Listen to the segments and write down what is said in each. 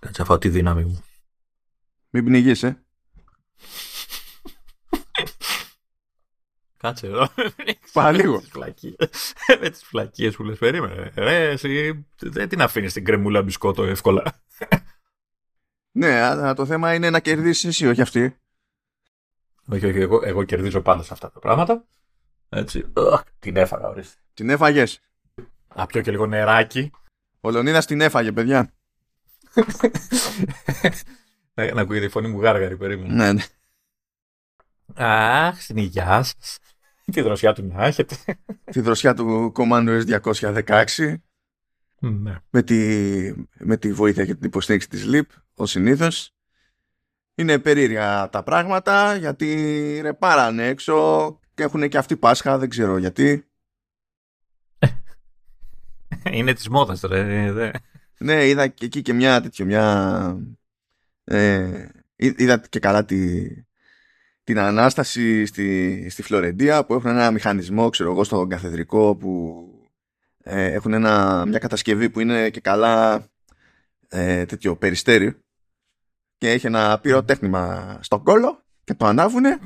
Κάτσε αφάω τη δύναμη μου. Μην πνιγείς, Κάτσε εδώ. Πάλι λίγο. Με τις φλακίες που λες περίμενε. Ρε, εσύ δεν την αφήνεις την κρεμούλα μπισκότο εύκολα. Ναι, αλλά το θέμα είναι να κερδίσεις εσύ, όχι αυτή. Όχι, όχι, εγώ, εγώ κερδίζω πάντα σε αυτά τα πράγματα. Έτσι. την έφαγα, ορίστε. Την έφαγες. Να πιω και λίγο νεράκι. Ο Λεωνίδας την έφαγε, παιδιά. Να, να ακούγεται η φωνή μου γάργαρη, περίμενε. Ναι, ναι. Αχ, στην υγειά σας. Τη δροσιά του να έχετε. Τη δροσιά του Commando S216. Ναι. Με, τη, με τη βοήθεια και την υποστήριξη της LIP, ο συνήθως. Είναι περίεργα τα πράγματα, γιατί ρε πάρανε έξω και έχουν και αυτοί Πάσχα, δεν ξέρω γιατί. Είναι της μόδας ρε. Ναι, είδα και εκεί και μια τέτοια, μια... Ε, είδα και καλά τη, την Ανάσταση στη, στη Φλωρεντία που έχουν ένα μηχανισμό, ξέρω εγώ, στον καθεδρικό που ε, έχουν ένα, μια κατασκευή που είναι και καλά ε, τέτοιο περιστέρι και έχει ένα πυροτέχνημα στον κόλο και το ανάβουνε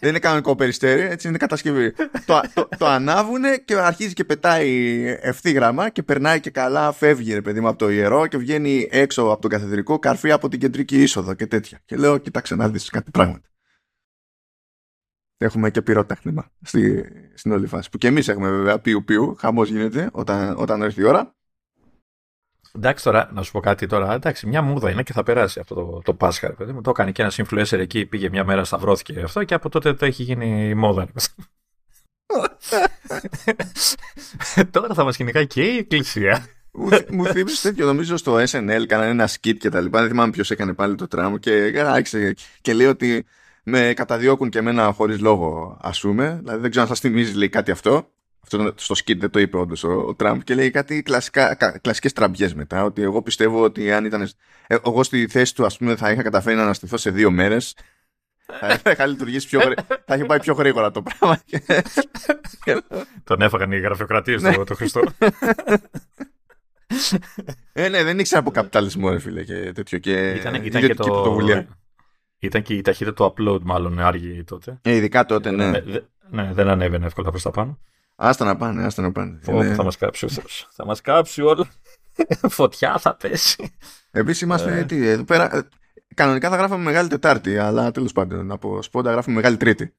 δεν είναι κανονικό περιστέρι, έτσι είναι κατασκευή. το, το, το ανάβουνε και αρχίζει και πετάει ευθύγραμμα και περνάει και καλά, φεύγει ρε παιδί μου από το ιερό και βγαίνει έξω από τον καθεδρικό καρφί από την κεντρική είσοδο και τέτοια. Και λέω, κοίταξε να δεις κάτι πράγματα. Έχουμε και πυροτέχνημα στη, στην όλη φάση. Που και εμείς έχουμε βέβαια πιου πιου, χαμός γίνεται όταν, όταν έρθει η ώρα. Εντάξει τώρα, να σου πω κάτι τώρα. Εντάξει, μια μούδα είναι και θα περάσει αυτό το, το Πάσχα. Παιδί μου. Το έκανε και ένας influencer εκεί, πήγε μια μέρα, σταυρώθηκε αυτό και από τότε το έχει γίνει μόδα. τώρα θα μας κυνηγάει και η Εκκλησία. μου θύμισε τέτοιο, νομίζω στο SNL κάνανε ένα skit και τα λοιπά. Δεν θυμάμαι ποιος έκανε πάλι το τραμ και άρχισε και λέει ότι με καταδιώκουν και εμένα χωρίς λόγο, ας πούμε. Δηλαδή δεν ξέρω αν σας θυμίζει λέει κάτι αυτό αυτό στο σκίτ δεν το είπε όντως ο, ο Τραμπ και λέει κάτι κλασικά, κλασικές τραμπιές μετά ότι εγώ πιστεύω ότι αν ήταν ε, εγώ στη θέση του ας πούμε θα είχα καταφέρει να αναστηθώ σε δύο μέρες θα είχα λειτουργήσει πιο γρήγορα θα είχε πάει πιο γρήγορα το πράγμα τον έφαγαν οι γραφειοκρατίες του το Χριστό ε, ναι, δεν ήξερα από καπιταλισμό, ρε φίλε, και τέτοιο. Και ήταν, ήταν και, το... Ήταν και η ταχύτητα του upload, μάλλον, άργη τότε. Ε, ειδικά τότε, ναι. ναι. Ναι, δεν ανέβαινε εύκολα προς τα πάνω. Άστα να πάνε, άστα να πάνε. είναι... Θα μας κάψει ο Θεός. θα μας κάψει όλο. Φωτιά θα πέσει. Επίσης είμαστε. Ε. Τι, εδώ πέρα, ε, κανονικά θα γράφαμε Μεγάλη Τετάρτη, αλλά τέλος πάντων από σπόντα γράφουμε Μεγάλη Τρίτη.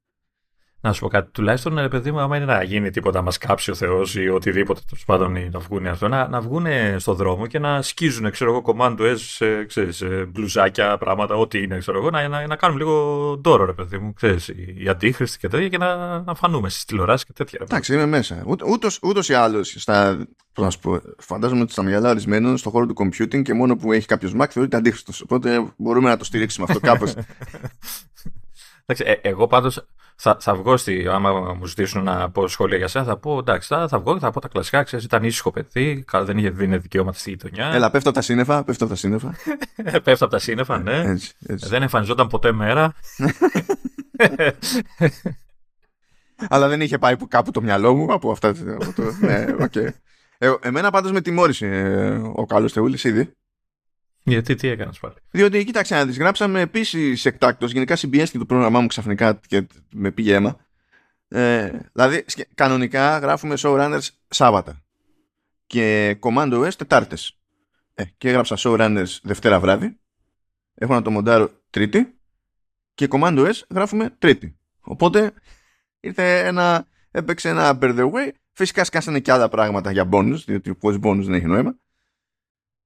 Να σου πω κάτι, τουλάχιστον ρε παιδί μου, άμα είναι να γίνει τίποτα, μα κάψει ο Θεός ή οτιδήποτε τέλος πάντων να βγουν αυτό, να, να βγουν στον δρόμο και να σκίζουν, ξέρω εγώ, κομμάτι S, ξέρεις, μπλουζάκια, πράγματα, ό,τι είναι, ξέρω εγώ, να, να, να κάνουν λίγο ντόρο, ρε παιδί μου, ξέρεις, οι αντίχρηστοι και τέτοια και να, να φανούμε στις τηλεοράσεις και τέτοια. Εντάξει, είμαι μέσα. Ούτως ή άλλως, στα, να σου πω, φαντάζομαι ότι στα μυαλά ορισμένων στον χώρο του computing και μόνο που έχει κάποιος Mac θεωρείται αντίχρηστο. Οπότε μπορούμε να το στηρίξουμε αυτό κάπως. Εντάξει, ε, εγώ πάντως θα, θα βγω στη, άμα μου ζητήσουν να πω σχόλια για σένα, θα πω εντάξει, θα, θα βγω και θα πω τα κλασικά. Ξέρεις, ήταν ήσυχο παιδί, δεν είχε δίνει δικαιώματα στη γειτονιά. Έλα, πέφτω από τα σύννεφα, πέφτω από τα σύννεφα. πέφτω από τα σύννεφα, ναι. Έτσι, έτσι. Δεν εμφανιζόταν ποτέ μέρα. Αλλά δεν είχε πάει κάπου το μυαλό μου από αυτά. Από το, ναι, okay. ε, εμένα πάντως με τιμώρησε ε, ο καλός Θεούλης ήδη. Γιατί τι έκανες πάλι; Διότι κοίταξε να δεις, γράψαμε επίσης εκτάκτο. Γενικά συμπιέστηκε το πρόγραμμά μου ξαφνικά και με πήγε αίμα. Ε, δηλαδή, κανονικά γράφουμε showrunners Σάββατα και Commando S Τετάρτες. Ε, και έγραψα showrunners Δευτέρα βράδυ. Έχω να το μοντάρω Τρίτη και Commando S γράφουμε Τρίτη. Οπότε ήρθε ένα, έπαιξε ένα bear the way. Φυσικά σκάσανε και άλλα πράγματα για bonus, διότι ο bonus δεν έχει νόημα.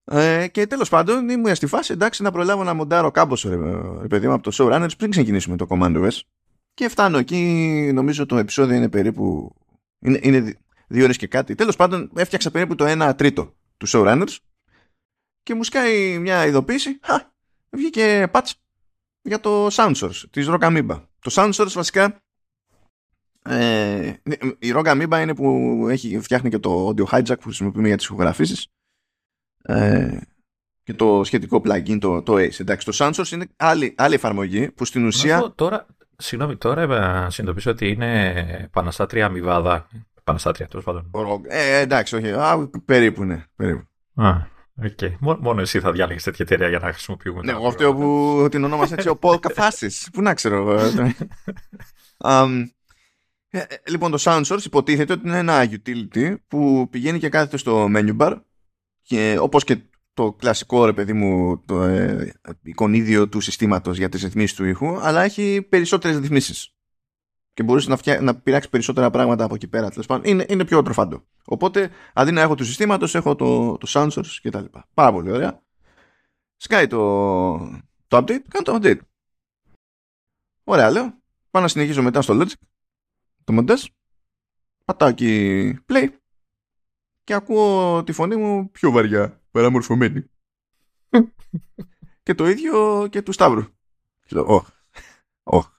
Ε, και τέλος πάντων ήμουν στη φάση εντάξει να προλάβω να μοντάρω κάμποσο ρε, ρε παιδί μου από το showrunners πριν ξεκινήσουμε το Command OS και φτάνω εκεί νομίζω το επεισόδιο είναι περίπου είναι, είναι δύο ώρες και κάτι. Τέλος πάντων έφτιαξα περίπου το 1 τρίτο του showrunners και μου σκάει μια ειδοποίηση χα, βγήκε patch για το sound source της Rockamoeba το sound source βασικά ε, η Rockamoeba είναι που έχει, φτιάχνει και το audio hijack που χρησιμοποιούμε για τις ηχογραφήσεις ε, και το σχετικό plugin, το, το Ace. Εντάξει, το Soundsource είναι άλλη, άλλη εφαρμογή που στην ουσία... τώρα, συγγνώμη, τώρα συνειδητοποιήσω ότι είναι Παναστάτρια αμοιβάδα. Παναστάτρια, τέλος πάντων. Ε, εντάξει, όχι. Α, περίπου, ναι. Περίπου. Α, Okay. Μόνο εσύ θα διάλεγε τέτοια εταιρεία για να χρησιμοποιούμε. Ναι, εγώ αυτό που την ονόμασα έτσι ο Πολ Καφάσης. Πού να ξέρω. um, λοιπόν, το Sound Source υποτίθεται ότι είναι ένα utility που πηγαίνει και κάθεται στο menu bar και όπως και το κλασικό ρε παιδί μου το ε, εικονίδιο του συστήματος για τις ρυθμίσεις του ήχου αλλά έχει περισσότερες ρυθμίσεις. Και μπορείς να, φτιά, να πειράξεις περισσότερα πράγματα από εκεί πέρα είναι, είναι πιο τροφάντο. Οπότε αντί να έχω του συστήματος έχω το, το sound source και τα λοιπά. Πάρα πολύ ωραία. Σκάει το, το update. Κάνω το update. Ωραία λέω. Πάω να συνεχίσω μετά στο logic το μοντές πατάω εκεί play και ακούω τη φωνή μου πιο βαριά, παραμορφωμένη. και το ίδιο και του Σταύρου. Και λέω, όχ, όχ.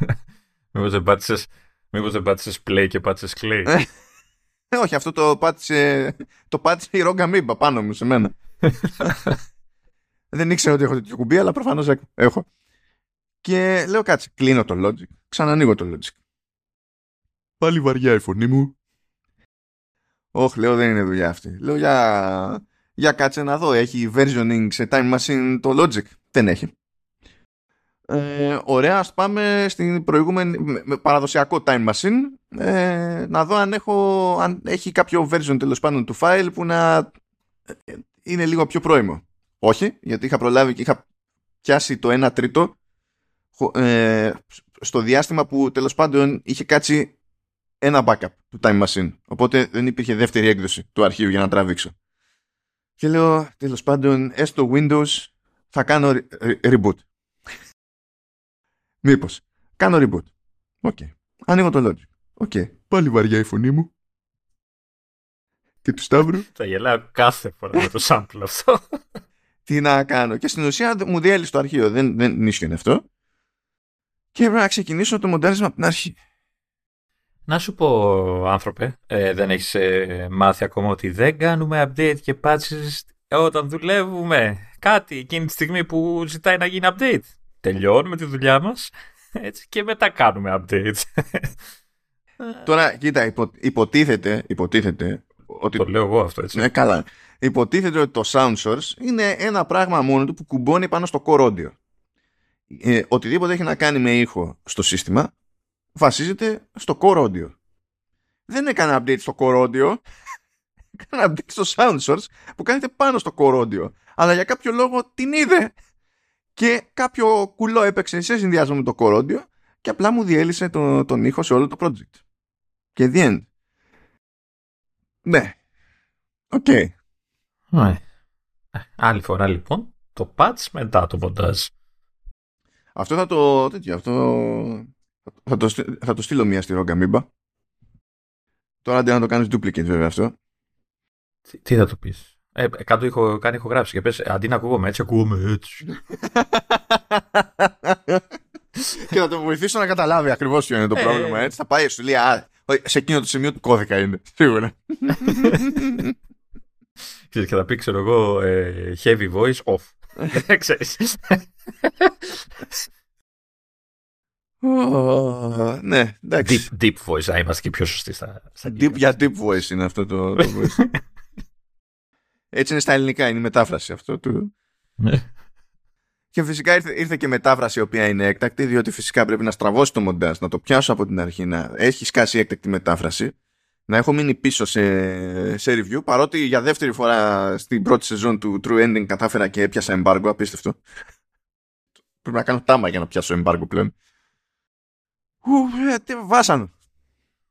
Μήπως δεν πάτησες, μήπως δεν πάτησες play και πάτησες clay; Ε, όχι, αυτό το πάτησε, το πάτησε η ρόγκα μήμπα πάνω μου σε μένα. δεν ήξερα ότι έχω τέτοιο κουμπί, αλλά προφανώς έχω. Και λέω κάτσε, κλείνω το Logic, ξανανοίγω το Logic. Πάλι βαριά η φωνή μου, Όχι, λέω δεν είναι δουλειά αυτή. Λέω για, για κάτσε να δω. Έχει versioning σε Time Machine το Logic. Δεν έχει. Ε, ωραία, ας πάμε στην προηγούμενη με παραδοσιακό Time Machine ε, να δω αν, έχω, αν έχει κάποιο version τέλος πάντων του file που να ε, είναι λίγο πιο πρώιμο. Όχι, γιατί είχα προλάβει και είχα πιάσει το 1 τρίτο ε, στο διάστημα που τέλος πάντων είχε κάτσει ένα backup του Time Machine. Οπότε δεν υπήρχε δεύτερη έκδοση του αρχείου για να τραβήξω. Και λέω, τέλος πάντων, έστω Windows θα κάνω reboot. Μήπως. Κάνω reboot. OK. Okay. Ανοίγω το Logic. OK. Okay. Πάλι βαριά η φωνή μου. Και του Σταύρου. Θα γελάω κάθε φορά με το sample αυτό. Τι να κάνω. Και στην ουσία μου διέλυσε το αρχείο. Δεν, δεν ίσχυε αυτό. Και έπρεπε να ξεκινήσω το μοντάρισμα από την αρχή. Να σου πω, άνθρωπε, ε, δεν έχεις ε, μάθει ακόμα ότι δεν κάνουμε update και patches όταν δουλεύουμε κάτι εκείνη τη στιγμή που ζητάει να γίνει update. Τελειώνουμε τη δουλειά μας έτσι, και μετά κάνουμε update. Τώρα, κοίτα, υπο, υποτίθεται, υποτίθεται ότι... Το λέω εγώ αυτό, έτσι. Ναι, καλά. Υποτίθεται ότι το sound source είναι ένα πράγμα μόνο του που κουμπώνει πάνω στο core audio. Ε, οτιδήποτε έχει να κάνει με ήχο στο σύστημα βασίζεται στο core audio. Δεν έκανε update στο core audio, έκανε update στο sound source που κάνετε πάνω στο core audio. Αλλά για κάποιο λόγο την είδε και κάποιο κουλό έπαιξε σε συνδυασμό με το core audio και απλά μου διέλυσε το, τον ήχο σε όλο το project. Και the end. Ναι. OK. Okay. Ναι. Άλλη φορά λοιπόν το patch μετά το μοντάζ. Αυτό θα το, τέτοιο, αυτό θα το, θα το στείλω μία στη Rogue Amoeba. Τώρα αντί να το κάνεις duplicate βέβαια αυτό. Τι, τι θα του πεις; Ε, κάτω έχω κάνει ηχογράφηση και πες αντί να ακούγομαι έτσι, ακούγομαι έτσι. και θα το βοηθήσω να καταλάβει ακριβώς ποιο είναι το ε, πρόβλημα. Έτσι. Θα πάει σου λέει, α, σε εκείνο το σημείο του κώδικα είναι. Σίγουρα. και θα πει, ξέρω εγώ, ε, heavy voice off. Ξέρεις ναι, εντάξει. Deep, deep voice, να είμαστε και πιο σωστοί στα, στα deep, Για deep voice είναι αυτό το, το voice. Έτσι είναι στα ελληνικά, είναι η μετάφραση αυτό του. Ναι. και φυσικά ήρθε, ήρθε και μετάφραση η οποία είναι έκτακτη, διότι φυσικά πρέπει να στραβώσει το μοντάζ, να το πιάσω από την αρχή, να έχει σκάσει έκτακτη μετάφραση, να έχω μείνει πίσω σε, σε review, παρότι για δεύτερη φορά στην πρώτη σεζόν του True Ending κατάφερα και έπιασα embargo, απίστευτο. πρέπει να κάνω τάμα για να πιάσω embargo πλέον. Ε, τι βάσανο.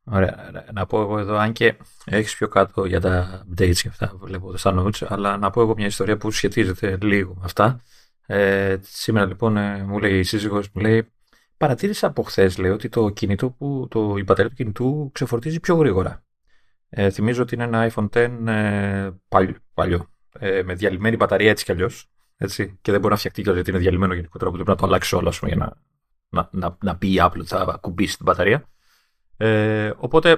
Ωραία. Να πω εγώ εδώ, αν και έχεις πιο κάτω για τα updates και αυτά που βλέπω στα notes, αλλά να πω εγώ μια ιστορία που σχετίζεται λίγο με αυτά. Ε, σήμερα λοιπόν ε, μου λέει η σύζυγος, μου λέει, παρατήρησα από χθες λέει ότι το κινητό που, το, η μπαταρία του κινητού ξεφορτίζει πιο γρήγορα. Ε, θυμίζω ότι είναι ένα iPhone X ε, παλιό, παλιό ε, με διαλυμένη μπαταρία έτσι κι αλλιώς. Και δεν μπορεί να φτιαχτεί γιατί είναι διαλυμένο γενικότερα, πρέπει να το αλλάξει όλο πούμε, για να να, να, να πει η Apple ότι θα κουμπίσει την μπαταρία. Ε, οπότε,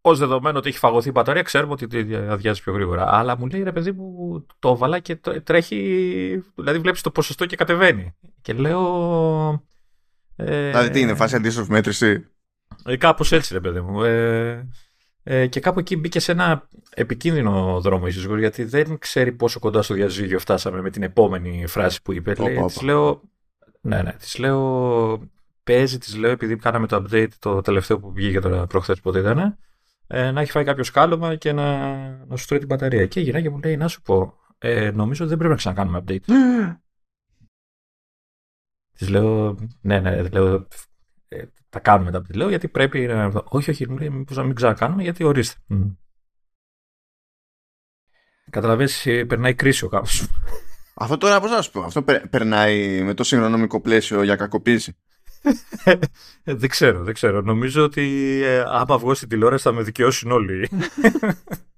ως δεδομένο ότι έχει φαγωθεί η μπαταρία, ξέρουμε ότι αδειάζει πιο γρήγορα. Αλλά μου λέει ρε παιδί μου, το έβαλα και τρέχει. Δηλαδή, βλέπεις το ποσοστό και κατεβαίνει. Και λέω. Ε, δηλαδή, τι είναι, φάση αντίστροφη μέτρηση. Ε, Κάπως έτσι, ρε παιδί μου. Ε, Ε, και κάπου εκεί μπήκε σε ένα επικίνδυνο δρόμο η σύζυγος, γιατί δεν ξέρει πόσο κοντά στο διαζύγιο φτάσαμε με την επόμενη φράση που είπε. Λέει, της λέω, ναι, ναι, της λέω, παίζει, της λέω, επειδή κάναμε το update το τελευταίο που βγήκε τώρα προχθές πότε ήταν, ε, να έχει φάει κάποιο σκάλωμα και να, να σου τρώει την μπαταρία. Και η γυναίκα μου λέει, να σου πω, ε, νομίζω ότι δεν πρέπει να ξανακάνουμε update. Της λέω, ναι, ναι, λέω, ε, τα κάνουμε τα update. Λέω, γιατί πρέπει να. Όχι, όχι, μου λέει, μήπως να μην ξανακάνουμε, γιατί ορίστε. Mm. Καταλαβαίνεις, ε, περνάει κρίση ο κάπως. Αυτό τώρα πώς να σου πω, αυτό περνάει με το συγχρονομικό πλαίσιο για κακοποίηση. Ε, δεν ξέρω, δεν ξέρω. Νομίζω ότι ε, άμα βγω στην τηλεόραση θα με δικαιώσουν όλοι.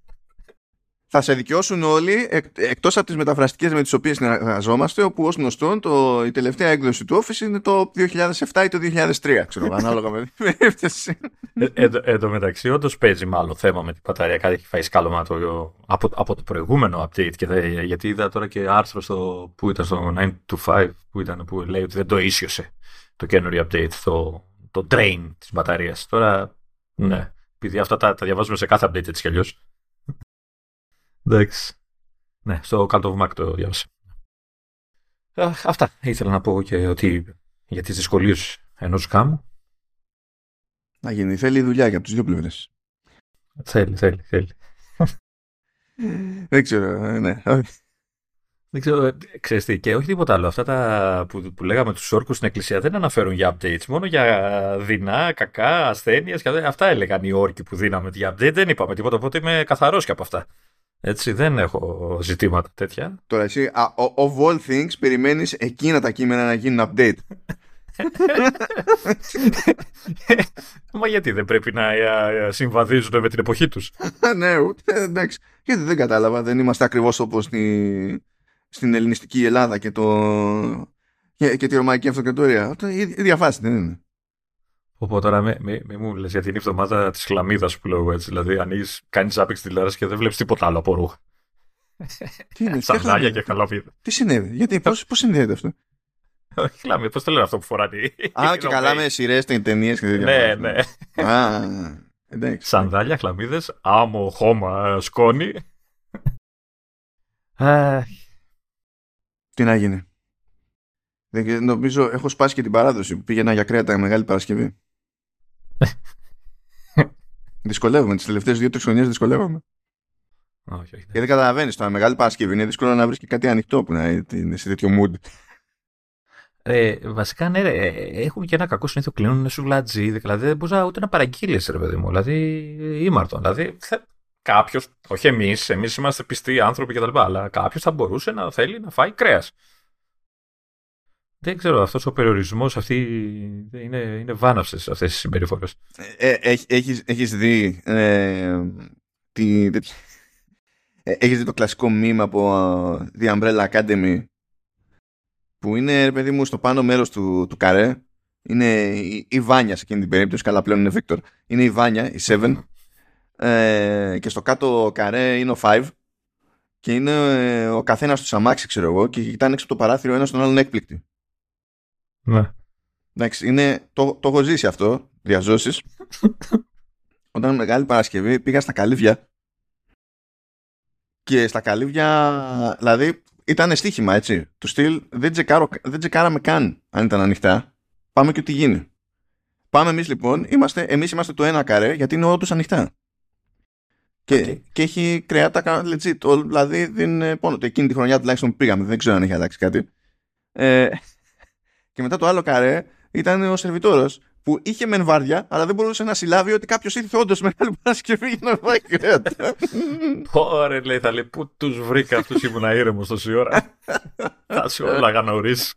θα σε δικαιώσουν όλοι εκ, εκτός από τις μεταφραστικές με τις οποίες συνεργαζόμαστε όπου ως γνωστόν το, η τελευταία έκδοση του Office είναι το 2007 ή το 2003 ξέρω ανάλογα με την περίπτωση. Ε, Εν μεταξύ όντως παίζει μάλλον θέμα με την μπαταρία. Κάτι έχει φάει σκάλωμα το, από, από το προηγούμενο update και δε, γιατί είδα τώρα και άρθρο στο, που ήταν στο 925 που, ήταν, που λέει ότι δεν το ίσιοσε το καινούριο update το, το drain της μπαταρίας. Τώρα ναι επειδή αυτά τα, τα διαβάζουμε σε κάθε update έτσι κι αλλιώς Εντάξει. Ναι, στο Cult of Mac το διάβασα. Αυτά ήθελα να πω και ότι για τις δυσκολίες ενός κάμου. Να γίνει. Θέλει δουλειά για από τις δύο πλευρές. Θέλει, θέλει, θέλει. Δεν ξέρω, ε, ναι. Δεν ξέρω, ε, ξέρεις τι, και όχι τίποτα άλλο. Αυτά τα που, που λέγαμε τους όρκους στην εκκλησία δεν αναφέρουν για updates, μόνο για δεινά, κακά, ασθένειες. Αυτά έλεγαν οι όρκοι που δίναμε για update. Δεν είπαμε τίποτα, οπότε είμαι καθαρός και από αυτά. Έτσι δεν έχω ζητήματα τέτοια. Τώρα εσύ, of all things, περιμένεις εκείνα τα κείμενα να γίνουν update. Μα γιατί δεν πρέπει να συμβαδίζουν με την εποχή τους; ναι, ούτε, εντάξει. Γιατί δεν κατάλαβα, δεν είμαστε ακριβώς όπως στη, στην ελληνιστική Ελλάδα και, το, και, και τη Ρωμαϊκή Αυτοκρατορία. Η ίδια φάση δεν είναι. Οπότε τώρα με, με, με μου λες γιατί είναι η εβδομάδα της χλαμίδας που λέω εγώ έτσι. Δηλαδή ανοίγεις, κάνεις άπεξ τηλεόραση και δεν βλέπεις τίποτα άλλο από ρούχα. Τι είναι, Σανδάλια και χλαμίδα. Τι συνέβη, γιατί, πώς, πώς συνδέεται αυτό; Όχι χλαμίδα, πώς το λένε αυτό που φοράνε. Α, και καλά με σειρές, ταινίες και τέτοια. Ναι, ναι. Α, εντάξει. Σανδάλια, χλαμίδες, άμμο, χώμα, σκόνη. Τι να γίνει. Νομίζω έχω σπάσει και την παράδοση που πήγαινα για κρέατα Μεγάλη Παρασκευή. Δυσκολεύομαι. Τις τελευταίες δύο-τρεις χρονιές δυσκολεύομαι. Όχι, όχι. Γιατί δεν καταλαβαίνεις τώρα. Μεγάλη Παρασκευή είναι δύσκολο να βρεις και κάτι ανοιχτό που να είναι σε τέτοιο mood. Ε, βασικά, ναι, ρε, έχουν και ένα κακό συνήθω κλείνουν σουβλατζί. Δηλαδή δεν μπορείς ούτε να παραγγείλεις, ρε παιδί μου. Δηλαδή, ήμαρτον. Δηλαδή, κάποιος, όχι εμείς, εμείς είμαστε πιστοί άνθρωποι κτλ. Αλλά κάποιος θα μπορούσε να θέλει να φάει κρέας. Δεν ξέρω, αυτός ο περιορισμός, αυτή είναι, είναι βάναυσες αυτές τις συμπεριφορές. Ε, ε έχεις, έχεις δει ε, τι, ε, έχεις δει το κλασικό meme από The Umbrella Academy; Που είναι, παιδί μου, στο πάνω μέρος του, του καρέ είναι η, η Βάνια σε εκείνη την περίπτωση, καλά πλέον είναι Victor. Είναι η Βάνια, η 7 ε, και στο κάτω καρέ είναι ο 5 και είναι ο καθένας του αμάξι, ξέρω εγώ, και κοιτάνε έξω από το παράθυρο ένας στον άλλον έκπληκτοι. Ναι. Εντάξει, είναι, το, το έχω ζήσει αυτό, διαζώσεις. Όταν Μεγάλη Παρασκευή πήγα στα καλύβια και στα καλύβια, δηλαδή ήταν στοίχημα έτσι. Του στυλ δεν, τσεκάρω, δεν τσεκάραμε καν αν ήταν ανοιχτά. Πάμε και τι γίνει. Πάμε εμείς λοιπόν, είμαστε, εμείς είμαστε το ένα καρέ γιατί είναι όντω ανοιχτά. Και, και έχει κρεάτα legit. Δηλαδή δεν είναι πόνο. Εκείνη τη χρονιά τουλάχιστον που πήγαμε, δεν ξέρω αν έχει αλλάξει κάτι. Ε, και μετά το άλλο καρέ ήταν ο σερβιτόρος που είχε μεν βάρδια, αλλά δεν μπορούσε να συλλάβει ότι κάποιος ήρθε όντως μεγάλη Παρασκευή για να φάει κρέατα. Ωραία, λέει, θα λέει, πού τους βρήκα αυτούς ήμουν ήρεμος τόση ώρα. Θα σου όλα νωρίς.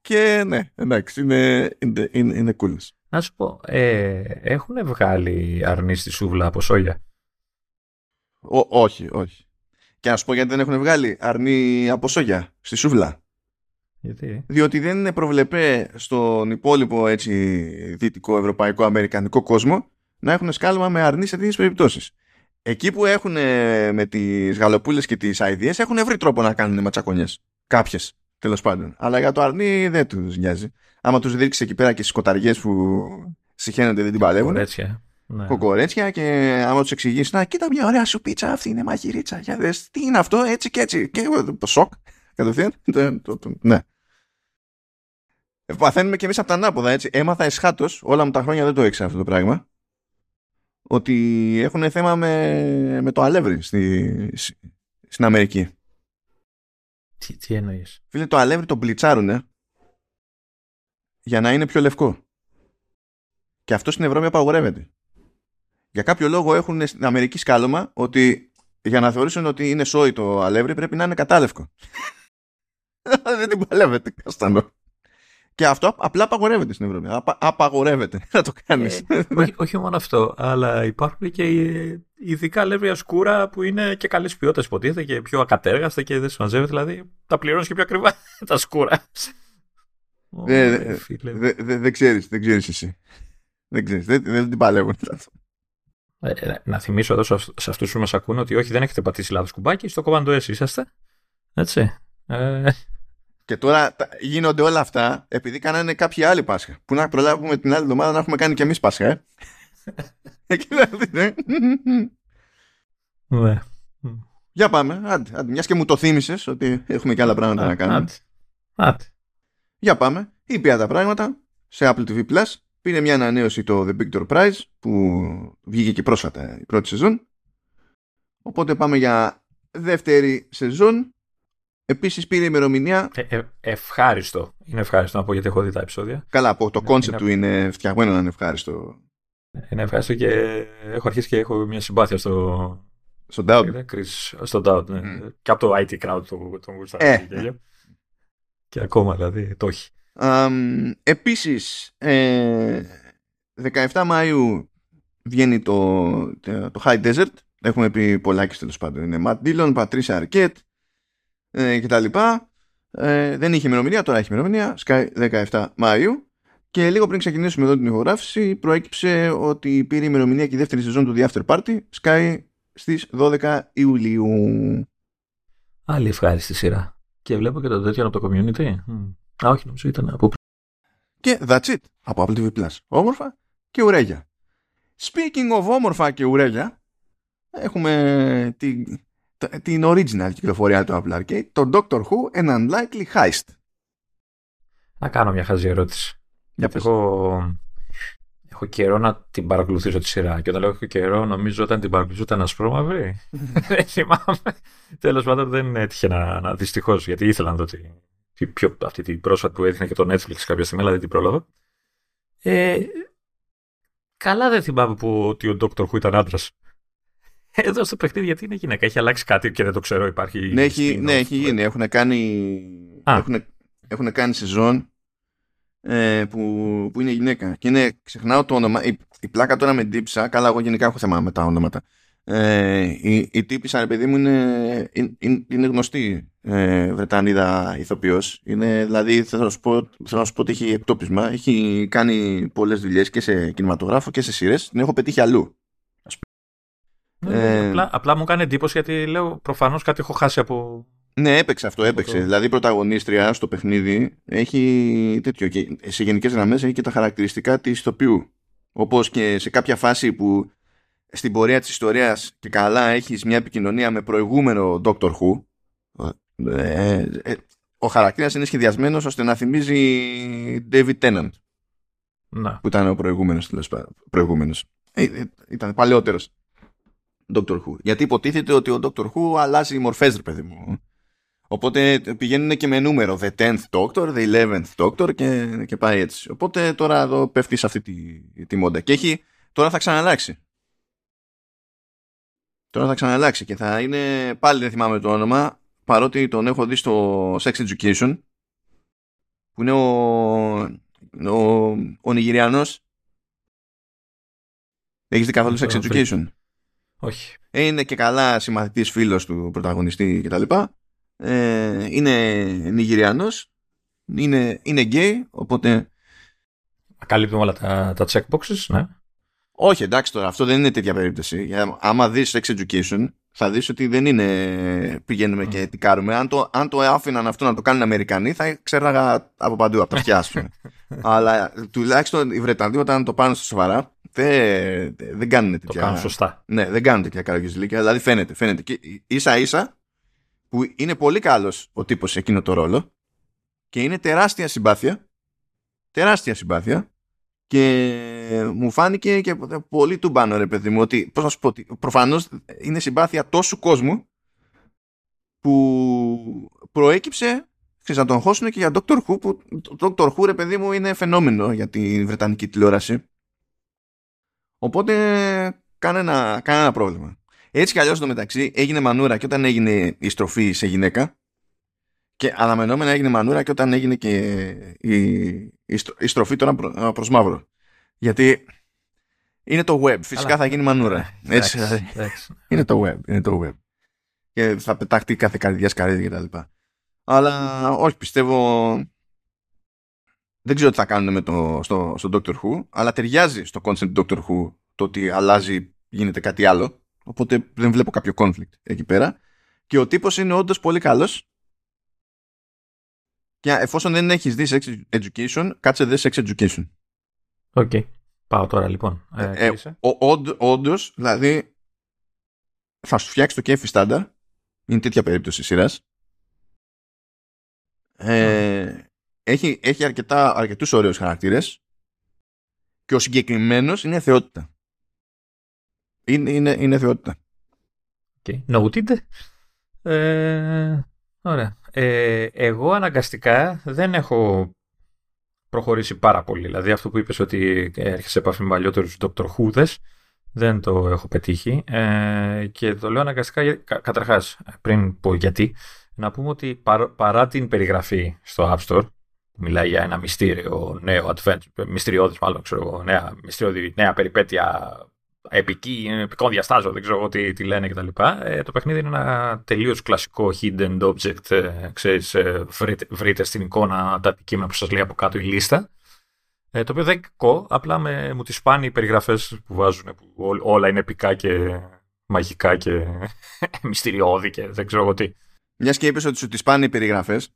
Και ναι, εντάξει, είναι, είναι, είναι, είναι cool. Να σου πω, ε, έχουν βγάλει αρνή στη σούβλα από σόγια; όχι, όχι. Και να σου πω γιατί δεν έχουν βγάλει αρνή από σόγια στη σούβλα; Γιατί; Διότι δεν είναι προβλεπέ στον υπόλοιπο έτσι, δυτικό, ευρωπαϊκό, αμερικανικό κόσμο να έχουν σκάλωμα με αρνή σε τέτοιες περιπτώσεις. Εκεί που έχουν με τις γαλοπούλες και τις αειδίε έχουν βρει τρόπο να κάνουν ματσακονιές. Κάποιες τέλος πάντων. Αλλά για το αρνί δεν τους νοιάζει. Άμα τους δείξεις εκεί πέρα και στις σκοταριέ που συχαίνονται δεν την παλεύουν. Έτσι, ναι. κοκορέτσια και άμα τους εξηγήσεις, να κοίτα μια ωραία σου πίτσα, αυτή είναι μαγειρίτσα. Για δες, τι είναι αυτό, έτσι και έτσι. Και το σοκ, κατευθείαν. ναι. Παθαίνουμε και εμείς από τα ανάποδα, έτσι. Έμαθα εσχάτως, όλα μου τα χρόνια δεν το έξερα αυτό το πράγμα, ότι έχουν θέμα με, με το αλεύρι στη, στην Αμερική. Τι, τι εννοείς; Φίλε, το αλεύρι το μπλιτσάρουνε για να είναι πιο λευκό. Και αυτό στην Ευρώπη απαγορεύεται. Για κάποιο λόγο έχουν στην Αμερική σκάλωμα ότι για να θεωρήσουν ότι είναι σόι το αλεύρι πρέπει να είναι κατάλευκο. Δεν την παλεύεται καστανό. Και αυτό απλά απαγορεύεται στην Ευρώπη. Απα, απαγορεύεται να το κάνεις. Ε, όχι, όχι, μόνο αυτό, αλλά υπάρχουν και ειδικά αλεύρια σκούρα που είναι και καλής ποιότητας υποτίθεται και πιο ακατέργαστα και δεν συμμαζεύεται. Δηλαδή τα πληρώνεις και πιο ακριβά τα σκούρα. Δεν δε, ξέρεις, δεν ξέρεις εσύ. Δεν ξέρεις, δεν, δεν την παλεύουν. Ε, ε, να θυμίσω εδώ σε αυτούς που μας ακούνε ότι όχι, δεν έχετε πατήσει λάθος κουμπάκι. Στο κομμάτι S είσαστε. Έτσι. Ε... Και τώρα γίνονται όλα αυτά επειδή κάνανε κάποιοι άλλοι Πάσχα. Που να προλάβουμε την άλλη εβδομάδα να έχουμε κάνει και εμείς Πάσχα, ε. Εκεί δηλαδή, ναι. Για πάμε. Άντε, άντε. Μιας και μου το θύμισες ότι έχουμε και άλλα πράγματα να κάνουμε. Άντε. Άντε. Για πάμε. Ήπια τα πράγματα σε Apple TV Plus. Πήρε μια ανανέωση το The Big Door Prize που βγήκε και πρόσφατα η πρώτη σεζόν. Οπότε πάμε για δεύτερη σεζόν. Επίσης πήρε ημερομηνία. Ε, ε, ευχάριστο. Είναι ευχάριστο να πω γιατί έχω δει τα επεισόδια. Καλά, από το concept του είναι φτιαγμένο να είναι ευχάριστο. Είναι ευχάριστο και έχω αρχίσει και έχω μια συμπάθεια στο. Στο Doubt. Στο Doubt, ναι. Mm. Και από το IT crowd του τον ε. Και ακόμα δηλαδή το έχει. Um, επίσης, ε, 17 Μαΐου βγαίνει το, το High Desert. Έχουμε πει πολλά και τέλος πάντων. Είναι Matt Dillon, Patricia Arquette ε, κτλ. Ε, δεν είχε ημερομηνία, τώρα έχει ημερομηνία. Sky 17 Μαΐου. Και λίγο πριν ξεκινήσουμε εδώ την ηχογράφηση, προέκυψε ότι πήρε ημερομηνία και η δεύτερη σεζόν του The After Party. Sky στις 12 Ιουλίου. Άλλη ευχάριστη σειρά. Και βλέπω και το τέτοιο από το community. Α, όχι, νομίζω ήταν από. Και that's it. Από Apple TV Plus. Όμορφα και ουρέγια. Speaking of όμορφα και ουρέγια, έχουμε την, την original κυκλοφορία του Apple Arcade, το Doctor Who An Unlikely Heist. Να κάνω μια χαζή ερώτηση. Για έχω, έχω καιρό να την παρακολουθήσω τη σειρά. Και όταν λέω έχω καιρό, νομίζω όταν την παρακολουθήσω ήταν ασπρόμαυρη. δεν θυμάμαι. Τέλος πάντων δεν έτυχε να, να δυστυχώς, γιατί ήθελα να δω τη, πιο, αυτή την πρόσφατη που έδειχνε και το Netflix κάποια στιγμή, αλλά δεν την πρόλαβα. Ε, καλά δεν θυμάμαι που ότι ο Dr. Who ήταν άντρας. Εδώ στο παιχνίδι γιατί είναι γυναίκα. Έχει αλλάξει κάτι και δεν το ξέρω. Υπάρχει. Ναι, έχει, ναι, έχει γίνει. Έχουν κάνει, έχουν, έχουν κάνει σεζόν ε, που, που είναι γυναίκα. Και είναι, ξεχνάω το όνομα. Η, η πλάκα τώρα με τύψα. Καλά, εγώ γενικά έχω θέμα με τα ονόματα. Ε, η, η τύπησα, ρε παιδί μου, είναι, είναι, είναι γνωστή ε, Βρετανίδα ηθοποιός. Είναι, δηλαδή, θέλω να, σου πω, θέλω να σου πω ότι έχει εκτόπισμα. Έχει κάνει πολλές δουλειές και σε κινηματογράφο και σε σειρές. Την έχω πετύχει αλλού. Ναι, ε, απλά, απλά μου κάνει εντύπωση γιατί λέω προφανώς κάτι έχω χάσει από... Ναι, έπαιξε αυτό, έπαιξε. Δηλαδή η πρωταγωνίστρια στο παιχνίδι έχει τέτοιο. Και σε γενικές γραμμές έχει και τα χαρακτηριστικά της ηθοποιού. Όπως και σε κάποια φάση που στην πορεία της ιστορίας και καλά έχεις μια επικοινωνία με προηγούμενο Doctor Who ε, ε, ο χαρακτήρας είναι σχεδιασμένος ώστε να θυμίζει David Tennant να. που ήταν ο προηγούμενος, προηγούμενος. Ε, ήταν παλαιότερος Doctor Who γιατί υποτίθεται ότι ο Doctor Who αλλάζει μορφές ρε παιδί μου Οπότε πηγαίνουν και με νούμερο The 10th Doctor, The 11th Doctor και, και πάει έτσι. Οπότε τώρα εδώ πέφτει σε αυτή τη, τη μόντα. Και έχει, τώρα θα ξαναλλάξει. Τώρα θα ξαναλλάξει και θα είναι, πάλι δεν θυμάμαι το όνομα, παρότι τον έχω δει στο Sex Education, που είναι ο, ο, ο Νιγηριανός. Έχεις δει καθόλου Sex Education? Όχι. Ε, είναι και καλά συμμαθητής φίλος του πρωταγωνιστή κτλ. Ε, είναι Νιγηριανός, είναι, είναι γκέι, οπότε... Ακαλύπτουμε όλα τα, τα checkboxes, ναι. Όχι, εντάξει τώρα, αυτό δεν είναι τέτοια περίπτωση. Άμα δεις sex education, θα δεις ότι δεν είναι πηγαίνουμε mm. και τι κάνουμε. Αν το, αν το άφηναν αυτό να το κάνουν Αμερικανοί, θα ξέραγα από παντού, από τα αυτιά, Αλλά τουλάχιστον οι Βρετανοί, όταν το πάνε στο σοβαρά, Δεν, δεν κάνουν τέτοια. Το κάνουν σωστά. Ναι, δεν κάνουν τέτοια καραγκιουζιλίκια. Δηλαδή φαίνεται, φαίνεται. Και ίσα ίσα που είναι πολύ καλός ο τύπος σε εκείνο το ρόλο και είναι τεράστια συμπάθεια. Τεράστια συμπάθεια. Και μου φάνηκε και πολύ του μπάνω ρε παιδί μου ότι, πώς να σου πω, προφανώς είναι συμπάθεια τόσου κόσμου που προέκυψε ξέρεις, να τον χώσουν και για Doctor Who που το Doctor Who ρε παιδί μου είναι φαινόμενο για τη Βρετανική τηλεόραση οπότε κανένα, κανένα πρόβλημα. Έτσι κι αλλιώς το μεταξύ έγινε μανούρα και όταν έγινε η στροφή σε γυναίκα και αναμενόμενα έγινε μανούρα και όταν έγινε και η, η, στροφή τώρα προ, προς μαύρο. Γιατί είναι το web. Φυσικά θα γίνει μανούρα. Έτσι, είναι το web είναι το web. Και θα πεταχτεί κάθε καρυδιάς καρύδι και τα λοιπά. Αλλά όχι, πιστεύω. Δεν ξέρω τι θα κάνουν με το, στο, στο Doctor Who, αλλά ταιριάζει στο concept του Doctor Who το ότι αλλάζει, γίνεται κάτι άλλο. Οπότε δεν βλέπω κάποιο conflict εκεί πέρα. Και ο τύπος είναι όντως πολύ καλός. Και εφόσον δεν έχεις δει sex education, κάτσε δε sex education. OK. Okay. Πάω τώρα λοιπόν. Ε, ε, όντως, δηλαδή, θα σου φτιάξει το κέφι στάνταρ είναι τέτοια περίπτωση σειράς. Ε, έχει, έχει αρκετά, αρκετούς ωραίους χαρακτήρες και ο συγκεκριμένος είναι θεότητα. Είναι, είναι, είναι θεότητα. Okay. Noted. Ε, ωραία. Ε, εγώ αναγκαστικά δεν έχω προχωρήσει πάρα πολύ. Δηλαδή αυτό που είπες ότι έρχεσαι σε επαφή με παλιότερους Dr. Who'δες δεν το έχω πετύχει ε, και το λέω αναγκαστικά κα, καταρχάς πριν πω γιατί να πούμε ότι παρά την περιγραφή στο App Store που μιλάει για ένα μυστήριο νέο adventure, μυστηριώδης μάλλον ξέρω εγώ, νέα, νέα περιπέτεια επική, επικών διαστάσεων, δεν ξέρω τι, τι λένε κτλ. Ε, το παιχνίδι είναι ένα τελείως κλασικό hidden object, ε, ξέρεις, ε, βρείτε, βρείτε, στην εικόνα τα αντικείμενα που σας λέει από κάτω η λίστα ε, το οποίο δεν είναι κακό, απλά με, μου τις σπάνει οι περιγραφές που βάζουν, που όλα είναι επικά και μαγικά και μυστηριώδη και δεν ξέρω εγώ τι. Μιας και είπες ότι σου τις σπάνει οι περιγραφές,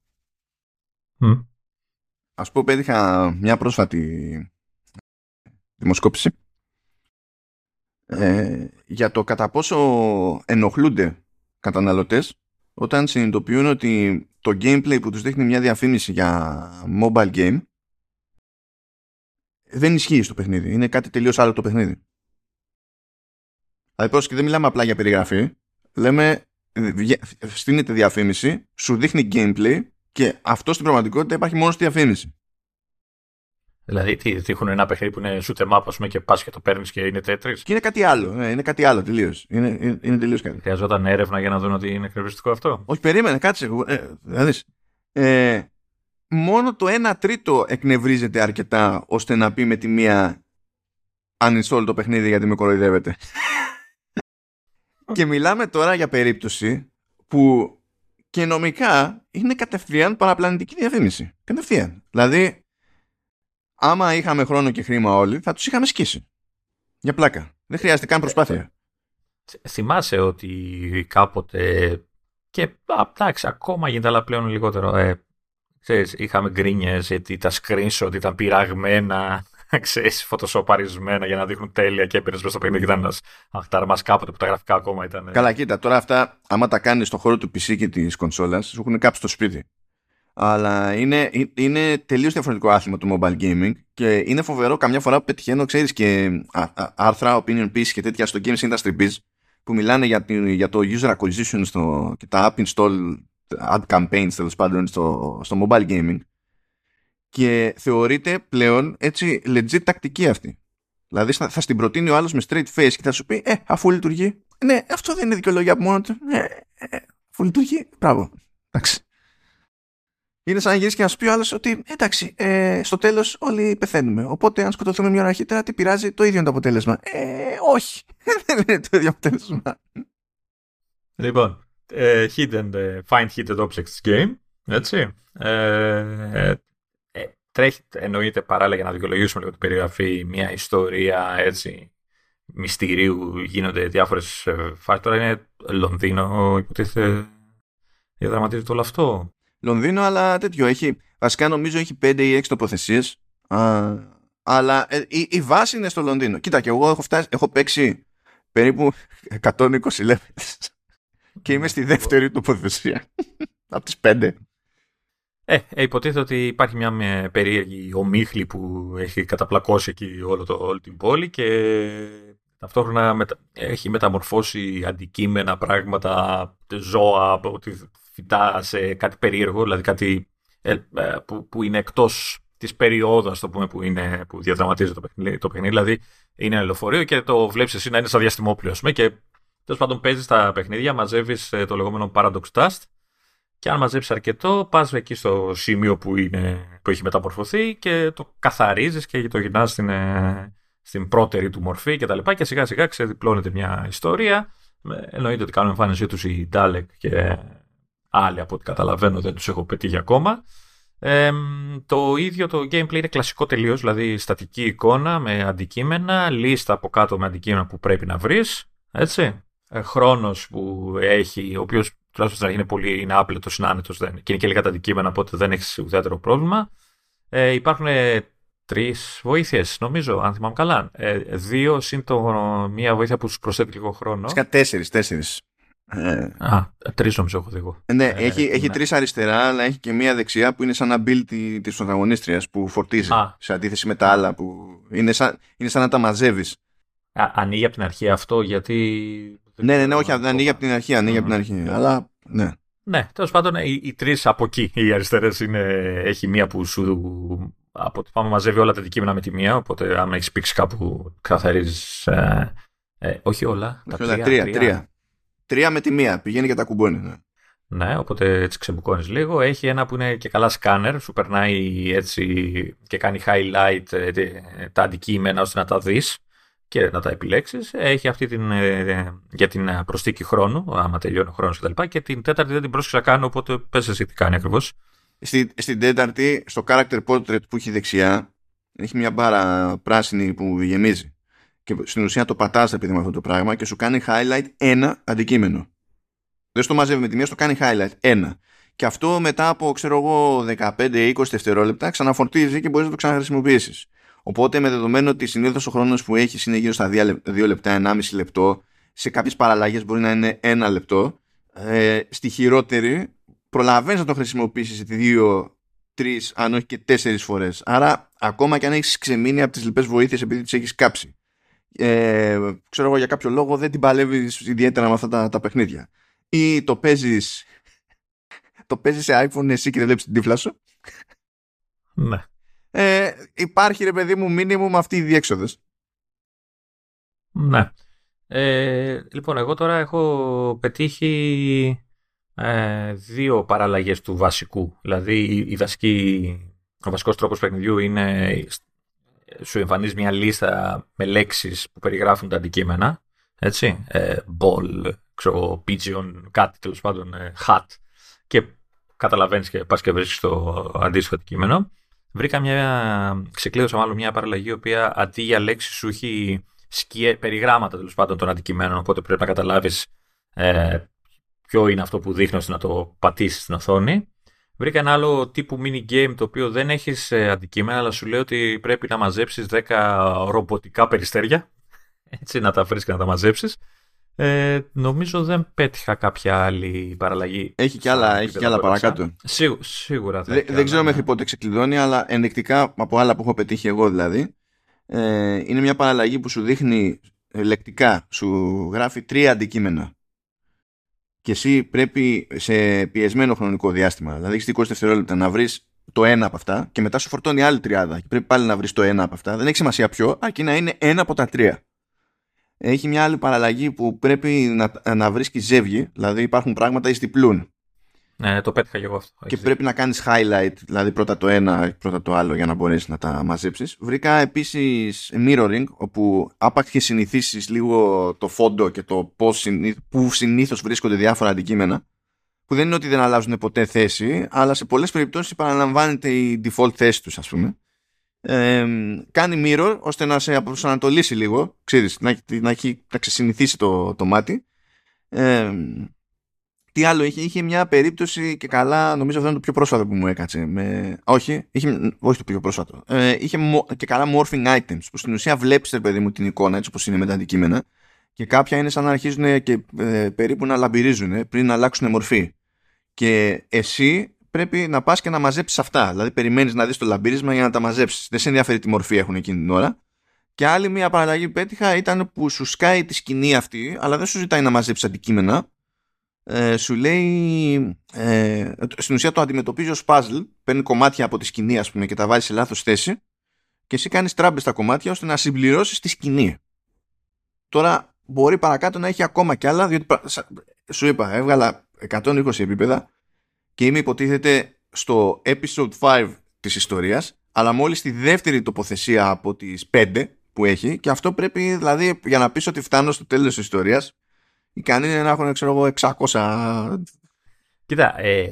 mm. Ας πω πέτυχα μια πρόσφατη δημοσκόπηση ε, για το κατά πόσο ενοχλούνται καταναλωτές όταν συνειδητοποιούν ότι το gameplay που τους δείχνει μια διαφήμιση για mobile game δεν ισχύει στο παιχνίδι. Είναι κάτι τελείως άλλο το παιχνίδι. Δηλαδή, και δεν μιλάμε απλά για περιγραφή. Λέμε, στείνεται διαφήμιση, σου δείχνει gameplay και αυτό στην πραγματικότητα υπάρχει μόνο στη διαφήμιση. Δηλαδή, τι, δείχνουν ένα παιχνίδι που είναι shoot em up, πούμε, και πας και το παίρνεις και είναι τέτοιο. Και είναι κάτι άλλο. Ναι, είναι κάτι άλλο τελείως. Είναι, είναι, είναι τελείως κάτι. Χρειαζόταν έρευνα για να δουν ότι είναι εκνευριστικό αυτό; Όχι, περίμενε, κάτσε. Ε, δηλαδή, ε, μόνο το 1 τρίτο εκνευρίζεται αρκετά ώστε να πει με τη μία uninstall το παιχνίδι γιατί με κοροϊδεύετε. και μιλάμε τώρα για περίπτωση που και νομικά είναι κατευθείαν παραπλανητική διαφήμιση. Κατευθείαν. Δηλαδή, άμα είχαμε χρόνο και χρήμα όλοι, θα τους είχαμε σκίσει. Για πλάκα. Δεν χρειάζεται καν προσπάθεια. Θυμάσαι ότι κάποτε και εντάξει, ακόμα γίνεται, αλλά πλέον λιγότερο. Ε, Ξέρεις, είχαμε γκρίνιες γιατί τα screenshot ήταν πειραγμένα, ξέρεις, φωτοσοπαρισμένα για να δείχνουν τέλεια και έπαιρνες μέσα στο παιχνίδι και ήταν ένας αχταρμάς κάποτε που τα γραφικά ακόμα ήταν. Καλά, κοίτα, τώρα αυτά, άμα τα κάνεις στον χώρο του PC και της κονσόλας, σου έχουν κάψει στο σπίτι. Αλλά είναι, είναι τελείως διαφορετικό άθλημα το mobile gaming και είναι φοβερό καμιά φορά που πετυχαίνω, ξέρεις, και άρθρα, opinion pieces και τέτοια στο Games Industry Biz που μιλάνε για, για το user acquisition στο, και τα app install ad campaigns τέλος πάντων στο, στο mobile gaming και θεωρείται πλέον έτσι legit τακτική αυτή. Δηλαδή θα, θα στην προτείνει ο άλλος με straight face και θα σου πει Ε, αφού λειτουργεί. Ναι, αυτό δεν είναι δικαιολογία από μόνος του. Ε, ε, αφού λειτουργεί, μπράβο. Εντάξει. Είναι σαν να γυρίσει και να σου πει ο άλλος ότι εντάξει, ε, στο τέλος όλοι πεθαίνουμε. Οπότε αν σκοτωθούμε μια ώρα αρχίτερα, τι πειράζει, το ίδιο είναι το αποτέλεσμα. Ε, όχι. δεν είναι το ίδιο αποτέλεσμα. Λοιπόν, ε, hidden, ε, find hidden objects game, έτσι. Ε, τρέχει, εννοείται παράλληλα για να δικαιολογήσουμε λίγο την περιγραφή, μια ιστορία έτσι μυστηρίου, γίνονται διάφορες φάσεις. Τώρα είναι Λονδίνο, υποτίθεται, διαδραματίζεται όλο αυτό. Λονδίνο, αλλά τέτοιο, έχει, βασικά νομίζω έχει 5 ή 6 τοποθεσίες. Αλλά ε, η, η, βάση είναι στο Λονδίνο. Κοίτα, και εγώ έχω, φτάσει, έχω παίξει περίπου 120 levels και είμαι στη δεύτερη τοποθεσία από τις πέντε. Ε, ε, υποτίθεται ότι υπάρχει μια, μια περίεργη ομίχλη που έχει καταπλακώσει εκεί όλο το, όλη την πόλη και ταυτόχρονα μετα... έχει μεταμορφώσει αντικείμενα, πράγματα, ζώα, ότι φυτά σε κάτι περίεργο, δηλαδή κάτι ε, ε, που, που είναι εκτός της περίοδου, το πούμε, που, είναι, που διαδραματίζεται το παιχνίδι, το παιχνίδι. Δηλαδή είναι ένα λεωφορείο και το βλέπεις εσύ να είναι σαν διαστημόπλαιο, και τέλος πάντων παίζεις τα παιχνίδια, μαζεύεις ε, το λεγόμενο Paradox Dust και αν μαζέψει αρκετό, πας εκεί στο σημείο που, είναι, που έχει μεταμορφωθεί και το καθαρίζεις και το γυρνάς στην, ε, στην πρώτερη του μορφή κτλ. Και, και σιγά σιγά ξεδιπλώνεται μια ιστορία. Εννοείται ότι κάνουν εμφάνισή τους οι Dalek και άλλοι από ό,τι καταλαβαίνω δεν τους έχω πετύχει ακόμα. Ε, το ίδιο το gameplay είναι κλασικό τελείως, δηλαδή στατική εικόνα με αντικείμενα, λίστα από κάτω με αντικείμενα που πρέπει να βρεις. Έτσι. Ε, χρόνος που έχει, ο οποίος τουλάχιστον στην αρχή είναι πολύ είναι άπλετος, είναι άνετος δεν, και είναι και λίγα τα αντικείμενα, οπότε δεν έχεις ουδέτερο πρόβλημα. Ε, υπάρχουν τρεις βοήθειες, νομίζω, αν θυμάμαι καλά. Ε, δύο συν το, μία βοήθεια που σου προσθέτει λίγο χρόνο. Σκα τέσσερις, τέσσερις. Ε, Α, τρεις νομίζω έχω δει ε, Ναι, ε, έχει, έχει ναι. τρεις αριστερά, αλλά έχει και μία δεξιά που είναι σαν να build τη πρωταγωνίστριας που φορτίζει. Α. Σε αντίθεση με τα άλλα που είναι σαν, είναι σαν να τα μαζεύεις. Ανοίγει από την αρχή αυτό γιατί ναι, ναι, ναι, όχι, ανοίγει από την αρχή, ανοίγει από την αρχή. Αλλά, ναι. Ναι, τέλος πάντων οι, οι τρεις από εκεί, οι αριστερές έχει μία που σου. Από, πάμε μαζεύει όλα τα αντικείμενα με τη μία. Οπότε, αν έχεις πήξει κάπου, καθαρίζεις. Ε, ε, όχι όλα. τα τρία, τρία, τρία. Τρία με τη μία. Πηγαίνει και τα κουμπώνει. Ναι. Ναι, οπότε έτσι ξεμπουκώνεις λίγο. Έχει ένα που είναι και καλά σκάνερ, σου περνάει έτσι και κάνει highlight ε, τα αντικείμενα ώστε να τα δεις και να τα επιλέξεις. Έχει αυτή την, ε, για την ε, προστίκη χρόνου, άμα τελειώνει ο χρόνος κτλ. Και την τέταρτη δεν την πρόσεξα καν, οπότε πες εσύ τι κάνει ακριβώς. Στη, στην τέταρτη, στο character portrait που έχει δεξιά, έχει μια μπάρα πράσινη που γεμίζει. Και στην ουσία το πατάς επειδή με αυτό το πράγμα και σου κάνει highlight ένα αντικείμενο. Δεν στο μαζεύει με τη μία, στο κάνει highlight ένα. Και αυτό μετά από ξέρω εγώ 15-20 δευτερόλεπτα ξαναφορτίζει και μπορείς να το ξαναχρησιμοποιήσεις. Οπότε με δεδομένο ότι συνήθως ο χρόνος που έχεις είναι γύρω στα 2 λεπτά, 1,5 λεπτό, σε κάποιες παραλλαγές μπορεί να είναι ένα λεπτό. Ε, στη χειρότερη, προλαβαίνεις να το χρησιμοποιήσεις 2, 3, αν όχι και 4 φορές. Άρα, ακόμα και αν έχεις ξεμείνει από τις λοιπές βοήθειες επειδή τις έχεις κάψει. Ε, ξέρω εγώ για κάποιο λόγο δεν την παλεύεις ιδιαίτερα με αυτά τα, τα παιχνίδια. Ή το παίζεις το παίζεις σε iPhone εσύ και δεν βλέπεις την τύφλα σου; Ναι ε, υπάρχει ρε παιδί μου μήνυμου αυτή η διέξοδος. Ναι. Ε, λοιπόν, εγώ τώρα έχω πετύχει ε, δύο παραλλαγές του βασικού. Δηλαδή, η, βασική, ο βασικός τρόπος παιχνιδιού είναι σου εμφανίζει μια λίστα με λέξεις που περιγράφουν τα αντικείμενα. Έτσι. Ε, ball, ξέρω, pigeon, κάτι τέλος πάντων, ε, hat. Και καταλαβαίνεις και πας και βρίσκεις το αντίστοιχο αντικείμενο. Βρήκα μια, ξεκλείδωσα μάλλον μια παραλλαγή, η οποία αντί για λέξει σου έχει σκιέ, περιγράμματα τέλος πάντων των αντικειμένων, οπότε πρέπει να καταλάβεις ε, ποιο είναι αυτό που δείχνεις ώστε να το πατήσεις στην οθόνη. Βρήκα ένα άλλο τύπου mini game το οποίο δεν έχεις ε, αντικείμενα, αλλά σου λέει ότι πρέπει να μαζέψεις 10 ρομποτικά περιστέρια. Έτσι, να τα βρει και να τα μαζέψεις. Ε, νομίζω δεν πέτυχα κάποια άλλη παραλλαγή. Έχει και άλλα, έχει και άλλα παρακάτω. σίγουρα θα Δεν ξέρω μέχρι πότε ξεκλειδώνει, αλλά ενδεικτικά από άλλα που έχω πετύχει εγώ δηλαδή, ε, είναι μια παραλλαγή που σου δείχνει λεκτικά, σου γράφει τρία αντικείμενα. Και εσύ πρέπει σε πιεσμένο χρονικό διάστημα, δηλαδή έχεις 20 δευτερόλεπτα να βρεις το ένα από αυτά και μετά σου φορτώνει άλλη τριάδα. Και πρέπει πάλι να βρεις το ένα από αυτά. Δεν έχει σημασία ποιο, αρκεί να είναι ένα από τα τρία έχει μια άλλη παραλλαγή που πρέπει να, να βρίσκει ζεύγη, δηλαδή υπάρχουν πράγματα εις διπλούν. Ναι, το πέτυχα και εγώ αυτό. Και πρέπει να κάνεις highlight, δηλαδή πρώτα το ένα, πρώτα το άλλο για να μπορέσεις να τα μαζέψεις. Βρήκα επίσης mirroring, όπου άπαξ και συνηθίσεις λίγο το φόντο και το πώς που συνήθως βρίσκονται διάφορα αντικείμενα, που δεν είναι ότι δεν αλλάζουν ποτέ θέση, αλλά σε πολλές περιπτώσεις παραλαμβάνεται η default θέση τους, ας πούμε ε, κάνει mirror ώστε να σε προσανατολίσει λίγο, ξέρεις, να, να, έχει, να ξεσυνηθίσει το, το μάτι. Ε, τι άλλο είχε, είχε μια περίπτωση και καλά, νομίζω αυτό είναι το πιο πρόσφατο που μου έκατσε. Με... Όχι, είχε, όχι το πιο πρόσφατο. Ε, είχε και καλά morphing items, που στην ουσία βλέπεις, παιδί μου, την εικόνα έτσι όπως είναι με τα αντικείμενα και κάποια είναι σαν να αρχίζουν και ε, περίπου να λαμπυρίζουν πριν να αλλάξουν μορφή. Και εσύ πρέπει να πας και να μαζέψεις αυτά. Δηλαδή, περιμένεις να δεις το λαμπύρισμα για να τα μαζέψεις. Δεν σε ενδιαφέρει τι μορφή έχουν εκείνη την ώρα. Και άλλη μια παραλλαγή που πέτυχα ήταν που σου σκάει τη σκηνή αυτή, αλλά δεν σου ζητάει να μαζέψεις αντικείμενα. Ε, σου λέει ε, στην ουσία το αντιμετωπίζει ως puzzle παίρνει κομμάτια από τη σκηνή ας πούμε και τα βάζει σε λάθος θέση και εσύ κάνεις τράμπες στα κομμάτια ώστε να συμπληρώσεις τη σκηνή τώρα μπορεί παρακάτω να έχει ακόμα κι άλλα διότι σου είπα έβγαλα 120 επίπεδα και είμαι υποτίθεται στο episode 5 της ιστορίας αλλά μόλις στη δεύτερη τοποθεσία από τις 5 που έχει και αυτό πρέπει δηλαδή για να πεις ότι φτάνω στο τέλος της ιστορίας ικανοί είναι να έχουν ξέρω εγώ 600 Κοίτα, ε,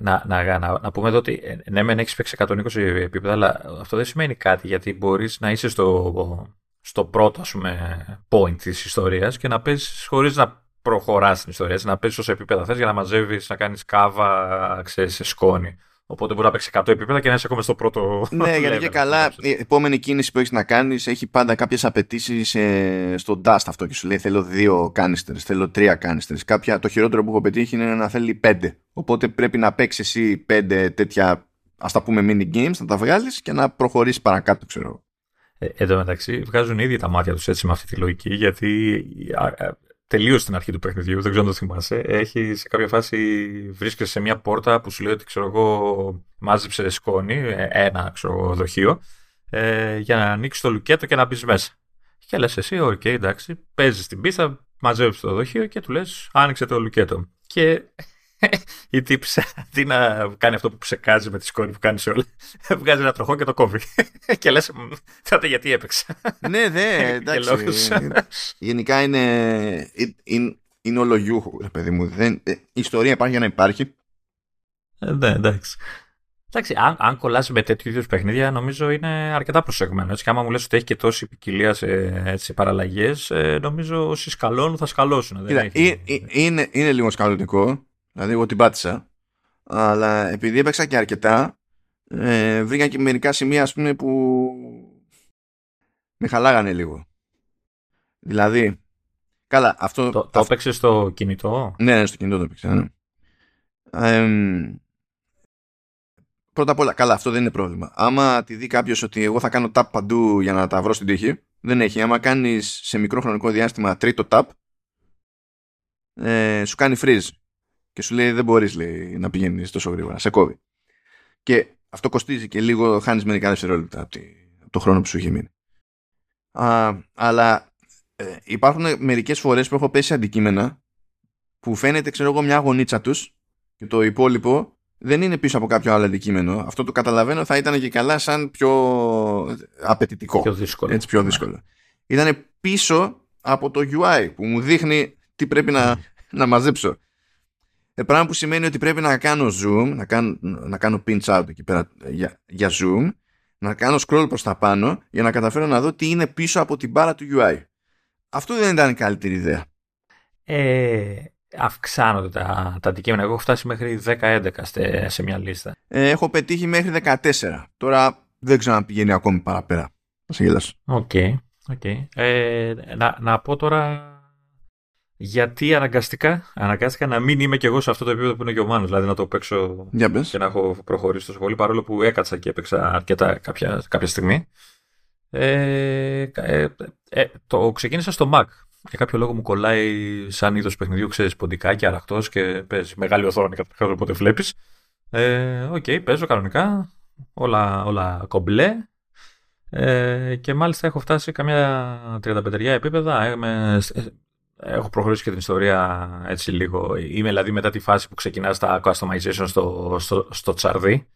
να, να, να, να, πούμε εδώ ότι ε, ναι, μεν έχεις παίξει 120 επίπεδα, αλλά αυτό δεν σημαίνει κάτι γιατί μπορείς να είσαι στο, στο πρώτο ας πούμε, point της ιστορίας και να παίζει χωρίς να προχωράς την ιστορία, να παίζεις όσο επίπεδα θες για να μαζεύεις, να κάνεις κάβα, ξέρεις, σε σκόνη. Οπότε μπορεί να παίξεις 100 επίπεδα και να είσαι ακόμα στο πρώτο. Ναι, γιατί και καλά η επόμενη κίνηση που έχεις να κάνεις έχει πάντα κάποιες απαιτήσεις ε, στο dust αυτό και σου λέει θέλω δύο κάνιστερ, θέλω τρία κάνιστερ. Κάποια, το χειρότερο που έχω πετύχει είναι να θέλει πέντε. Οπότε πρέπει να παίξεις εσύ πέντε τέτοια ας τα πούμε mini games, να τα βγάλεις και να προχωρήσεις παρακάτω, ξέρω. Ε, εν τω μεταξύ, βγάζουν ήδη τα μάτια τους έτσι με αυτή τη λογική, γιατί τελείως στην αρχή του παιχνιδιού, δεν ξέρω αν το θυμάσαι, έχει σε κάποια φάση βρίσκεσαι σε μια πόρτα που σου λέει ότι ξέρω εγώ μάζεψε σκόνη, ε, ένα ξέρω δοχείο, ε, για να ανοίξεις το λουκέτο και να μπεις μέσα. Και λες εσύ, OK, okay, εντάξει, παίζεις την πίστα, μαζεύει το δοχείο και του λες, άνοιξε το λουκέτο. Και η τύψη αντί να κάνει αυτό που ψεκάζει με τη σκόνη που κάνει σε όλα, βγάζει ένα τροχό και το κόβει. και λες, τότε γιατί έπαιξα. ναι, ναι, εντάξει. Γενικά είναι, είναι, είναι ολογιούχο, παιδί μου. Δεν, ε, η ιστορία υπάρχει για να υπάρχει. Ε, ναι, εντάξει. Εντάξει, αν, αν κολλάσει με τέτοιου είδους παιχνίδια, νομίζω είναι αρκετά προσεγμένο. Έτσι, και άμα μου λες ότι έχει και τόση ποικιλία σε, σε παραλλαγές, ε, νομίζω όσοι σκαλώνουν θα σκαλώσουν. Κοίτα, έχει... είναι, είναι, είναι λίγο σκαλωτικό. Δηλαδή εγώ την πάτησα. Αλλά επειδή έπαιξα και αρκετά, ε, βρήκα και μερικά σημεία ας πούμε που με χαλάγανε λίγο. Δηλαδή, καλά, αυτό... Το, το έπαιξες στο κινητό; Ναι, ναι, στο κινητό το έπαιξα, ναι. πρώτα απ' όλα, καλά, αυτό δεν είναι πρόβλημα. Άμα τη δει κάποιος ότι εγώ θα κάνω tap παντού για να τα βρω στην τύχη, δεν έχει. Άμα κάνεις σε μικρό χρονικό διάστημα τρίτο tap, ε, σου κάνει freeze και σου λέει δεν μπορείς λέει, να πηγαίνεις τόσο γρήγορα, σε κόβει. Και αυτό κοστίζει και λίγο χάνεις μερικά δευτερόλεπτα από, το χρόνο που σου έχει μείνει. Α, αλλά ε, υπάρχουν μερικές φορές που έχω πέσει αντικείμενα που φαίνεται ξέρω εγώ μια γονίτσα τους και το υπόλοιπο δεν είναι πίσω από κάποιο άλλο αντικείμενο. Αυτό το καταλαβαίνω θα ήταν και καλά σαν πιο απαιτητικό. Πιο δύσκολο. Έτσι πιο δύσκολο. Ναι. Ήταν πίσω από το UI που μου δείχνει τι πρέπει να, να μαζέψω. Ε, πράγμα που σημαίνει ότι πρέπει να κάνω zoom, να κάνω, να κάνω pinch out εκεί πέρα για, για zoom, να κάνω scroll προς τα πάνω για να καταφέρω να δω τι είναι πίσω από την μπάρα του UI. Αυτό δεν ήταν η καλύτερη ιδέα. Ε, αυξάνονται τα, τα αντικείμενα. Εγώ έχω φτάσει μέχρι 10-11 σε μια λίστα. Ε, έχω πετύχει μέχρι 14. Τώρα δεν ξέρω αν πηγαίνει ακόμη παραπέρα. Θα σε γελάσω. OK. Okay, okay. Ε, να, να πω τώρα γιατί αναγκαστικά, αναγκάστηκα να μην είμαι κι εγώ σε αυτό το επίπεδο που είναι και ο Μάνος, δηλαδή να το παίξω και να έχω προχωρήσει τόσο πολύ, παρόλο που έκατσα και έπαιξα αρκετά κάποια, κάποια στιγμή. Ε, ε, ε, το ξεκίνησα στο Mac. Για κάποιο λόγο μου κολλάει σαν είδος παιχνιδιού, ξέρεις, ποντικάκι, αραχτός και παίζει μεγάλη οθόνη κατά όποτε βλέπεις. Ε, OK, okay, παίζω κανονικά. Όλα, όλα κομπλέ. Ε, και μάλιστα έχω φτάσει καμιά 35 επίπεδα. Είμαι έχω προχωρήσει και την ιστορία έτσι λίγο. Είμαι δηλαδή μετά τη φάση που ξεκινάς τα customization στο, στο, στο τσαρδί.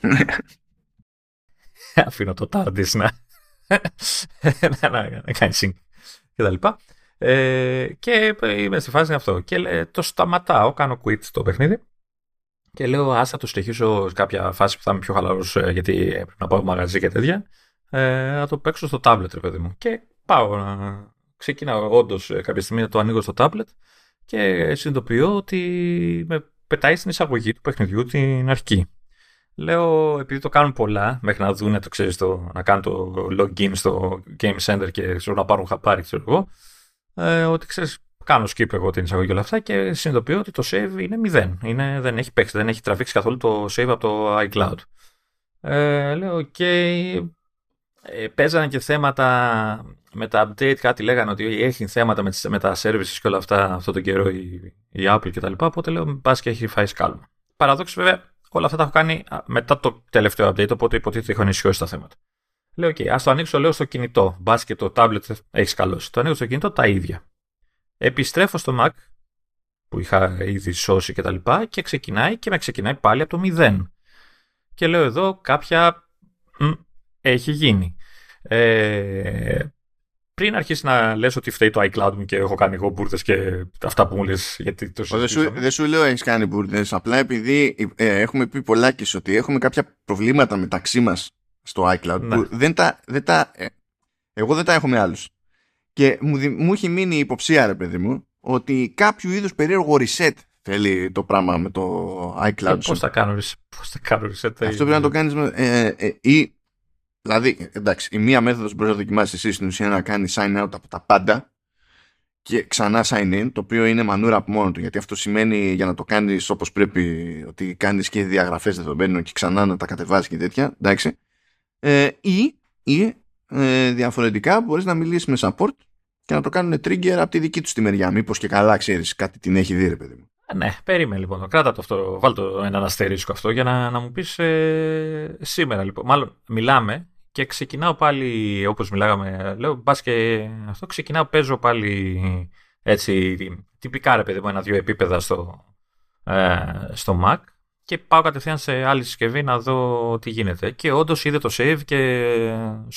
Αφήνω το TARDIS να, να, να, κάνει sync και τα λοιπά. Ε, και είμαι στη φάση αυτό. Και το σταματάω, κάνω quit το παιχνίδι. Και λέω, ας θα το συνεχίσω σε κάποια φάση που θα είμαι πιο χαλαρός ε, γιατί πρέπει να πάω μαγαζί και τέτοια. Ε, να το παίξω στο tablet, ρε παιδί μου. Και πάω να, ξεκινάω όντως ε, κάποια στιγμή να το ανοίγω στο tablet και συνειδητοποιώ ότι με πετάει στην εισαγωγή του παιχνιδιού την αρχική. Λέω, επειδή το κάνουν πολλά, μέχρι να δουν, το ξέρεις, το, να κάνουν το login στο Game Center και ξέρω, να πάρουν χαπάρι, ξέρω εγώ, ε, ότι ξέρεις, κάνω skip εγώ την εισαγωγή όλα αυτά και συνειδητοποιώ ότι το save είναι μηδέν. Είναι, δεν έχει παίξει, δεν έχει τραβήξει καθόλου το save από το iCloud. Ε, λέω, ok, ε, παίζανε και θέματα με τα update, κάτι λέγανε ότι έχει θέματα με, με τα services και όλα αυτά αυτό τον καιρό η, η Apple κτλ. Οπότε λέω, μπας και έχει φάει σκάλμα. Παραδόξως βέβαια, όλα αυτά τα έχω κάνει μετά το τελευταίο update, οπότε υποτίθεται έχω ενισχυώσει τα θέματα. Λέω, OK, ας το ανοίξω, λέω στο κινητό. Μπας και το tablet έχεις σκαλώσει. Το ανοίγω στο κινητό, τα ίδια. Επιστρέφω στο Mac που είχα ήδη σώσει και τα λοιπά και ξεκινάει και με ξεκινάει πάλι από το 0. Και λέω εδώ κάποια μ, έχει γίνει. Ε, πριν αρχίσει να λες ότι φταίει το iCloud μου και έχω κάνει εγώ μπουρδες και αυτά που μου λες γιατί το Δεν σου, δεν σου λέω έχεις κάνει μπουρδες. Απλά επειδή ε, έχουμε πει πολλά και ότι έχουμε κάποια προβλήματα μεταξύ μας στο iCloud ναι. που δεν τα, δεν τα, ε, εγώ δεν τα έχω με άλλους. Και μου, μου έχει μείνει υποψία, ρε παιδί μου, ότι κάποιο είδους περίεργο reset θέλει το πράγμα με το iCloud. Πώς θα κάνω reset. Αυτό πρέπει να το κάνεις. Ε, ε, ή Δηλαδή, εντάξει, η μία μέθοδος που μπορείς να δοκιμάσεις εσύ στην ουσία είναι να κάνεις sign out από τα πάντα και ξανά sign in, το οποίο είναι μανούρα από μόνο του, γιατί αυτό σημαίνει για να το κάνεις όπως πρέπει, ότι κάνεις και διαγραφές δεδομένων και ξανά να τα κατεβάζεις και τέτοια, εντάξει. Ε, ή ή ε, διαφορετικά μπορείς να μιλήσεις με support και να το κάνουν trigger από τη δική τους τη μεριά. Μήπως και καλά ξέρεις κάτι την έχει δει, ρε παιδί μου. Ε, ναι, περίμενε λοιπόν. Κράτα το αυτό. Βάλ το έναν αστερίσκο αυτό για να, να μου πεις ε, σήμερα λοιπόν. Μάλλον μιλάμε και ξεκινάω πάλι όπως μιλάγαμε. Λέω μπας και αυτό ξεκινάω, παίζω πάλι έτσι τυπικά ρε παιδί μου ένα-δύο επίπεδα στο, ε, στο Mac και πάω κατευθείαν σε άλλη συσκευή να δω τι γίνεται. Και όντως είδε το save και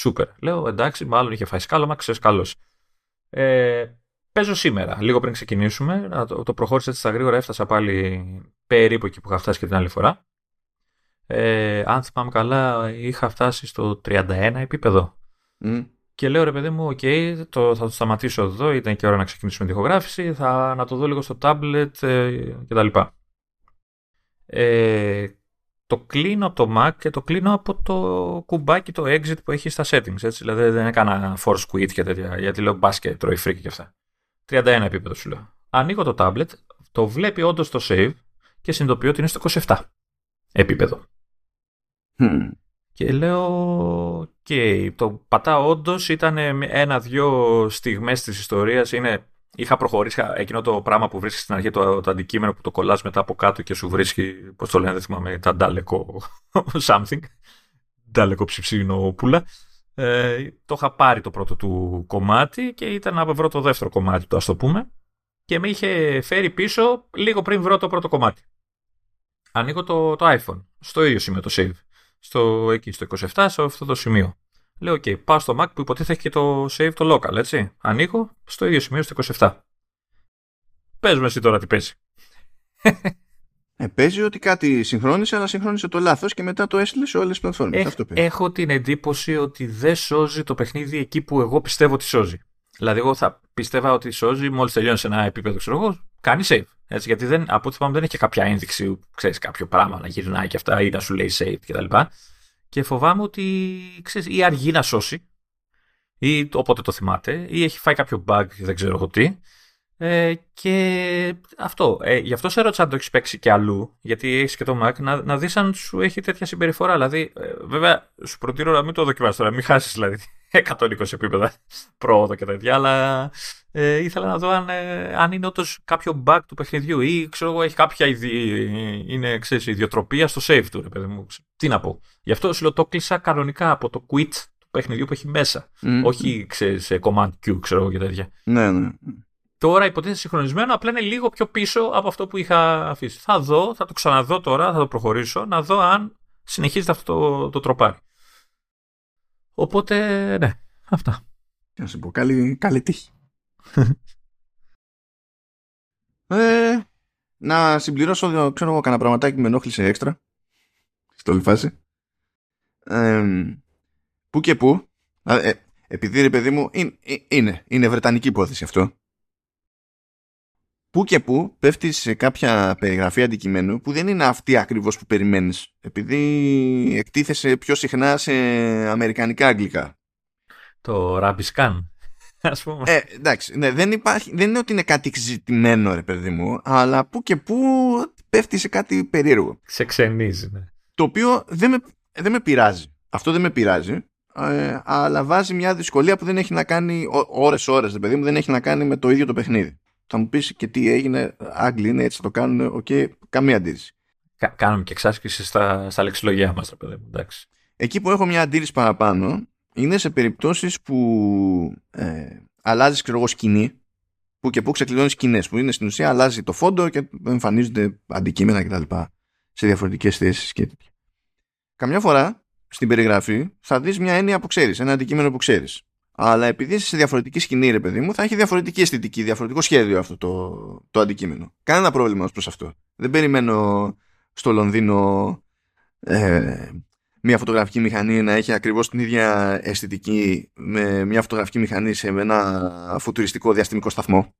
super. Λέω εντάξει, μάλλον είχε φάει σκάλωμα, ξέρω 'γω. Ε, Παίζω σήμερα, λίγο πριν ξεκινήσουμε. Το, το προχώρησα έτσι στα γρήγορα, έφτασα πάλι περίπου εκεί που είχα φτάσει και την άλλη φορά. Ε, αν θυμάμαι καλά, είχα φτάσει στο 31 επίπεδο. Και λέω ρε παιδί μου, οκ, το, θα το σταματήσω εδώ, ήταν και ώρα να ξεκινήσουμε την ηχογράφηση, θα να το δω λίγο στο tablet ε, κτλ. Ε, το κλείνω από το Mac και το κλείνω από το κουμπάκι το exit που έχει στα settings. Έτσι, δηλαδή δεν έκανα force quit και τέτοια, γιατί λέω μπάσκετ, τρώει φρίκι και αυτά. 31 επίπεδο σου λέω. Ανοίγω το tablet, το βλέπει όντως το save και συνειδητοποιώ ότι είναι στο 27 επίπεδο. Και λέω, ok, το πατάω όντως, ήταν ένα-δυο στιγμές της ιστορίας, είναι, είχα προχωρήσει εκείνο το πράγμα που βρίσκεις στην αρχή, το, το αντικείμενο που το κολλάς μετά από κάτω και σου βρίσκει, πώς το λένε, δεν θυμάμαι, τα ντάλεκο something, ντάλεκο ψιψίνο ε, το είχα πάρει το πρώτο του κομμάτι και ήταν να βρω το δεύτερο κομμάτι του, ας το πούμε, και με είχε φέρει πίσω λίγο πριν βρω το πρώτο κομμάτι. Ανοίγω το, το iPhone, στο ίδιο σημείο το save, στο, εκεί στο 27, σε αυτό το σημείο. Λέω, OK, πάω στο Mac που υποτίθεται και το save το local, έτσι. Ανοίγω στο ίδιο σημείο στο 27. Πες με εσύ τώρα τι παίζει. Ε, παίζει ότι κάτι συγχρόνισε, αλλά συγχρόνισε το λάθος και μετά το έστειλε σε όλες τις πλατφόρμες. Έχω την εντύπωση ότι δεν σώζει το παιχνίδι εκεί που εγώ πιστεύω ότι σώζει. Δηλαδή, εγώ θα πίστευα ότι σώζει μόλις τελειώνει σε ένα επίπεδο, ξέρω εγώ, κάνει save. Έτσι, γιατί δεν, από ό,τι θυμάμαι δεν έχει κάποια ένδειξη, ξέρεις, κάποιο πράγμα να γυρνάει και αυτά ή να σου λέει save κτλ. Και, και φοβάμαι ότι ξέρεις, ή αργεί να σώσει, ή όποτε το θυμάται, ή έχει φάει κάποιο bug, δεν ξέρω εγώ τι, ε, και αυτό. Ε, γι' αυτό σε ρώτησα αν το έχεις παίξει και αλλού, γιατί έχεις και το Mac, να, να δεις αν σου έχει τέτοια συμπεριφορά. Δηλαδή, ε, βέβαια, σου προτείνω να μην το δοκιμάσεις τώρα, μην χάσεις δηλαδή 120 επίπεδα πρόοδο και τέτοια, αλλά ε, ήθελα να δω αν, ε, αν είναι όντως κάποιο bug του παιχνιδιού ή ξέρω εγώ έχει κάποια ιδι... είναι, ξέρεις, ιδιοτροπία στο save του, ρε παιδί μου. Τι να πω. Γι' αυτό σου λέω το κλείσα κανονικά από το quit του παιχνιδιού που έχει μέσα. Mm. Όχι, ξέρεις, command Q, ξέρω εγώ και τέτοια. Ναι, ναι. Τώρα υποτίθεται συγχρονισμένο, απλά είναι λίγο πιο πίσω από αυτό που είχα αφήσει. Θα δω, θα το ξαναδώ τώρα, θα το προχωρήσω, να δω αν συνεχίζεται αυτό το, το τροπάρι. Οπότε, ναι, αυτά. Να σου πω, καλή, καλή τύχη. Ε, να συμπληρώσω, ξέρω εγώ, κανένα πραγματάκι που με ενόχλησε έξτρα. Στο όλη φάση. Ε, πού και πού. Ε, επειδή ρε παιδί μου είναι, είναι, είναι βρετανική υπόθεση αυτό που και που πέφτει σε κάποια περιγραφή αντικειμένου που δεν είναι αυτή ακριβώς που περιμένεις επειδή εκτίθεσε πιο συχνά σε αμερικανικά αγγλικά. Το ραμπισκάν. Ας πούμε. Ε, εντάξει, ναι, δεν, υπάρχει, δεν είναι ότι είναι κάτι εξεζητημένο ρε παιδί μου, αλλά που και που πέφτει σε κάτι περίεργο. Σε ξενίζει, ναι. Το οποίο δεν με, δεν με πειράζει. Αυτό δεν με πειράζει, ε, αλλά βάζει μια δυσκολία που δεν έχει να κάνει ώρες-ώρες, ρε παιδί μου, δεν έχει να κάνει με το ίδιο το παιχνίδι. Θα μου πεις και τι έγινε, Άγγλοι είναι έτσι, θα το κάνουν, OK, okay, καμία αντίρρηση. Κα, κάνουμε και εξάσκηση στα, στα λεξιλόγιά μας, ρε παιδί μου, εντάξει. Εκεί που έχω μια αντίρρηση παραπάνω είναι σε περιπτώσεις που ε, αλλάζεις ξέρω εγώ σκηνή που και που ξεκλειδώνεις σκηνές που είναι στην ουσία αλλάζει το φόντο και εμφανίζονται αντικείμενα κτλ. σε διαφορετικές θέσεις και τέτοια. Καμιά φορά στην περιγραφή θα δεις μια έννοια που ξέρεις, ένα αντικείμενο που ξέρεις. Αλλά επειδή είσαι σε διαφορετική σκηνή, ρε παιδί μου, θα έχει διαφορετική αισθητική, διαφορετικό σχέδιο αυτό το, το αντικείμενο. Κανένα πρόβλημα ως προς αυτό. Δεν περιμένω στο Λονδίνο ε, μια φωτογραφική μηχανή να έχει ακριβώς την ίδια αισθητική με μια φωτογραφική μηχανή σε ένα φουτουριστικό διαστημικό σταθμό.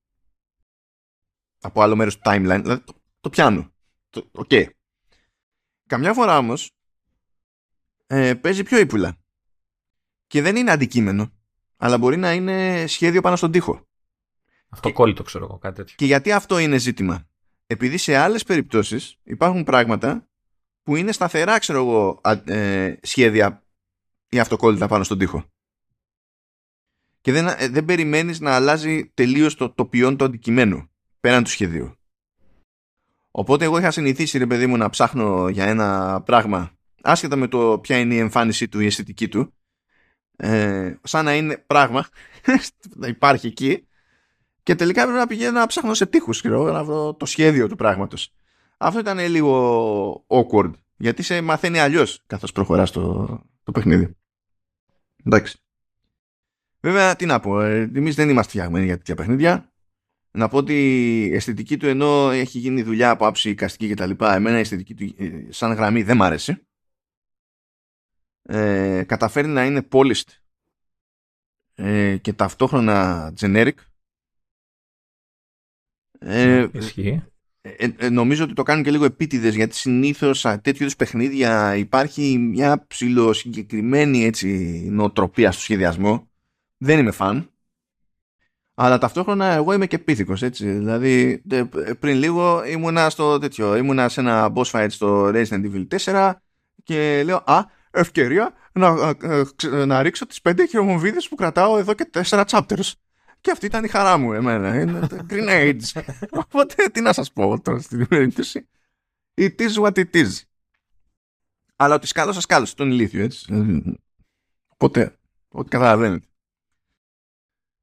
Από άλλο μέρος του timeline. Δηλαδή το, το πιάνω. OK. Okay. καμιά φορά όμως ε, παίζει πιο ύπουλα. Και δεν είναι αντικείμενο αλλά μπορεί να είναι σχέδιο πάνω στον τοίχο. Αυτοκόλλητο ξέρω εγώ κάτι τέτοιο. Και γιατί αυτό είναι ζήτημα. Επειδή σε άλλες περιπτώσεις υπάρχουν πράγματα που είναι σταθερά, ξέρω εγώ, ε, σχέδια ή αυτοκόλλητα πάνω στον τοίχο. Και δεν, ε, δεν περιμένεις να αλλάζει τελείως το, το ποιόν του αντικειμένου πέραν του σχεδίου. Οπότε εγώ είχα συνηθίσει, ρε παιδί μου, να ψάχνω για ένα πράγμα άσχετα με το ποια είναι η εμφάνισή του, η αισθητική του, ε, σαν να είναι πράγμα, να υπάρχει εκεί, και τελικά έπρεπε να πηγαίνω να ψάχνω σε τείχους, να βρω το σχέδιο του πράγματος. Αυτό ήταν λίγο awkward. Γιατί σε μαθαίνει αλλιώς καθώς προχωράς το, το παιχνίδι. Εντάξει. Βέβαια, τι να πω. Ε, Εμείς δεν είμαστε φτιαγμένοι για τέτοια παιχνίδια. Να πω ότι η αισθητική του ενώ έχει γίνει δουλειά από άψη οικαστική κτλ. Εμένα η αισθητική του ε, σαν γραμμή δεν μ' άρεσε. Ε, καταφέρει να είναι polished ε, και ταυτόχρονα generic. Ε, Ισχύει. Ε, ε, νομίζω ότι το κάνουν και λίγο επίτηδες γιατί συνήθως σε τέτοιου είδους παιχνίδια υπάρχει μια ψηλοσυγκεκριμένη έτσι, νοοτροπία στο σχεδιασμό. Δεν είμαι φαν. Αλλά ταυτόχρονα εγώ είμαι και πίθηκος έτσι. Δηλαδή πριν λίγο ήμουνα στο τέτοιο. Ήμουνα σε ένα boss fight στο Resident Evil 4 και λέω Α, ευκαιρία να, ε, να ρίξω τις πέντε χειρομοβίδες που κρατάω εδώ και τέσσερα chapters. Και αυτή ήταν η χαρά μου εμένα. Είναι grenades. Οπότε τι να σας πω τώρα στην περίπτωση. It is what it is. Αλλά ότι σκάλωσα σκάλωσα τον ηλίθιο έτσι. Οπότε ό,τι καταλαβαίνετε.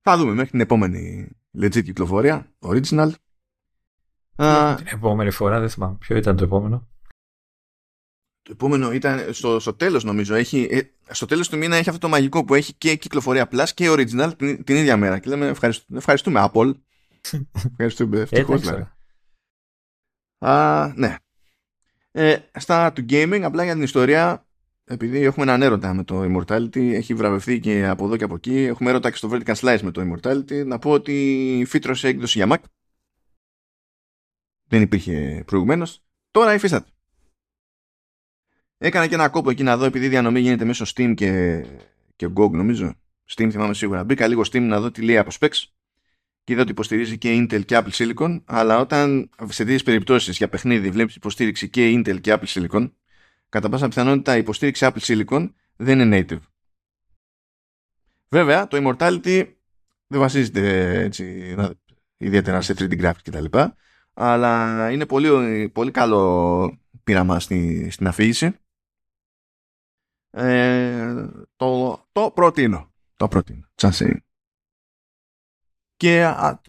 Θα δούμε μέχρι την επόμενη legit κυκλοφορία. Original. Την επόμενη φορά δεν θυμάμαι. Ποιο ήταν το επόμενο; Το επόμενο ήταν στο, στο τέλος νομίζω. Έχει, ε, στο τέλος του μήνα έχει αυτό το μαγικό που έχει και κυκλοφορία Plus και Original την, την ίδια μέρα. Και λέμε ευχαριστούμε, ευχαριστούμε Apple. ευχαριστούμε. Ευτυχώς δηλαδή. Α, ναι. Ε, στα του gaming, απλά για την ιστορία, επειδή έχουμε έναν έρωτα με το Immortality, έχει βραβευτεί και από εδώ και από εκεί, έχουμε έρωτα και στο Vertical Slice με το Immortality, να πω ότι φύτρωσε έκδοση για Mac. Δεν υπήρχε προηγουμένως. Τώρα υφίσταται. Έκανα και ένα κόπο εκεί να δω επειδή η διανομή γίνεται μέσω Steam και, και GOG νομίζω. Steam θυμάμαι σίγουρα. Μπήκα λίγο Steam να δω τι λέει από specs και είδα ότι υποστηρίζει και Intel και Apple Silicon αλλά όταν σε τέτοιες περιπτώσεις για παιχνίδι βλέπεις υποστήριξη και Intel και Apple Silicon κατά πάσα πιθανότητα η υποστήριξη Apple Silicon δεν είναι native. Βέβαια το Immortality δεν βασίζεται έτσι, ιδιαίτερα σε 3D graphics κτλ. Αλλά είναι πολύ, πολύ καλό πείραμα στη, στην αφήγηση ε, το, το προτείνω. Το προτείνω. Και α,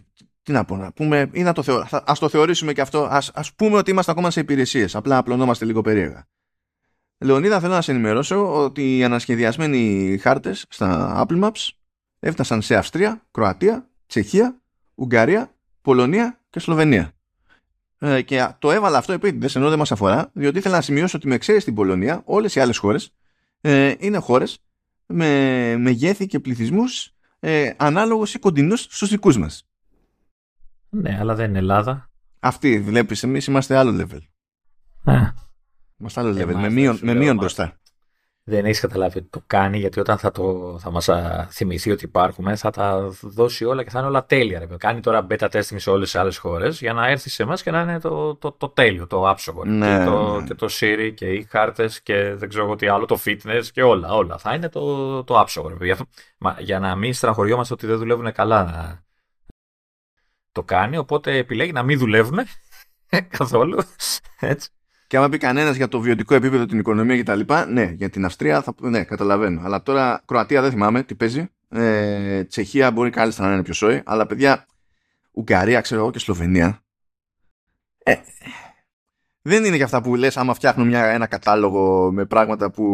τι να πω, να πούμε, ή να το θεω, ας το θεωρήσουμε και αυτό, ας, ας πούμε ότι είμαστε ακόμα σε υπηρεσίες, απλά απλωνόμαστε λίγο περίεργα. Λεωνίδα, θέλω να σε ενημερώσω ότι οι ανασχεδιασμένοι χάρτες στα Apple Maps έφτασαν σε Αυστρία, Κροατία, Τσεχία, Ουγγαρία, Πολωνία και Σλοβενία. Ε, και το έβαλα αυτό επίτηδες ενώ δεν μας αφορά, διότι ήθελα να σημειώσω ότι με ξέρεις στην Πολωνία, όλες οι άλλες χώρες ε, είναι χώρες με μεγέθη και πληθυσμούς ε, ανάλογους ή κοντινούς στους δικούς μας. Ναι, αλλά δεν είναι Ελλάδα. Αυτή, βλέπεις, εμείς είμαστε άλλο level. Ε, Είμαστε άλλο level, Εμάς, με δεν μείον, σου με λέω, μείον μας. μπροστά. Δεν έχεις καταλάβει ότι το κάνει, γιατί όταν θα, το, θα μας α, θυμηθεί ότι υπάρχουμε, θα τα δώσει όλα και θα είναι όλα τέλεια. Ρε. παιδί. Κάνει τώρα beta testing σε όλες τις άλλες χώρες για να έρθει σε εμάς και να είναι το, το, το τέλειο, το άψογο. Ναι, και, το, ναι. και το Siri και οι χάρτες και δεν ξέρω εγώ τι άλλο, το fitness και όλα. όλα. Θα είναι το, το άψογο. Ρε. παιδί. Για, αυτό- μα, για να μην στεναχωριόμαστε ότι δεν δουλεύουν καλά να το κάνει, οπότε επιλέγει να μην δουλεύουν καθόλου. Έτσι. Και άμα πει κανένας για το βιωτικό επίπεδο, την οικονομία κτλ. Ναι, για την Αυστρία θα, ναι, καταλαβαίνω. Αλλά τώρα Κροατία δεν θυμάμαι τι παίζει. Ε, Τσεχία μπορεί κάλλιστα να είναι πιο σόι. Αλλά παιδιά, Ουγγαρία, ξέρω εγώ και Σλοβενία. Ε, δεν είναι για αυτά που λες άμα φτιάχνω μια, ένα κατάλογο με πράγματα που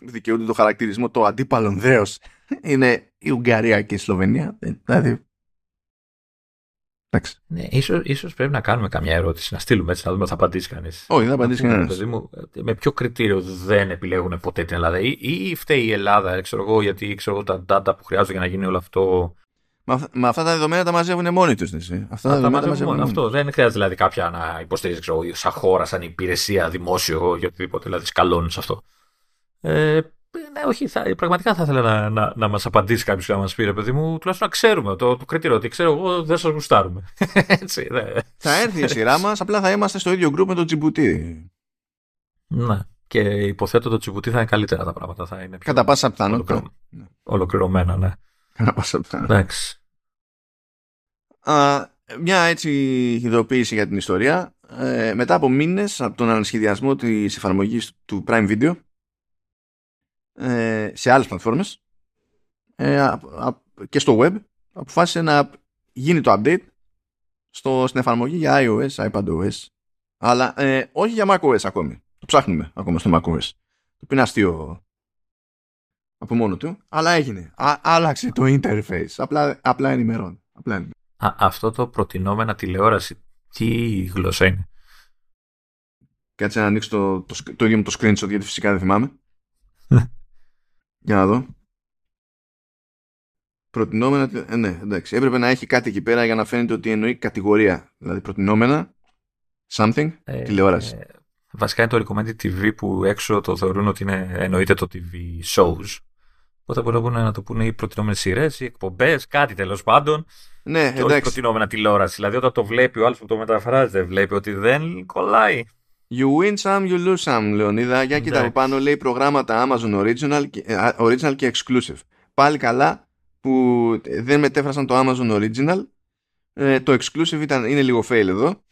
δικαιούνται το χαρακτηρισμό το αντίπαλον δέος. Είναι η Ουγγαρία και η Σλοβενία. Ε, Δηλαδή. Εντάξει. Ναι, ίσως, ίσως πρέπει να κάνουμε καμιά ερώτηση, να στείλουμε έτσι, να δούμε αν θα απαντήσει κανείς. Όχι, δεν θα απαντήσει Να πούμε, κανένας. παιδί μου, με ποιο κριτήριο δεν επιλέγουν ποτέ την Ελλάδα, ή, ή φταίει η Ελλάδα, ξέρω εγώ, γιατί ξέρω εγώ, τα data που χρειάζονται για να γίνει όλο αυτό. Μα, αυ- μα αυτά τα δεδομένα τα μαζεύουν μόνοι τους. Αυτά τα τα δεδομένα τα μαζεύουν μαζεύουν μόνο. μόνοι Αυτό δεν χρειάζεται δηλαδή κάποια να υποστηρίζει, ξέρω εγώ, σαν χώρα, σαν υπηρεσία, δημόσιο ή οτιδήποτε, δηλαδή σκαλώνεις σε αυτό. Ε, ναι, όχι, θα, πραγματικά θα ήθελα να, να, να μας απαντήσει κάποιος και να μας πει, ρε παιδί μου, τουλάχιστον να ξέρουμε το, το κριτήριο, ότι ξέρω εγώ δεν σας γουστάρουμε. Έτσι, ναι. Θα έρθει η σειρά μας, απλά θα είμαστε στο ίδιο group με τον Τζιμπουτί. ναι. Και υποθέτω το τσιμπουτί θα είναι καλύτερα τα πράγματα. Θα είναι πιο Κατά πάσα πιθανότητα. ολοκληρω- ολοκληρωμένα, ναι. Κατά πάσα πιθανότητα. Εντάξει. Α, μια έτσι ειδοποίηση για την ιστορία. Ε, μετά από μήνες από τον ανασχεδιασμό της εφαρμογής του Prime Video ε, σε άλλες πλατφόρμες ε, α- α- και στο web αποφάσισε να γίνει το update στο, στην εφαρμογή για iOS, iPadOS αλλά ε, όχι για macOS ακόμη. Το ψάχνουμε ακόμα στο macOS. Το οποίο είναι αστείο από μόνο του, αλλά έγινε. Α, άλλαξε το interface. Απλά, απλά ενημερώνει. Απλά ενημερώνει. Α, αυτό το προτινόμενα τηλεόραση, τι γλώσσα είναι; Κάτσε να ανοίξω το, το, σκ- το ίδιο μου το screenshot γιατί φυσικά δεν θυμάμαι. Για να δω. Προτινόμενα. τε- ε, ναι, εντάξει. Έπρεπε να έχει κάτι εκεί πέρα για να φαίνεται ότι εννοεί κατηγορία. Δηλαδή προτινόμενα. Something. Ε, τηλεόραση. ε, βασικά είναι το recommended TV που έξω το θεωρούν ότι είναι, εννοείται το TV shows. Οπότε μπορούν να το πούνε οι προτινόμενες σειρές, οι εκπομπές, κάτι τέλος πάντων. ναι, Και όχι εντάξει. προτινόμενα τηλεόραση. Δηλαδή όταν το βλέπει ο άλλος που το μεταφράζει, δεν βλέπει ότι δεν κολλάει. You win some, you lose some, Λεωνίδα. Για κοίτα από Εντάξει. πάνω λέει προγράμματα Amazon Original και, ε, α, original και Exclusive. Πάλι καλά που ε, δεν μετέφρασαν το Amazon Original. Ε, το Exclusive ήταν, είναι λίγο fail εδώ.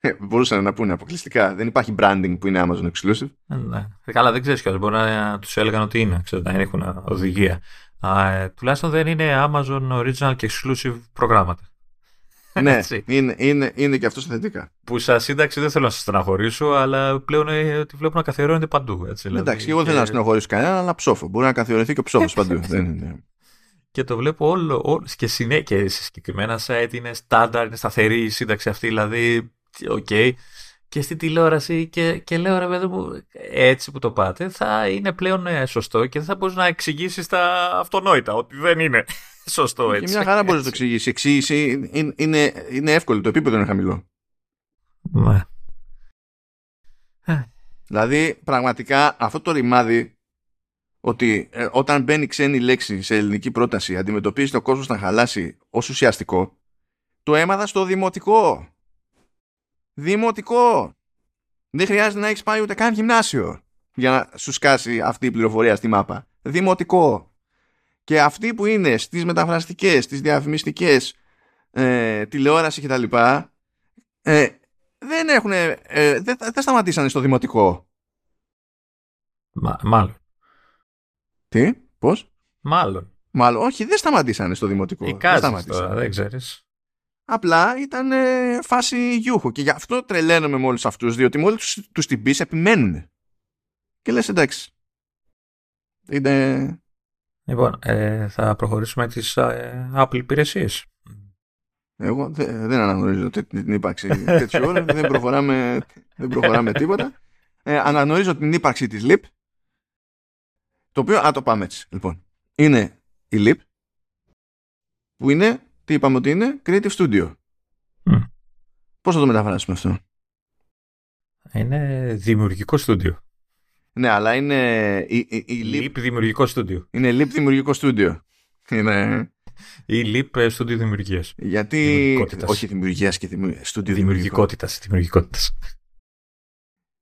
Ε, μπορούσαν να πούνε αποκλειστικά. Δεν υπάρχει branding που είναι Amazon Exclusive. Ε, Ναι. Καλά, δεν ξέρεις κιόλας. Μπορεί να τους έλεγαν ότι είναι, ξέρω, να έχουν οδηγία. Α, ε, τουλάχιστον δεν είναι Amazon Original και Exclusive προγράμματα. Ναι, Έτσι. είναι, είναι, είναι και αυτό στα θετικά. Που σαν σύνταξη δεν θέλω να σας στεναχωρήσω, αλλά πλέον ε, τη βλέπω να καθιερώνεται παντού. Έτσι, δηλαδή. Εντάξει, εγώ δεν θέλω να και, στενοχωρήσω κανέναν, αλλά ψόφο. Μπορεί να καθιερωθεί και ο ψόφος παντού. δεν είναι. και το βλέπω όλο, όλο και, συνέ, και σε συγκεκριμένα site είναι στάνταρ, είναι σταθερή η σύνταξη αυτή, δηλαδή, οκ. Και στη τηλεόραση και, και λέω ρε παιδί μου, έτσι που το πάτε, θα είναι πλέον ε, σωστό και δεν θα μπορείς να εξηγήσεις τα αυτονόητα ότι δεν είναι σωστό Και έτσι. μια χαρά μπορείς να το εξηγήσεις. Η εξήγηση είναι, είναι, είναι εύκολη, το επίπεδο είναι χαμηλό. Ναι. Δηλαδή, πραγματικά αυτό το ρημάδι ότι ε, όταν μπαίνει ξένη λέξη σε ελληνική πρόταση αντιμετωπίζεις το κόσμο να χαλάσει ως ουσιαστικό, το έμαθα στο δημοτικό. Δημοτικό. Δεν χρειάζεται να έχεις πάει ούτε καν γυμνάσιο για να σου σκάσει αυτή η πληροφορία στη μάπα. Δημοτικό. Και αυτοί που είναι στις μεταφραστικές, στις διαφημιστικές, ε, τηλεόραση κτλ. Ε, δεν έχουν, ε, δεν, δεν σταματήσανε στο δημοτικό. Μα, μάλλον. Τι, πώς, Μάλλον. μάλλον, όχι, δεν σταματήσανε στο δημοτικό. Δεν Εικάζεις σταματήσανε. τώρα, δεν ξέρεις. Απλά ήταν ε, φάση γιούχο και γι' αυτό τρελαίνομαι με όλους αυτούς, διότι μόλις τους, τους την πεις επιμένουν. Και λες εντάξει. Είναι... Λοιπόν, ε, θα προχωρήσουμε τις ε, Apple υπηρεσίες. Εγώ δεν, δεν αναγνωρίζω τε- την ύπαρξη τέτοιου όρου, δεν προχωράμε, δεν προχωράμε τίποτα. Ε, αναγνωρίζω την ύπαρξη της LIP, το οποίο, α το πάμε έτσι, λοιπόν. Είναι η LIP, που είναι, τι είπαμε ότι είναι, Creative Studio. Μμ. Πώς θα το μεταφράσουμε αυτό; Είναι δημιουργικό στούντιο. Ναι, αλλά είναι. Η, η, η Leap δημιουργικό στούντιο. Είναι Leap δημιουργικό στούντιο. Είναι. Ή Leap στούντιο δημιουργίας. Γιατί. Όχι δημιουργίας και δημιουργία. Στούντιο δημιουργικότητας. Δημιουργικότητας.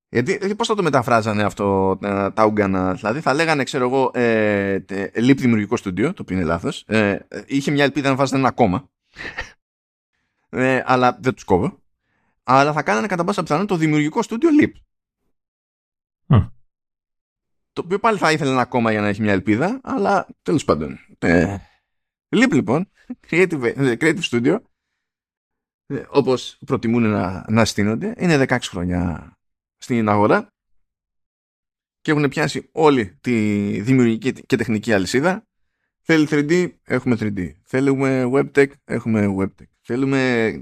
Γιατί πώς θα το μεταφράζανε αυτό τα, τα Ούγκανα, δηλαδή θα λέγανε, ξέρω εγώ, ε, Leap δημιουργικό στούντιο, το οποίο είναι λάθος. Ε, είχε μια ελπίδα να βάζανε ένα κόμμα. Ε, αλλά δεν τους κόβω. Αλλά θα κάνανε κατά πάσα πιθανότητα το δημιουργικό στούντιο Leap. Το οποίο πάλι θα ήθελε ένα κόμμα για να έχει μια ελπίδα, αλλά τέλος πάντων. Ε, Leap λοιπόν, Creative, creative Studio, ε, όπως προτιμούν να, να στείνονται, είναι 16 χρόνια στην αγορά και έχουν πιάσει όλη τη δημιουργική και τεχνική αλυσίδα. Θέλει 3D, έχουμε 3D. Θέλουμε WebTech, έχουμε WebTech. Θέλουμε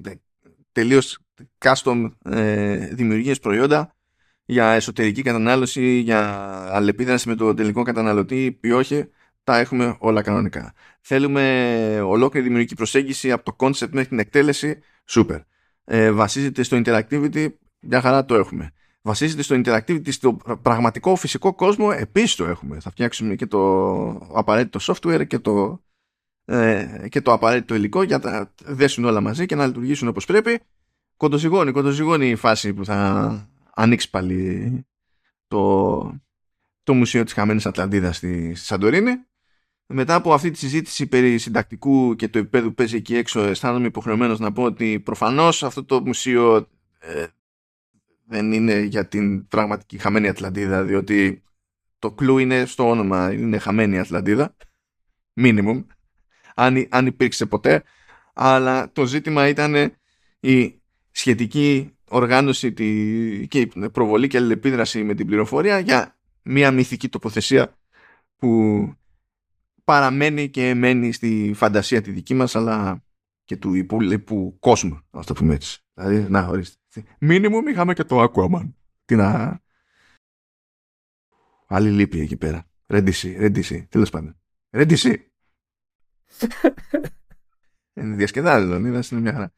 τελείως custom ε, δημιουργίες προϊόντα για εσωτερική κατανάλωση, για αλληλεπίδραση με το τελικό καταναλωτή ή όχι, τα έχουμε όλα κανονικά. Θέλουμε ολόκληρη δημιουργική προσέγγιση από το concept μέχρι την εκτέλεση, super. Ε, βασίζεται στο interactivity, μια χαρά το έχουμε βασίζεται στο interactivity, στο πραγματικό φυσικό κόσμο, επίσης το έχουμε. Θα φτιάξουμε και το απαραίτητο software και το, ε, και το απαραίτητο υλικό για να δέσουν όλα μαζί και να λειτουργήσουν όπως πρέπει. Κοντοζυγώνει, κοντοζυγώνει η φάση που θα ανοίξει πάλι το, το Μουσείο της Χαμένης Ατλαντίδας στη, στη Σαντορίνη. Μετά από αυτή τη συζήτηση περί συντακτικού και του επίπεδου που παίζει εκεί έξω αισθάνομαι υποχρεωμένος να πω ότι προφανώς αυτό το μουσείο ε, δεν είναι για την πραγματική χαμένη Ατλαντίδα, διότι το κλου είναι στο όνομα, είναι χαμένη Ατλαντίδα, minimum, αν, αν υπήρξε ποτέ, αλλά το ζήτημα ήταν η σχετική οργάνωση τη, και η προβολή και αλληλεπίδραση με την πληροφορία για μια μυθική τοποθεσία που παραμένει και μένει στη φαντασία τη δική μας αλλά και του υπόλοιπου κόσμου, να το πούμε έτσι. Δηλαδή, να, ορίστε. Μίνιμουμ είχαμε και το Aquaman. Τι να... Άλλη λύπη εκεί πέρα. Ρέντιση, ρέντιση. Τέλος πάντων. Ρέντιση. Διασκεδάζει τον, είδα, είναι μια χαρά.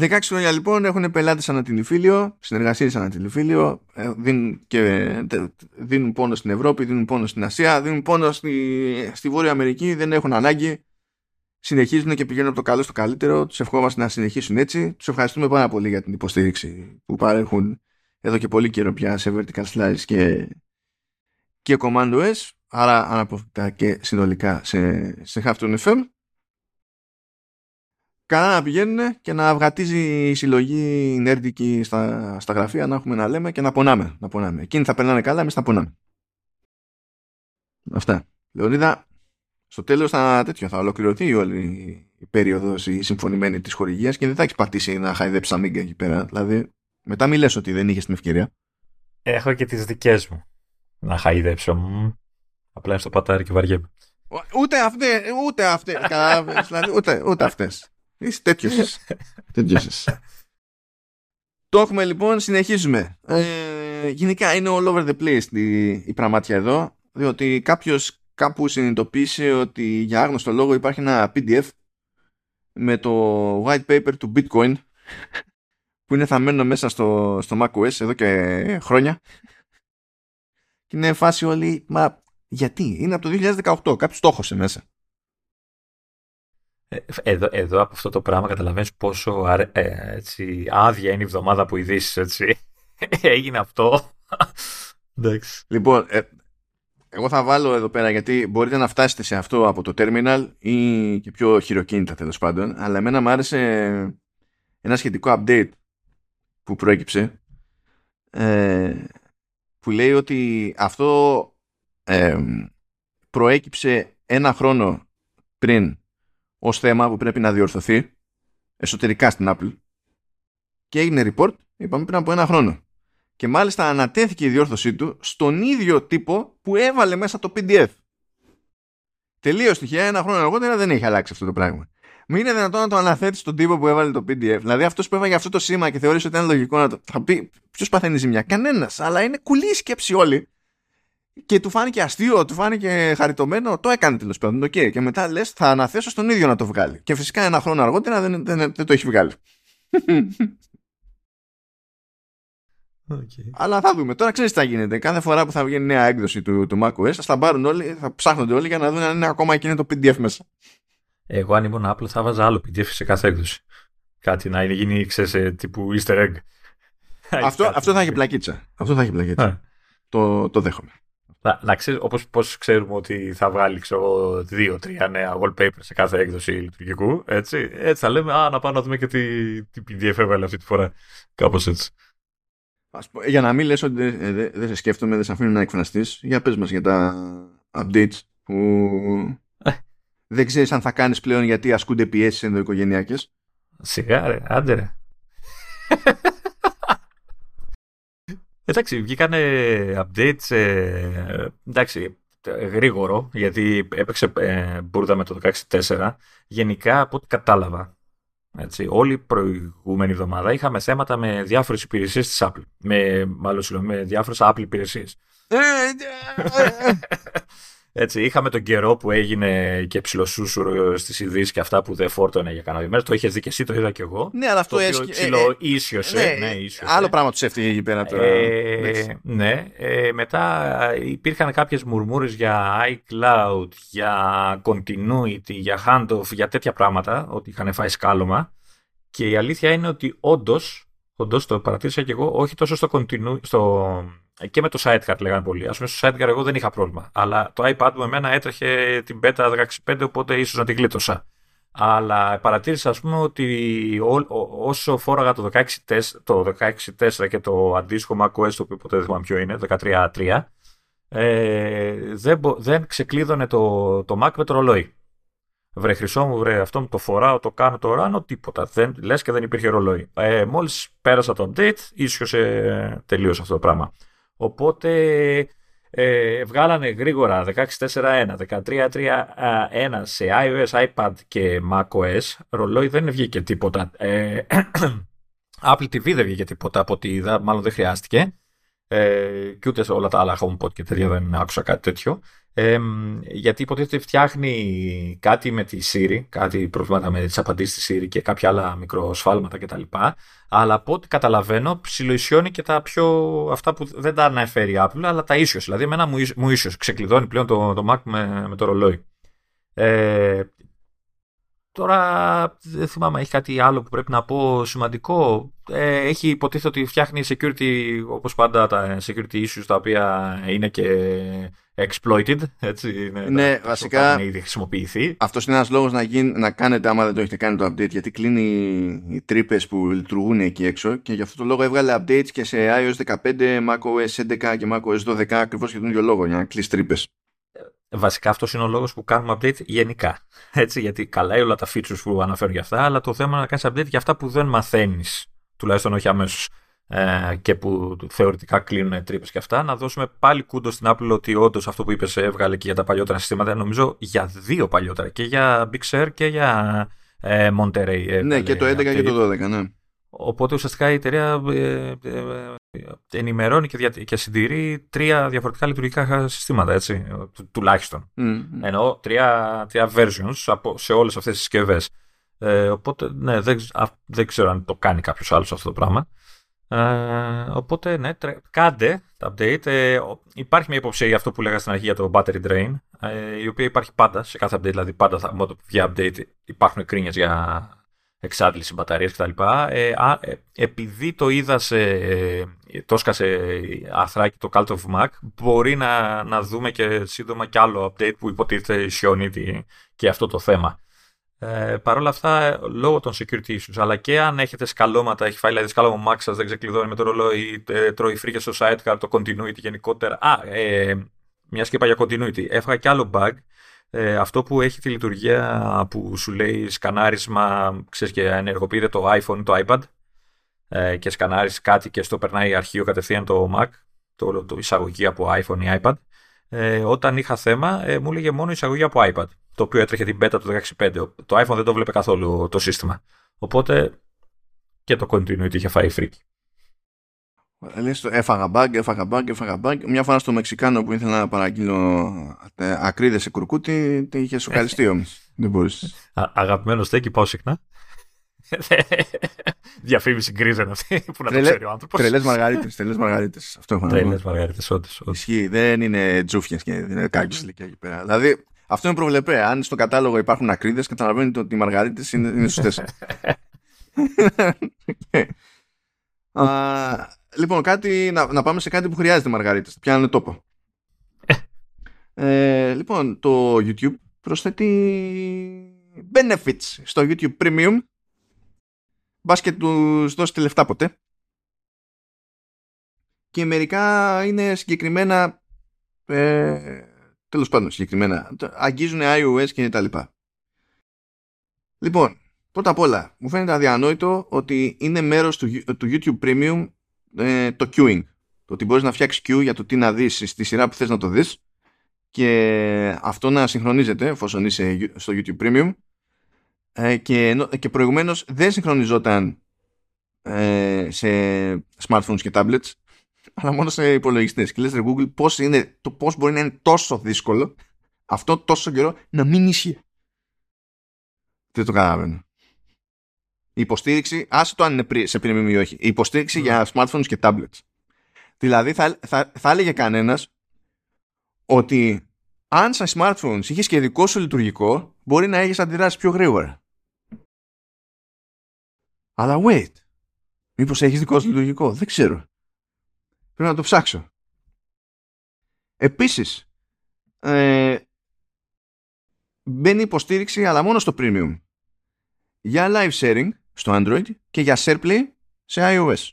16 χρόνια λοιπόν έχουν πελάτες ανά την Ιφίλιο, συνεργασίες ανά την Ιφίλιο, ε, δίνουν, και, δίνουν πόνο στην Ευρώπη, δίνουν πόνο στην Ασία, δίνουν πόνο στη, στη Βόρεια Αμερική, δεν έχουν ανάγκη συνεχίζουν και πηγαίνουν από το καλό στο καλύτερο. Τους ευχόμαστε να συνεχίσουν έτσι. Τους ευχαριστούμε πάρα πολύ για την υποστήριξη που παρέχουν εδώ και πολύ καιρό πια σε Vertical Slice και, και Command OS. Άρα αναποφευκτά και συνολικά σε, σε Halftone FM. Καλά να πηγαίνουν και να βγατίζει η συλλογή νέρντικη στα, στα γραφεία να έχουμε να λέμε και να πονάμε. Να πονάμε. Εκείνοι θα περνάνε καλά, εμείς θα πονάμε. Αυτά. Λεωνίδα, στο τέλος θα, τέτοιο, θα ολοκληρωθεί όλη η περίοδος η συμφωνημένη της χορηγίας και δεν θα έχεις πατήσει να χαϊδέψεις αμίγκα εκεί πέρα. Δηλαδή, μετά μην λες ότι δεν είχες την ευκαιρία. Έχω και τις δικές μου να χαϊδέψω. Απλά είναι στο πατάρι και βαριέμαι. Ούτε αυτές, ούτε αυτές, δηλαδή, ούτε, ούτε αυτές. Είσαι τέτοιος. τέτοιος. Το έχουμε λοιπόν, συνεχίζουμε. Ε, γενικά είναι all over the place η, η πραγμάτια εδώ, διότι κάποιος κάπου συνειδητοποίησε ότι για άγνωστο λόγο υπάρχει ένα PDF με το white paper του Bitcoin που είναι θαμμένο μέσα στο, στο macOS εδώ και χρόνια και είναι φάση όλοι μα γιατί; Είναι από το 2018 κάποιος το έχωσε μέσα ε, εδώ, εδώ από αυτό το πράγμα καταλαβαίνεις πόσο ε, έτσι, άδεια είναι η εβδομάδα που ειδήσεις έτσι. Έγινε αυτό. λοιπόν, ε, εγώ θα βάλω εδώ πέρα γιατί μπορείτε να φτάσετε σε αυτό από το terminal ή και πιο χειροκίνητα τέλος πάντων. Αλλά εμένα μου άρεσε ένα σχετικό update που προέκυψε ε, που λέει ότι αυτό ε, προέκυψε ένα χρόνο πριν ως θέμα που πρέπει να διορθωθεί εσωτερικά στην Apple και έγινε report είπαμε πριν από ένα χρόνο και μάλιστα ανατέθηκε η διόρθωσή του στον ίδιο τύπο που έβαλε μέσα το PDF. Τελείω τυχαία, ένα χρόνο αργότερα δεν έχει αλλάξει αυτό το πράγμα. Μην είναι δυνατόν να το αναθέτεις στον τύπο που έβαλε το PDF. Δηλαδή αυτός που έβαλε αυτό το σήμα και θεωρείς ότι είναι λογικό να το. Θα πει ποιος παθαίνει ζημιά; Κανένας. Αλλά είναι κουλή σκέψη όλοι. Και του φάνηκε αστείο, του φάνηκε χαριτωμένο. Το έκανε τέλος πάντων. Okay. Και μετά λες, θα αναθέσω στον ίδιο να το βγάλει. Και φυσικά ένα χρόνο αργότερα δεν, δεν, δεν, δεν το έχει βγάλει. Okay. Αλλά θα δούμε. Τώρα ξέρεις τι θα γίνεται. Κάθε φορά που θα βγει νέα έκδοση του, του macOS, θα πάρουν όλοι, θα ψάχνονται όλοι για να δουν αν είναι ακόμα εκείνο το PDF μέσα. Εγώ αν ήμουν Apple θα βάζα άλλο PDF σε κάθε έκδοση. Κάτι να είναι γίνει, ξέρεις, ε, τύπου easter egg. αυτό, αυτό θα έχει πλακίτσα. Αυτό θα έχει πλακίτσα. Το, το δέχομαι. Να, να ξέρεις, όπως πώς ξέρουμε ότι θα βγάλει ξέρω, δύο-τρία νέα wallpaper σε κάθε έκδοση λειτουργικού, έτσι, έτσι θα λέμε, α, να πάμε να δούμε και τι, τι PDF έβαλε αυτή τη φορά. Κάπως έτσι. Ας πω, για να μην λες ότι δεν δε, δε σε σκέφτομαι, δεν σε αφήνω να εκφραστείς, για πες μας για τα updates που ε. δεν ξέρεις αν θα κάνεις πλέον γιατί ασκούνται πιέσεις ενδοοικογενειακές. Σιγά ρε, άντε ρε. Εντάξει, βγήκανε updates, ε, εντάξει, γρήγορο, γιατί έπαιξε ε, μπουρδα με το 16.4. Γενικά, από ό,τι κατάλαβα, έτσι, όλη η προηγούμενη εβδομάδα είχαμε θέματα με διάφορες υπηρεσίες της Apple. Με, μάλλον, με διάφορες Apple υπηρεσίες. Ε, ε, Έτσι, είχαμε τον καιρό που έγινε και ψιλοσούσουρο στις ειδήσεις και αυτά που δεν φόρτωνε για κανένα ημέρα. Το είχες δει και εσύ, το είδα και εγώ. Ναι, αλλά αυτό έσχε. Ψιλο ε, ίσιοσε. Ναι, ναι, ίσιοσε. Άλλο πράγμα τους έφυγε εκεί πέρα τώρα. Ε, ναι. Ε, μετά υπήρχαν κάποιες μουρμούρες για iCloud, για continuity, για handoff, για τέτοια πράγματα. Ότι είχαν φάει σκάλωμα. Και η αλήθεια είναι ότι όντως, όντως το παρατήρησα και εγώ, όχι τόσο στο, continu, στο και με το sidecar λέγανε πολύ. Α πούμε, στο sidecar εγώ δεν είχα πρόβλημα. Αλλά το iPad μου εμένα έτρεχε την beta 16.5, οπότε ίσως να την γλίτωσα. Αλλά παρατήρησα, ας πούμε, ότι ό, ό, όσο φόραγα το 16.4 το 16 και το αντίστοιχο macOS, το οποίο ποτέ δεν θυμάμαι ποιο είναι, 13.3, ε, δεν, δεν ξεκλείδωνε το, το Mac με το ρολόι. Βρε χρυσό μου, βρε αυτό μου το φοράω, το κάνω, το ράνω, τίποτα. Δεν, λες και δεν υπήρχε ρολόι. Ε, μόλις πέρασα το update, ίσχυσε τελείω αυτό το πράγμα. Οπότε ε, βγάλανε γρήγορα 16.4.1, 13.3.1 σε iOS, iPad και macOS. Ρολόι δεν βγήκε τίποτα. Ε, Apple TV δεν βγήκε τίποτα από ό,τι είδα, μάλλον δεν χρειάστηκε. Ε, και ούτε σε όλα τα άλλα HomePod και τέτοια δεν άκουσα κάτι τέτοιο. Ε, γιατί υποτίθεται φτιάχνει κάτι με τη Siri, κάτι προβλήματα με τις απαντήσεις της Siri και κάποια άλλα μικροσφάλματα κτλ. Αλλά από ό,τι καταλαβαίνω ψιλοϊσιώνει και τα πιο αυτά που δεν τα αναφέρει η Apple, αλλά τα ίσιος. Δηλαδή εμένα μου, μου ίσιος ξεκλειδώνει πλέον το, το Mac με, με το ρολόι. Ε, Τώρα δεν θυμάμαι, έχει κάτι άλλο που πρέπει να πω σημαντικό. Ε, έχει υποτίθεται ότι φτιάχνει security, όπως πάντα τα security issues τα οποία είναι και exploited. Έτσι, είναι ναι, τα, βασικά έχουν ήδη χρησιμοποιηθεί. Αυτός είναι ένας λόγος να, γίνει, να κάνετε άμα δεν το έχετε κάνει το update γιατί κλείνει οι τρύπες που λειτουργούν εκεί έξω και γι' αυτό το λόγο έβγαλε updates και σε iOS 15, macOS 11 και macOS 12 ακριβώς για τον ίδιο λόγο για να κλείσει τρύπες. Βασικά αυτός είναι ο λόγος που κάνουμε update γενικά. Έτσι, γιατί καλά όλα τα features που αναφέρω για αυτά, αλλά το θέμα είναι να κάνεις update για αυτά που δεν μαθαίνεις, τουλάχιστον όχι αμέσως. Ε, και που θεωρητικά κλείνουν τρύπες και αυτά. Να δώσουμε πάλι κούντο στην Apple ότι όντως αυτό που είπες έβγαλε και για τα παλιότερα συστήματα. Νομίζω για δύο παλιότερα. Και για Big Sur και για ε, Monterey. Ναι, και το 11 και το 12, ναι. Οπότε ουσιαστικά η εταιρεία ε, ε, ενημερώνει και, δια, και συντηρεί τρία διαφορετικά λειτουργικά συστήματα, έτσι, τουλάχιστον. Mm, Εννοώ τρία, τρία versions από, σε όλες αυτές τις συσκευές. Ε, οπότε, ναι, δεν, δεν ξέρω αν το κάνει κάποιος άλλος αυτό το πράγμα. Ε, οπότε, ναι, τρε, κάντε τα update. Ε, υπάρχει μια υποψία για αυτό που λέγα στην αρχή για το battery drain, ε, η οποία υπάρχει πάντα σε κάθε update, δηλαδή πάντα θα, για update υπάρχουν κρίνιες για εξάντληση μπαταρίας κτλ. Ε, ε, επειδή το είδα σε, ε, το έσκασε αθράκι το Cult of Mac, μπορεί να, να δούμε και σύντομα κι άλλο update που υποτίθεται ισιώνει και αυτό το θέμα. Ε, Παρ' όλα αυτά, λόγω των security issues, αλλά και αν έχετε σκαλώματα, έχει φάει δηλαδή σκάλωμα Mac σας, δεν ξεκλειδώνει με το ρολόι, ε, τρώει φρίκες στο sidecar, το continuity γενικότερα. Α, ε, μια σκέπα για continuity. Έφαγα κι άλλο bug ε, αυτό που έχει τη λειτουργία που σου λέει σκανάρισμα, ξέρεις και ενεργοποιείται το iPhone ή το iPad ε, και σκανάρεις κάτι και στο περνάει αρχείο κατευθείαν το Mac, το, το εισαγωγή από iPhone ή iPad. Ε, όταν είχα θέμα ε, μου έλεγε μόνο εισαγωγή από iPad, το οποίο έτρεχε την beta του 16.5. Το iPhone δεν το βλέπει καθόλου το σύστημα. Οπότε και το continuity είχε φάει φρίκι. Λες το έφαγα μπαγκ, έφαγα μπαγκ, έφαγα μπαγκ. Μια φορά στο Μεξικάνο που ήθελα να παραγγείλω ε, ακρίδες σε κουρκούτι, είχε σοκαριστεί όμως. Δεν μπορούσε. Αγαπημένο στέκι, πάω συχνά. Διαφήμιση γκρίζεν αυτή που να Τρελέ- το ξέρει ο άνθρωπος. Τρελές μαργαρίτες. Τρελές μαργαρίτες. Αυτό έχω να πω. Τρελές μαργαρίτες, όντως. Ισχύει. Δεν είναι τζούφιες και δεν είναι κάκκι ηλικία εκεί πέρα. Δηλαδή, αυτό είναι προβλεπέ. Αν στο κατάλογο υπάρχουν ακρίδες, καταλαβαίνετε ότι οι μαργαρίτες είναι, είναι σωστέ. λοιπόν, κάτι, να, να πάμε σε κάτι που χρειάζεται μαργαρίτες. Πιάνουν τόπο. ε, λοιπόν, το YouTube προσθέτει benefits στο YouTube Premium. Μπας και τους δώσετε λεφτά ποτέ. Και μερικά είναι συγκεκριμένα ε, τέλος πάντων συγκεκριμένα αγγίζουν iOS και τα λοιπά. Λοιπόν, πρώτα απ' όλα μου φαίνεται αδιανόητο ότι είναι μέρος του, του YouTube Premium ε, το queuing. Το ότι μπορείς να φτιάξεις queue για το τι να δεις στη σειρά που θες να το δεις και αυτό να συγχρονίζεται εφόσον είσαι στο YouTube Premium ε, και, ενώ- και προηγουμένως δεν συγχρονιζόταν ε, σε smartphones και tablets αλλά μόνο σε υπολογιστές. Και λες ρε Google πώς, είναι, το πώς μπορεί να είναι τόσο δύσκολο αυτό τόσο καιρό να μην ισχύει. Δεν το καταλαβαίνω. Η υποστήριξη, άσε το αν είναι πρι- σε premium ή όχι. Η υποστήριξη Mm. για smartphones και tablets. Δηλαδή θα, θα, θα έλεγε κανένας ότι αν στα smartphones είχες και δικό σου λειτουργικό μπορεί να έχεις αντιδράσεις πιο γρήγορα. Αλλά wait. Μήπως έχεις δικό σου λειτουργικό. Δεν ξέρω Πρέπει να το ψάξω. Επίσης, ε, μπαίνει υποστήριξη αλλά μόνο στο premium για live sharing στο Android και για SharePlay σε iOS.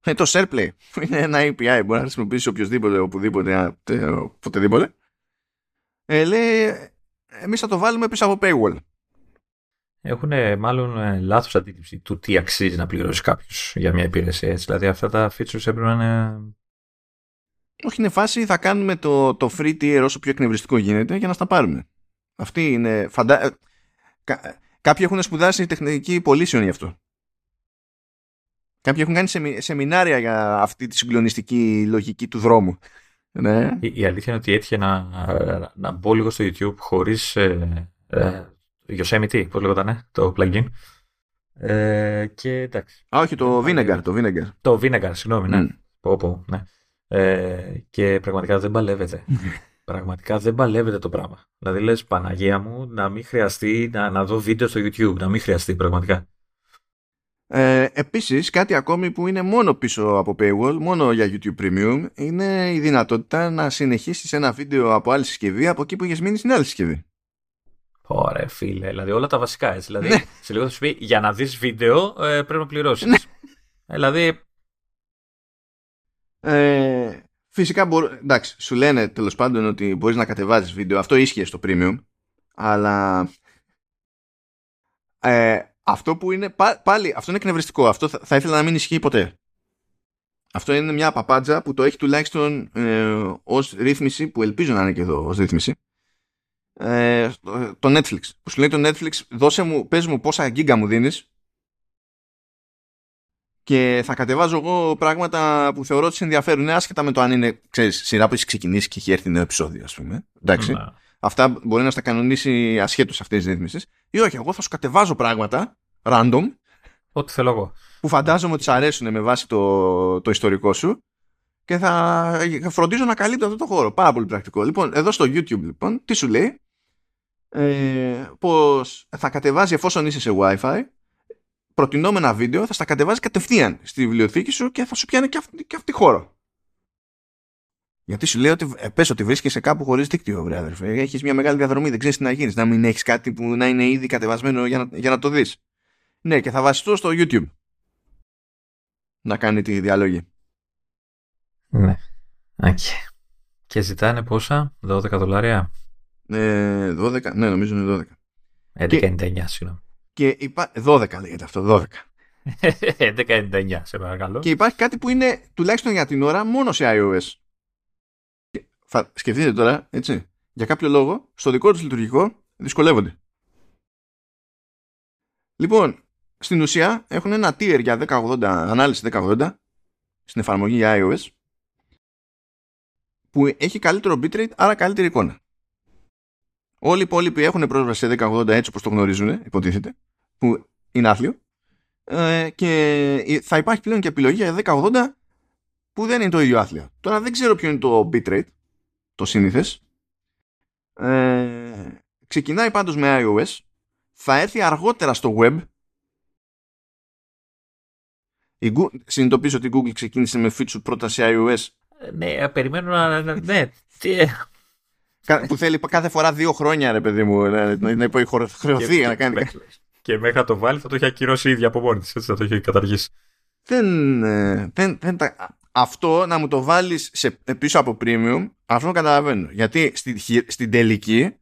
Ε, το SharePlay είναι ένα API μπορεί να χρησιμοποιήσει οποιοδήποτε, οπουδήποτε, α, τε- οποτεδήποτε. Ε, λέει, εμείς θα το βάλουμε πίσω από paywall. Έχουν μάλλον ε, λάθος αντίληψη του τι αξίζει να πληρώσει κάποιος για μια υπηρεσία. Έτσι. Δηλαδή αυτά τα features έπρεπε να είναι. Όχι, είναι φάση, θα κάνουμε το, το free tier όσο πιο εκνευριστικό γίνεται για να στα πάρουμε. Αυτή είναι. Φαντα... ε, κα- Κάποιοι έχουν σπουδάσει τεχνική πωλήσεων γι' αυτό. Κάποιοι έχουν κάνει σεμι- σεμινάρια για αυτή τη συγκλονιστική λογική του δρόμου. Ναι. Η, η αλήθεια είναι ότι έτυχε να, να, να μπω λίγο στο YouTube χωρίς. Ε, ε, Yosemite, πώς λέγονταν, το plugin. Ε, και εντάξει. Α, όχι, το Vinegar. Το Vinegar. Το Vinegar, συγγνώμη, ναι. Μμ. Πω, πω, ναι. Ε, και πραγματικά δεν παλεύεται. πραγματικά δεν παλεύεται το πράγμα. Δηλαδή λες Παναγία μου να μην χρειαστεί να, να δω βίντεο στο YouTube. Να μην χρειαστεί πραγματικά. Ε, επίσης, κάτι ακόμη που είναι μόνο πίσω από paywall, μόνο για YouTube Premium, είναι η δυνατότητα να συνεχίσεις ένα βίντεο από άλλη συσκευή από εκεί που έχεις μείνει στην άλλη συσκευή. Ωραία, φίλε. Δηλαδή όλα τα βασικά έτσι. Δηλαδή, Ναι. σε λίγο θα σου πει για να δεις βίντεο ε, πρέπει να πληρώσεις. Ναι. Ε, δηλαδή, Ε, φυσικά, μπορώ, εντάξει, σου λένε τέλος πάντων ότι μπορείς να κατεβάζεις βίντεο. Αυτό ίσχυε στο Premium. Αλλά ε, αυτό που είναι πά- πάλι, αυτό είναι εκνευριστικό. Αυτό θα, θα ήθελα να μην ισχύει ποτέ. Αυτό είναι μια παπάντζα που το έχει τουλάχιστον ε, ως ρύθμιση, που ελπίζω να είναι και εδώ ως ρύθμιση, ε, το- το Netflix. Που σου λέει το Netflix, δώσε μου, πες μου πόσα γίγκα μου δίνεις και θα κατεβάζω εγώ πράγματα που θεωρώ ότι σε ενδιαφέρουν άσχετα με το αν είναι ξέρεις, σειρά που έχεις ξεκινήσει και έχει έρθει νέο επεισόδιο, ας πούμε. Εντάξει. να. Αυτά μπορεί να στα κανονίσει ασχέτως αυτές τις ρύθμισεις. Ή όχι, εγώ θα σου κατεβάζω πράγματα random ό,τι θέλω εγώ. που φαντάζομαι ότι σου αρέσουν με βάση το, το ιστορικό σου και θα φροντίζω να καλύπτω αυτό το χώρο. Πάρα πολύ πρακτικό. Λοιπόν, εδώ στο YouTube, λοιπόν, τι σου λέει, ε, πως θα κατεβάζει εφόσον είσαι σε Wi-Fi προτινόμενα βίντεο, θα στα κατεβάζει κατευθείαν στη βιβλιοθήκη σου και θα σου πιάνει και αυτή, και αυτή χώρο. Γιατί σου λέει ότι ε, πες ότι βρίσκεσαι κάπου χωρίς δίκτυο, βρε αδερφέ. Έχεις μια μεγάλη διαδρομή, δεν ξέρεις τι να γίνεις. Να μην έχεις κάτι που να είναι ήδη κατεβασμένο για να, για να το δεις. Ναι, και θα βασιστώ στο YouTube να κάνει τη διαλογή. Ναι. Okay. Και ζητάνε πόσα, 12 δολάρια; Ε, 12, ναι, νομίζω είναι 12. 11,99, συγγνώμη. Και υπά... 12 λέγεται αυτό, 12. 11,99, σε παρακαλώ. Και υπάρχει κάτι που είναι τουλάχιστον για την ώρα μόνο σε iOS. Και θα σκεφτείτε τώρα, έτσι, για κάποιο λόγο, στο δικό τους λειτουργικό δυσκολεύονται. Λοιπόν, στην ουσία έχουν ένα tier για 1080, ανάλυση 1080 στην εφαρμογή για iOS που έχει καλύτερο bitrate, άρα καλύτερη εικόνα. Όλοι οι υπόλοιποι έχουν πρόσβαση σε 1080 έτσι όπως το γνωρίζουν, υποτίθεται, που είναι άθλιο ε, και θα υπάρχει πλέον και επιλογή για 1080 που δεν είναι το ίδιο άθλιο. Τώρα δεν ξέρω ποιο είναι το bitrate, το σύνηθες. Ε, ξεκινάει πάντως με iOS, θα έρθει αργότερα στο web. Η συνειδητοποιήσω ότι η Google ξεκίνησε με feature πρώτα σε iOS. Ε, ναι, περιμένω να... Ναι, που θέλει κάθε φορά δύο χρόνια, ρε παιδί μου, να, να υποχρεωθεί να κάνει. Και μέχρι να το βάλει θα το έχει ακυρώσει η ίδια από μόνη της. Θα το έχει καταργήσει. Δεν, ε, δεν, δεν τα... Αυτό να μου το βάλεις πίσω από premium, αυτό καταλαβαίνω. Γιατί στην, στην τελική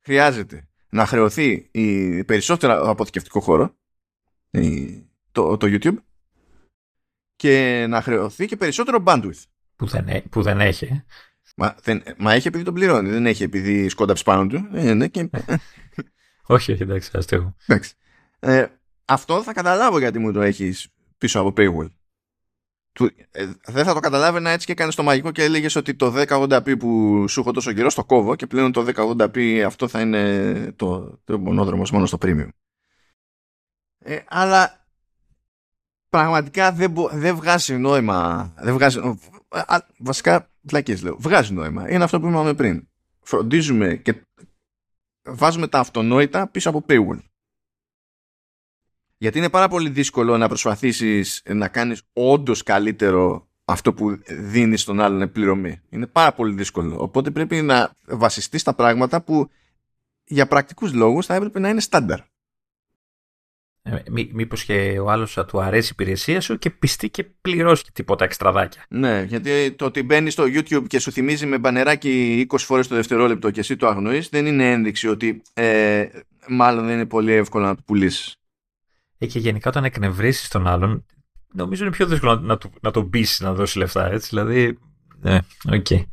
χρειάζεται να χρεωθεί η περισσότερο αποθηκευτικό χώρο, το, το YouTube, και να χρεωθεί και περισσότερο bandwidth. Που δεν, που δεν έχει. Μα, δεν, μα έχει επειδή τον πληρώνει, δεν έχει επειδή σκόνταψε πάνω του. Ε, ναι, και... όχι, όχι, εντάξει, αστείο. Εντάξει. Ε, αυτό θα καταλάβω γιατί μου το έχεις πίσω από paywall. Του, ε, δεν θα το καταλάβαινα έτσι και έκανες το μαγικό και έλεγες ότι το 1080p που σου έχω τόσο καιρό στο κόβω και πλέον το 1080p αυτό θα είναι το, το μονόδρομος μόνο στο premium. Ε, αλλά πραγματικά δεν, δεν βγάζει νόημα. Δεν βγάζει, α, βασικά, βλακίες λέω. Βγάζει νόημα. Είναι αυτό που είπαμε πριν. Φροντίζουμε και βάζουμε τα αυτονόητα πίσω από paywall. Γιατί είναι πάρα πολύ δύσκολο να προσπαθήσεις να κάνεις όντως καλύτερο αυτό που δίνεις στον άλλον πληρωμή. Είναι πάρα πολύ δύσκολο. Οπότε πρέπει να βασιστείς στα πράγματα που για πρακτικούς λόγους θα έπρεπε να είναι στάνταρ. Ε, μή, Μήπως και ο άλλος θα του αρέσει η υπηρεσία σου και πιστεί και πληρώσει και τίποτα εξτραδάκια. Ναι, γιατί το ότι μπαίνει στο YouTube και σου θυμίζει με μπανεράκι 20 φορές το δευτερόλεπτο και εσύ το αγνοείς δεν είναι ένδειξη ότι ε, μάλλον δεν είναι πολύ εύκολο να το πουλήσεις. Ε, και γενικά όταν εκνευρίσει τον άλλον, νομίζω είναι πιο δύσκολο να, να, να τον πείσει να δώσει λεφτά. Έτσι. Δηλαδή, ναι, OK. Okay.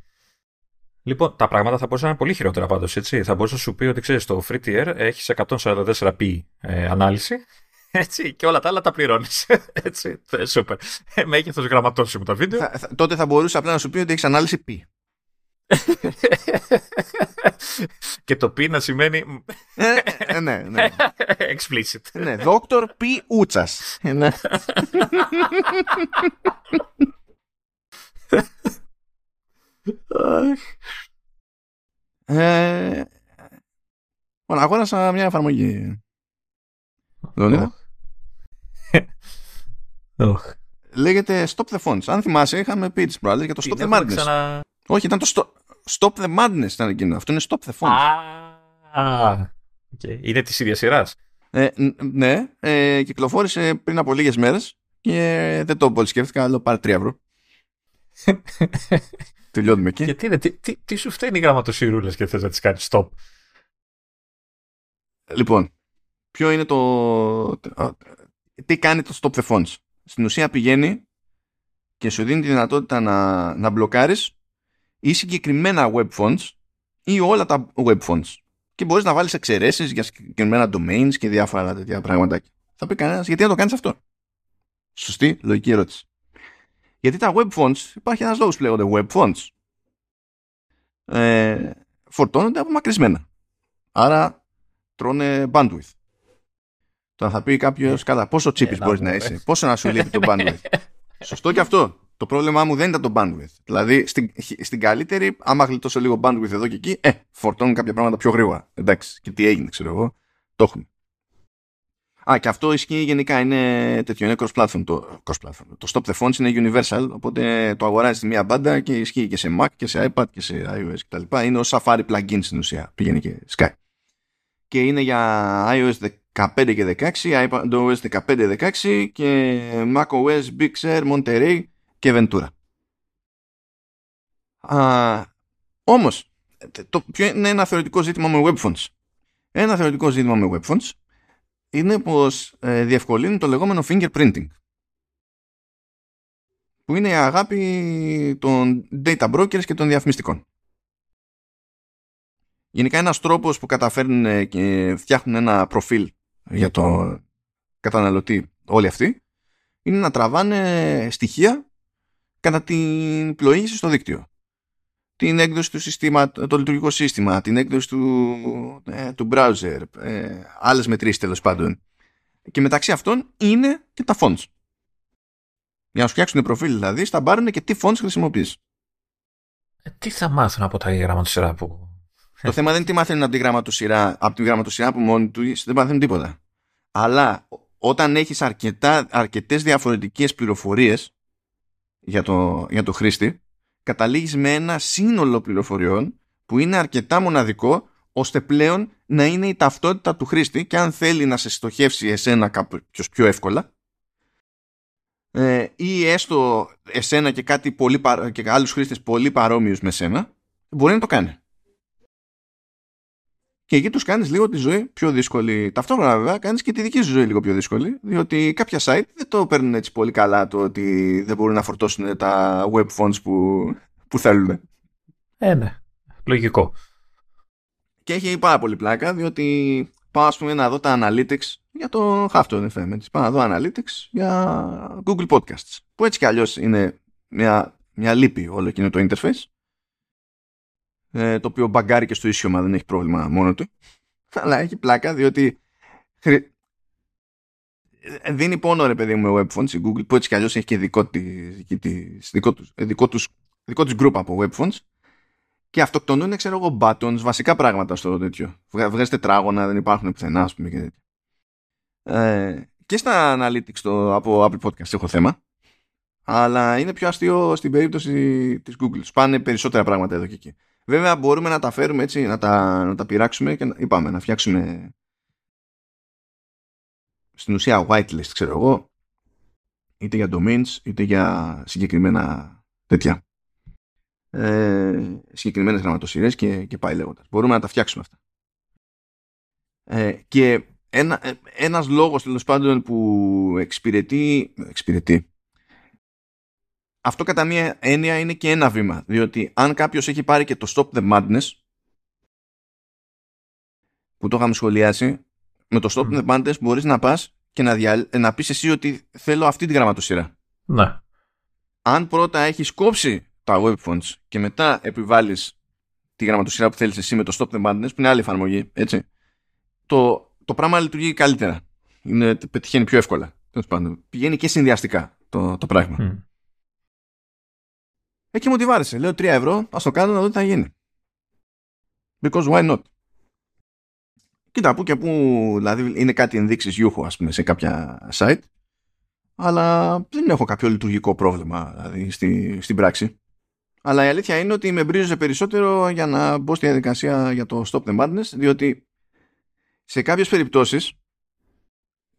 Λοιπόν, τα πράγματα θα μπορούσαν να είναι πολύ χειρότερα πάντως. Θα μπορούσε να σου πει ότι ξέρεις, το free tier έχει 144p ε, ανάλυση έτσι, και όλα τα άλλα τα πληρώνεις. Έτσι, σούπερ. Ε, Μέγεθος γραμματόσημο τα βίντεο. Θα, τότε θα μπορούσε απλά να σου πει ότι έχεις ανάλυση π. και το π να σημαίνει. Ε, ε, ναι, ναι. Explicit. ναι, Δόκτωρ Π. Ούτσας. Ναι. ε, λοιπόν, αγόρασα μια εφαρμογή. Λονίδα. Λέγεται Stop the Phones. Αν θυμάσαι, είχαμε πει τις προάλλες για το Stop the Madness. Ξανα... Όχι, ήταν το Stop, Stop the Madness ήταν εκείνο. Αυτό είναι Stop the Phones. Ah, okay. Είναι της ίδιας σειράς. Ε, ναι, ε, κυκλοφόρησε πριν από λίγες μέρες και δεν το πολύ σκέφτηκα, αλλά πάρε 3 ευρώ. Τελειώνουμε εκεί. Γιατί είναι, τι, τι, τι σου φταίνει οι γραμματοσυρούλες και θες να τις κάνεις stop; Λοιπόν, ποιο είναι το... Τι κάνει το stop the phones; Στην ουσία πηγαίνει και σου δίνει τη δυνατότητα να, να μπλοκάρεις ή συγκεκριμένα web phones ή όλα τα web phones. Και μπορείς να βάλεις εξαιρέσεις για συγκεκριμένα domains και διάφορα τέτοια πράγματα. Θα πει κανένας γιατί να το κάνεις αυτό; Σωστή, λογική ερώτηση. Γιατί τα web fonts, υπάρχει ένας λόγος που λέγονται web fonts. Ε, φορτώνονται απομακρυσμένα. Άρα τρώνε bandwidth. Τώρα θα πει κάποιος, ε, καλά, πόσο τσίπη ε, μπορείς να είσαι, πόσο να σου λείπει το bandwidth. Σωστό και αυτό. Το πρόβλημά μου δεν ήταν το bandwidth. Δηλαδή, στην, στην καλύτερη, άμα γλιτώσω λίγο bandwidth εδώ και εκεί, ε, φορτώνουν κάποια πράγματα πιο γρήγορα. Εντάξει, και τι έγινε, ξέρω εγώ. Το έχουμε. Α, και αυτό ισχύει γενικά, είναι τέτοιο, είναι cross-platform. Το, cross-platform. το Stop the Phones είναι universal, οπότε το αγοράζεις μία μπάντα και ισχύει και σε Mac και σε iPad και σε iOS κτλ. Είναι ο Safari plugin στην ουσία, πηγαίνει και Sky. Και είναι για iOS 15 και 16, iPadOS 15-16 και macOS Big Sur, Monterey και Ventura. Α, όμως, το, ποιο είναι ένα θεωρητικό ζήτημα με webphones. Ένα θεωρητικό ζήτημα με webphones είναι πως ε, διευκολύνει το λεγόμενο fingerprinting που είναι η αγάπη των data brokers και των διαφημιστικών. Γενικά ένας τρόπος που καταφέρνουν και φτιάχνουν ένα προφίλ για το καταναλωτή όλοι αυτοί είναι να τραβάνε στοιχεία κατά την πλοήγηση στο δίκτυο. Την έκδοση του συστήματος, το λειτουργικό σύστημα, την έκδοση του, ε, του browser, ε, άλλες μετρήσεις τέλος πάντων. Και μεταξύ αυτών είναι και τα fonts. Για να σου φτιάξουν προφίλ δηλαδή, θα πάρουν και τι fonts χρησιμοποιείς. Ε, τι θα μάθουν από τα γραμματοσυρά που... Το θέμα δεν είναι τι μαθαίνουν από τη γραμματοσυρά, από τη γραμματοσυρά που μόνοι τους δεν μαθαίνουν τίποτα. Αλλά όταν έχεις αρκετά, αρκετές διαφορετικές πληροφορίες για το, για το χρήστη, καταλήγεις με ένα σύνολο πληροφοριών που είναι αρκετά μοναδικό ώστε πλέον να είναι η ταυτότητα του χρήστη και αν θέλει να σε στοχεύσει εσένα κάποιος πιο εύκολα ε, ή έστω εσένα και, κάτι πολύ, και άλλους χρήστες πολύ παρόμοιους με σένα μπορεί να το κάνει. Και εκεί τους κάνεις λίγο τη ζωή πιο δύσκολη. Ταυτόχρονα βέβαια κάνεις και τη δική σου ζωή λίγο πιο δύσκολη διότι κάποια site δεν το παίρνουν έτσι πολύ καλά το ότι δεν μπορούν να φορτώσουν τα web fonts που, που θέλουν. Ε, ναι. Λογικό. Και έχει πάρα πολύ πλάκα διότι πάω ας πούμε να δω τα analytics για το Halftone FM. Έτσι. Πάω να δω analytics για Google Podcasts. Που έτσι κι αλλιώς είναι μια, μια λύπη όλο εκείνο το interface. Ε, το οποίο μπαγκάρει και στο ίσιο μα δεν έχει πρόβλημα μόνο του. Αλλά έχει πλάκα διότι δίνει πόνο ρε παιδί μου με webphones η Google που έτσι κι αλλιώς έχει και δικό, της, δικό, τους, δικό, τους, δικό τους group από webphones και αυτοκτονούν, ξέρω εγώ, buttons, βασικά πράγματα στο τέτοιο. Βγάζει τετράγωνα, δεν υπάρχουν πουθενά, ας πούμε και τέτοια. Ε, και στα analytics το, από Apple Podcast έχω θέμα. Αλλά είναι πιο αστείο στην περίπτωση της Google. Σπάνε περισσότερα πράγματα εδώ και εκεί. Βέβαια μπορούμε να τα φέρουμε έτσι, να τα, να τα πειράξουμε και να, είπαμε, να φτιάξουμε στην ουσία whitelist, ξέρω εγώ, είτε για domains, είτε για συγκεκριμένα τέτοια ε, συγκεκριμένες γραμματοσυρές και, και πάει λέγοντας. Μπορούμε να τα φτιάξουμε αυτά. Ε, και ένα, ε, ένας λόγος τέλος πάντων που εξυπηρετεί, εξυπηρετεί αυτό κατά μία έννοια είναι και ένα βήμα διότι αν κάποιος έχει πάρει και το Stop the Madness που το είχαμε σχολιάσει με το Stop the Madness μπορείς να πας και να, δια... να πεις εσύ ότι θέλω αυτή τη γραμματοσύρα. Ναι. Αν πρώτα έχεις κόψει τα web fonts και μετά επιβάλλεις τη γραμματοσυρά που θέλεις εσύ με το Stop the Madness που είναι άλλη εφαρμογή, έτσι, το, το πράγμα λειτουργεί καλύτερα. Είναι, πετυχαίνει πιο εύκολα. Πηγαίνει και συνδυαστικά το, το πράγμα. Mm. Εκεί μου τη βάρεσε. Λέω 3 ευρώ, ας το κάνω να δω τι θα γίνει. Because why not; Κοίτα, που και που δηλαδή είναι κάτι ενδείξεις γιούχου ας πούμε σε κάποια site αλλά δεν έχω κάποιο λειτουργικό πρόβλημα δηλαδή στη, στην πράξη. Αλλά η αλήθεια είναι ότι με μπρίζωσε περισσότερο για να μπω στη διαδικασία για το Stop the Madness, διότι σε κάποιες περιπτώσεις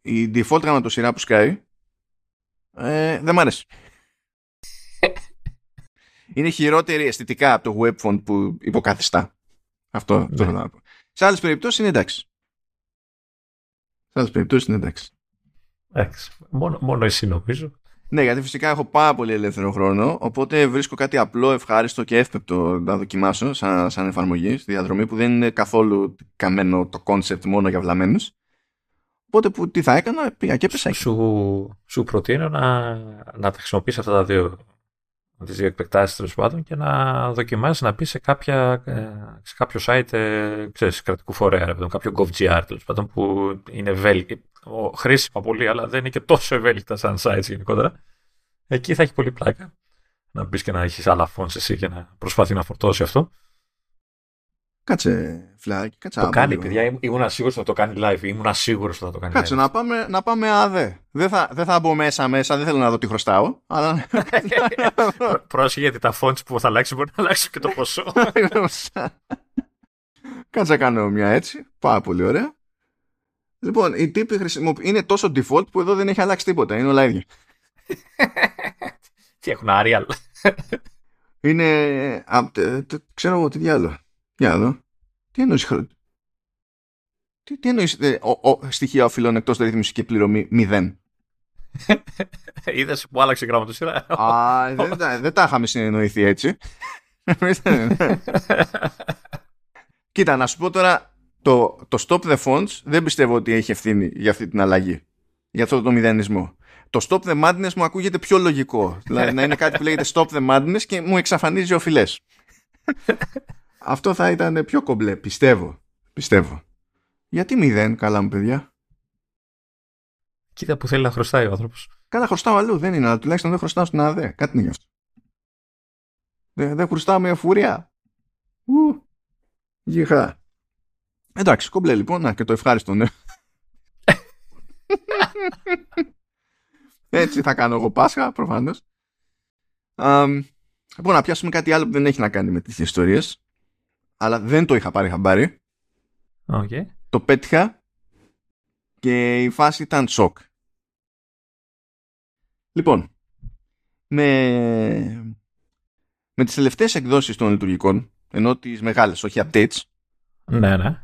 η default γραμματοσειρά που σκάει ε, δεν μ' αρέσει. Είναι χειρότερη αισθητικά από το web που υποκαθιστά. Αυτό ναι. θέλω να πω. Σε άλλες περιπτώσεις είναι εντάξει. Σε άλλες περιπτώσεις είναι εντάξει. Εντάξει. Μόνο, μόνο εσύ νομίζω. Ναι, γιατί φυσικά έχω πάρα πολύ ελεύθερο χρόνο, οπότε βρίσκω κάτι απλό, ευχάριστο και εύπεπτο να δοκιμάσω σαν, σαν εφαρμογή στη διαδρομή που δεν είναι καθόλου καμένο το κόνσεπτ μόνο για βλαμμένους. Οπότε που, τι θα έκανα, πήγα και έπεσα. Σου, σου προτείνω να, να τα χρησιμοποιήσεις αυτά τα δύο τις δύο εκπαιδεύσει τέλος πάντων και να δοκιμάσεις να πεις σε, κάποια, ε, σε κάποιο site ε, ξέρεις, κρατικού φορέα, κάποιο GovGR τέλος πάντων που είναι ευέλικτο, χρήσιμα πολύ, αλλά δεν είναι και τόσο ευέλικτα σαν sites γενικότερα. Εκεί θα έχει πολύ πλάκα. Να μπεις και να έχεις άλλα φόνts εσύ και να προσπαθεί να φορτώσει αυτό. Κάτσε, φλάκι, κάτσε. Το κάνει, παιδιά. Ήμουν σίγουρο ότι θα το κάνει live. Ήμουν σίγουρο ότι θα το κάνει κάτσε, live. να πάμε, να πάμε ΑΔΕ. Δεν θα, δεν θα μπω μέσα μέσα, δεν θέλω να δω τι χρωστάω. Αλλά... Πρόσεχε γιατί τα fonts που θα αλλάξει μπορεί να αλλάξει και το ποσό. κάτσε να κάνω μια έτσι. Πάρα πολύ ωραία. Λοιπόν, οι τύποι είναι τόσο default που εδώ δεν έχει αλλάξει τίποτα. Είναι όλα ίδια. τι έχουν Arial; είναι. ξέρω εγώ τι διάλογο. Για εδώ. Τι εννοείς τι, τι εννοείς ε, ο, ο, στοιχεία οφειλών εκτός ρύθμισης και πληρωμή μηδέν; Είδες που άλλαξε γραμματοσύρα; Α, δεν, δεν τα είχαμε συνεννοηθεί έτσι. Κοίτα, να σου πω τώρα το, το stop the fonts δεν πιστεύω ότι έχει ευθύνη για αυτή την αλλαγή. Για αυτό το μηδενισμό. Το stop the madness μου ακούγεται πιο λογικό. δηλαδή να είναι κάτι που λέγεται stop the madness και μου εξαφανίζει οφειλές. Αυτό θα ήταν πιο κομπλέ, πιστεύω. Πιστεύω. Γιατί μηδέν, καλά μου παιδιά. Κοίτα που θέλει να χρωστάει ο άνθρωπος. Κάνα χρωστάω αλλού, δεν είναι, αλλά τουλάχιστον δεν χρωστάω στην ΑΔΕ. Κάτι είναι γι' αυτό. Δεν, δεν χρωστάω με εφορία. Ου, γიხά. Εντάξει, κομπλέ λοιπόν, να και το ευχάριστο ναι. Έτσι θα κάνω εγώ Πάσχα, προφανώς. Λοιπόν, να πιάσουμε κάτι άλλο που δεν έχει να κάνει με τις ιστορίες αλλά δεν το είχα πάρει χαμπάρι. Okay. Το πέτυχα και η φάση ήταν σοκ. Λοιπόν, με, με τις τελευταίες εκδόσεις των λειτουργικών, ενώ τις μεγάλες, όχι updates, ναι, ναι.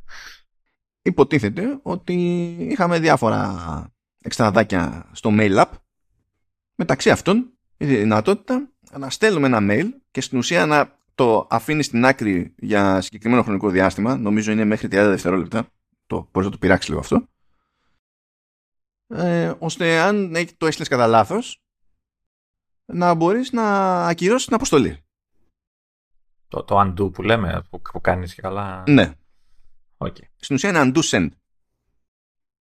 υποτίθεται ότι είχαμε διάφορα εξτραδάκια στο mail app, μεταξύ αυτών η δυνατότητα να στέλνουμε ένα mail και στην ουσία να το αφήνει στην άκρη για συγκεκριμένο χρονικό διάστημα, νομίζω είναι μέχρι 30 δευτερόλεπτα, το, μπορείς να το πειράξεις λίγο αυτό, ε, ώστε αν το έστειλες κατά λάθος, να μπορείς να ακυρώσεις την αποστολή. Το, το undo που λέμε, που, που κάνεις και καλά. Ναι. Okay. Στην ουσία είναι undo send.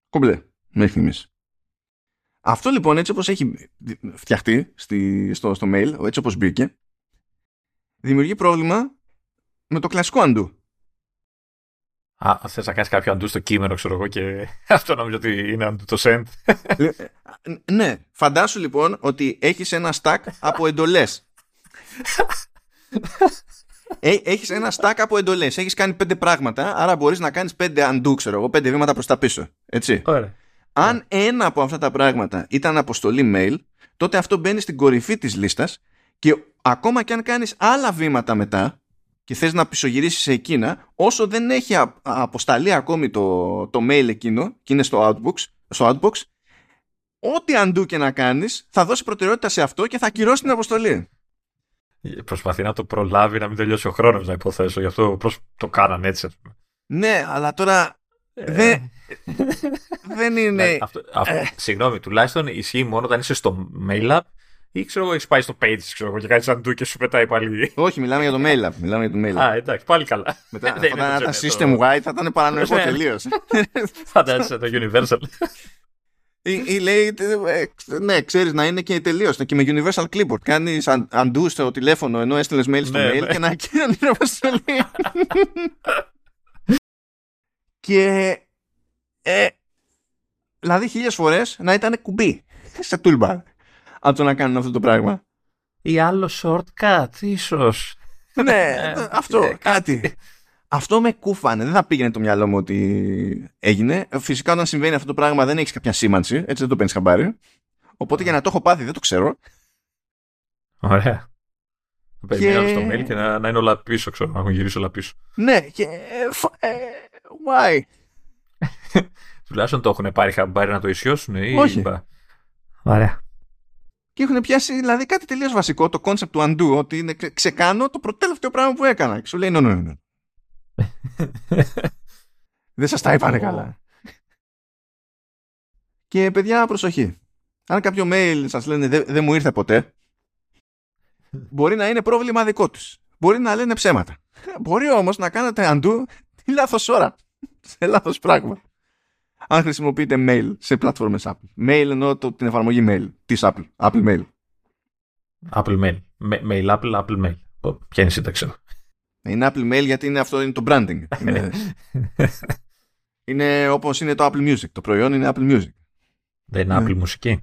Κομπλέ, μέχρι στιγμής. Αυτό λοιπόν έτσι όπως έχει φτιαχτεί στη, στο, στο mail, έτσι όπως μπήκε, δημιουργεί πρόβλημα με το κλασικό undo. Α, θες να κάνεις κάποιο undo στο κείμενο, ξέρω εγώ, και αυτό νομίζω ότι είναι undo το send. Ε, ναι. Φαντάσου λοιπόν ότι έχεις ένα stack από εντολές. Ε, έχεις ένα stack από εντολές. Έχεις κάνει πέντε πράγματα, άρα μπορείς να κάνεις πέντε undo, ξέρω εγώ, πέντε βήματα προς τα πίσω. Έτσι. Ωραία. Αν ένα από αυτά τα πράγματα ήταν αποστολή mail, τότε αυτό μπαίνει στην κορυφή της λίστας και ακόμα και αν κάνεις άλλα βήματα μετά και θες να πισωγυρίσεις σε εκείνα, όσο δεν έχει αποσταλεί ακόμη το, το mail εκείνο και είναι στο outbox, στο outbox ό,τι undo και να κάνεις θα δώσει προτεραιότητα σε αυτό και θα ακυρώσει την αποστολή. Προσπαθεί να το προλάβει να μην τελειώσει ο χρόνος να υποθέσω, γι' αυτό το κάνανε έτσι. Ναι, αλλά τώρα ε... δεν, δεν είναι... Ναι, αυτό, αυτό, ε... Συγγνώμη, τουλάχιστον ισχύει μόνο όταν είσαι στο mail app ή ξέρω εγώ, έχεις πάει στο page ξέρω εγώ, και κάνεις σαν του και σου πετάει πάλι. Όχι, μιλάμε για το mail app. Μιλάμε για το mail app. Α, εντάξει, πάλι καλά. Μετά, θα ήταν τα system wide, θα ήταν παρανοϊκό ναι. τελείως. Φαντάζεσαι το universal. Ή, λέει, ε, ναι, ξέρεις να είναι και τελείως. Και με Universal Clipboard. Κάνεις undo στο τηλέφωνο ενώ έστειλες mail στο ναι, mail ναι. και να κάνει την αποστολή. και. Ε, δηλαδή χίλιες φορές να ήταν κουμπί σε toolbar από το να κάνουν αυτό το πράγμα. Ή άλλο shortcut, ίσως. ναι, ε, αυτό, ε, κάτι. Αυτό με κούφανε. Δεν θα πήγαινε το μυαλό μου ότι έγινε. Φυσικά όταν συμβαίνει αυτό το πράγμα δεν έχεις κάποια σήμανση. Έτσι δεν το παίρνεις χαμπάρι. Οπότε για να το έχω πάθει δεν το ξέρω. Ωραία. Να περιμένω στο mail και να, να είναι όλα πίσω, ξέρω, να έχουν γυρίσει όλα πίσω. Ναι, και. Ε, why? Τουλάχιστον το έχουν πάρει χαμπάρι να το ισιώσουν ή. Όχι. Ωραία και έχουν πιάσει δηλαδή κάτι τελείως βασικό, το concept του undo, ότι είναι ξεκάνω το προτέλευτο πράγμα που έκανα. Και σου λέει, no, no, no. Δεν σας τα είπανε καλά. και παιδιά, προσοχή. Αν κάποιο mail σας λένε δεν μου ήρθε ποτέ, μπορεί να είναι πρόβλημα δικό τους. Μπορεί να λένε ψέματα. Μπορεί όμως να κάνετε undo τη λάθος ώρα. Σε λάθος πράγμα αν χρησιμοποιείτε mail σε πλατφόρμες Apple. Mail εννοώ το, την εφαρμογή mail της Apple. Apple Mail. Apple Mail. Mail Apple, Apple Mail. Ποια είναι η σύνταξη Είναι Apple Mail γιατί είναι αυτό είναι το branding. είναι, είναι όπως είναι το Apple Music. Το προϊόν είναι Apple Music. Δεν είναι Apple μουσική.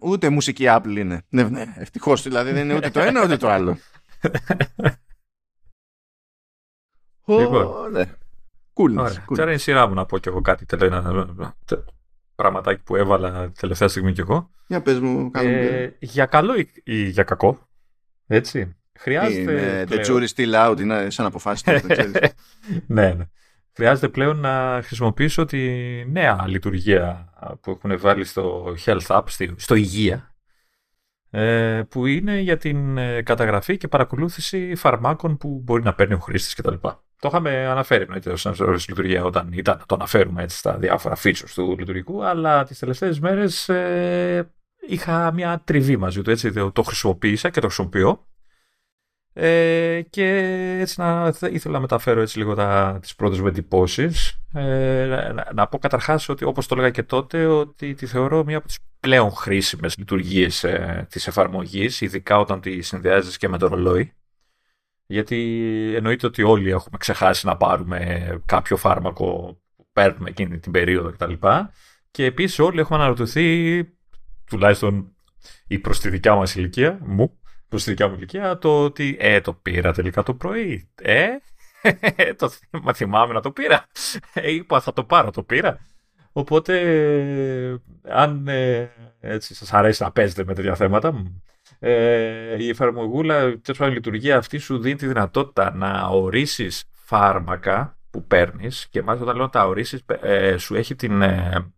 Ούτε μουσική Apple είναι. Ναι, ναι, ευτυχώς δηλαδή δεν είναι ούτε το ένα ούτε το άλλο. Λοιπόν, ναι. Cool. Ωραία. Τώρα είναι η σειρά μου να πω κι εγώ κάτι τελευταία πραγματάκι που έβαλα τελευταία στιγμή κι εγώ. Για πες μου, ε, Για καλό ή, για κακό. Έτσι. Χρειάζεται. The jury still out, είναι σαν αποφάσεις. ναι, ναι. Χρειάζεται πλέον να χρησιμοποιήσω τη νέα λειτουργία που έχουν βάλει στο Health App, στο υγεία, ε, που είναι για την ε, καταγραφή και παρακολούθηση φαρμάκων που μπορεί να παίρνει ο χρήστης κτλ. Το είχαμε αναφέρει εννοείται ως λειτουργία όταν ήταν να το αναφέρουμε έτσι στα διάφορα features του λειτουργικού, αλλά τις τελευταίες μέρες ε, είχα μια τριβή μαζί του, έτσι το χρησιμοποίησα και το χρησιμοποιώ. Ε, και έτσι να, ήθελα να μεταφέρω έτσι λίγο τα, τις πρώτες μου εντυπώσεις. Ε, να, να, πω καταρχάς ότι όπως το έλεγα και τότε ότι τη θεωρώ μία από τις πλέον χρήσιμες λειτουργίες ε, της εφαρμογής ειδικά όταν τη συνδυάζεις και με το ρολόι. Γιατί εννοείται ότι όλοι έχουμε ξεχάσει να πάρουμε κάποιο φάρμακο που παίρνουμε εκείνη την περίοδο κτλ. Και επίσης όλοι έχουμε αναρωτηθεί, τουλάχιστον η προς τη δικιά μας ηλικία, μου, προς τη δικιά μου ηλικία, το ότι ε, το πήρα τελικά το πρωί. Ε, το θυμάμαι να το πήρα. Ε, είπα θα το πάρω, το πήρα. Οπότε, αν ε, έτσι σας αρέσει να παίζετε με τέτοια θέματα, ε, η εφαρμογούλα, η λειτουργία αυτή σου δίνει τη δυνατότητα να ορίσεις φάρμακα που παίρνεις και μάλιστα όταν λέω να τα ορίσεις, ε, σου έχει την... Ε,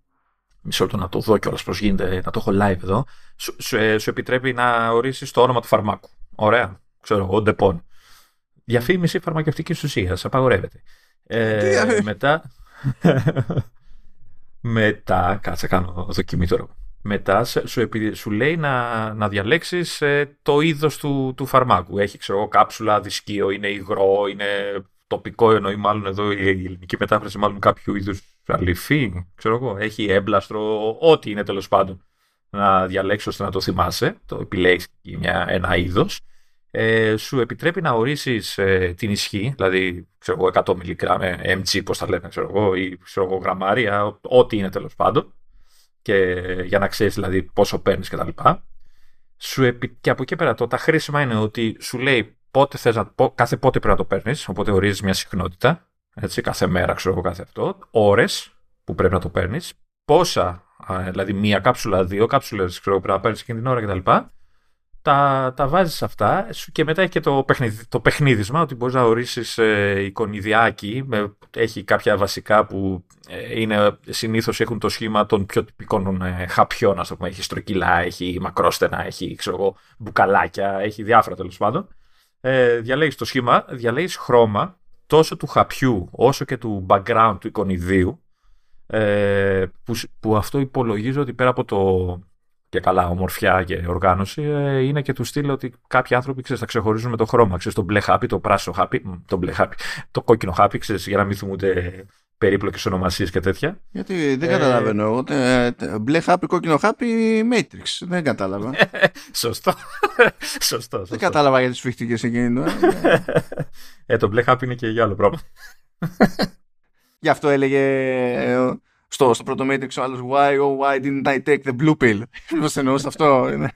μισό λεπτό να το δω κιόλας πώς γίνεται, να το έχω live εδώ, σου, σου, ε, σου επιτρέπει να ορίσεις το όνομα του φαρμάκου. Ωραία, ξέρω εγώ, Ντεπόν. Διαφήμιση φαρμακευτικής ουσίας, απαγορεύεται. Ε, μετά... μετά, κάτσε κάνω δοκιμή τώρα. Μετά σου, σου λέει να, να διαλέξεις ε, το είδος του, του φαρμάκου. Έχει, ξέρω κάψουλα, δισκίο, είναι υγρό, είναι τοπικό, εννοεί μάλλον εδώ η ελληνική μετάφραση, μάλλον κάποιο είδους αληφή, ξέρω εγώ. Έχει έμπλαστρο, ό,τι είναι τέλος πάντων να διαλέξεις ώστε να το θυμάσαι. Το επιλέγεις μια, ένα είδος. Ε, σου επιτρέπει να ορίσεις ε, την ισχύ, δηλαδή ξέρω εγώ, 100 μιλιγκράμμ, mg πώς τα λένε, ξέρω εγώ, ή ξέρω εγώ, γραμμάρια, ό,τι είναι τέλος πάντων και για να ξέρεις δηλαδή πόσο παίρνεις κτλ. Σου Και από εκεί πέρα το τα χρήσιμα είναι ότι σου λέει πότε θες να, κάθε πότε πρέπει να το παίρνεις, οπότε ορίζεις μια συχνότητα. Έτσι, κάθε μέρα, ξέρω εγώ, κάθε αυτό. Ώρες που πρέπει να το παίρνεις. Πόσα, δηλαδή μία κάψουλα, δύο κάψουλες, ξέρω πρέπει να παίρνεις εκείνη την ώρα κτλ τα, τα βάζεις αυτά και μετά έχει και το, παιχνίδι, το παιχνίδισμα ότι μπορείς να ορίσεις ε, εικονιδιάκι με, έχει κάποια βασικά που ε, είναι, συνήθως έχουν το σχήμα των πιο τυπικών ε, χαπιών ας το πούμε, έχει στροκυλά, έχει μακρόστενα, έχει ξέρω εγώ, μπουκαλάκια, έχει διάφορα τέλος πάντων. Ε, διαλέγεις το σχήμα, διαλέγεις χρώμα τόσο του χαπιού όσο και του background του εικονιδίου ε, που, που αυτό υπολογίζω ότι πέρα από το και καλά ομορφιά και οργάνωση, ε, είναι και του στυλ ότι κάποιοι άνθρωποι ξέρεις, θα ξεχωρίζουν με το χρώμα. Ξέρεις, το μπλε χάπι, το πράσινο χάπι, το μπλε χάπι, το κόκκινο χάπι, ξέρεις, για να μην θυμούνται περίπλοκες ονομασίες και τέτοια. Γιατί δεν ε... καταλαβαίνω εγώ. Μπλε χάπι, κόκκινο χάπι, Matrix. Δεν κατάλαβα. σωστό. σωστό, Δεν κατάλαβα για τις φύχτηκες εκείνη. ε, το μπλε χάπι είναι και για άλλο πράγμα. Γι' αυτό έλεγε ε, στο, στο πρώτο Matrix ο άλλος why, oh, why didn't I take the blue pill; Πώς εννοούσε αυτό είναι.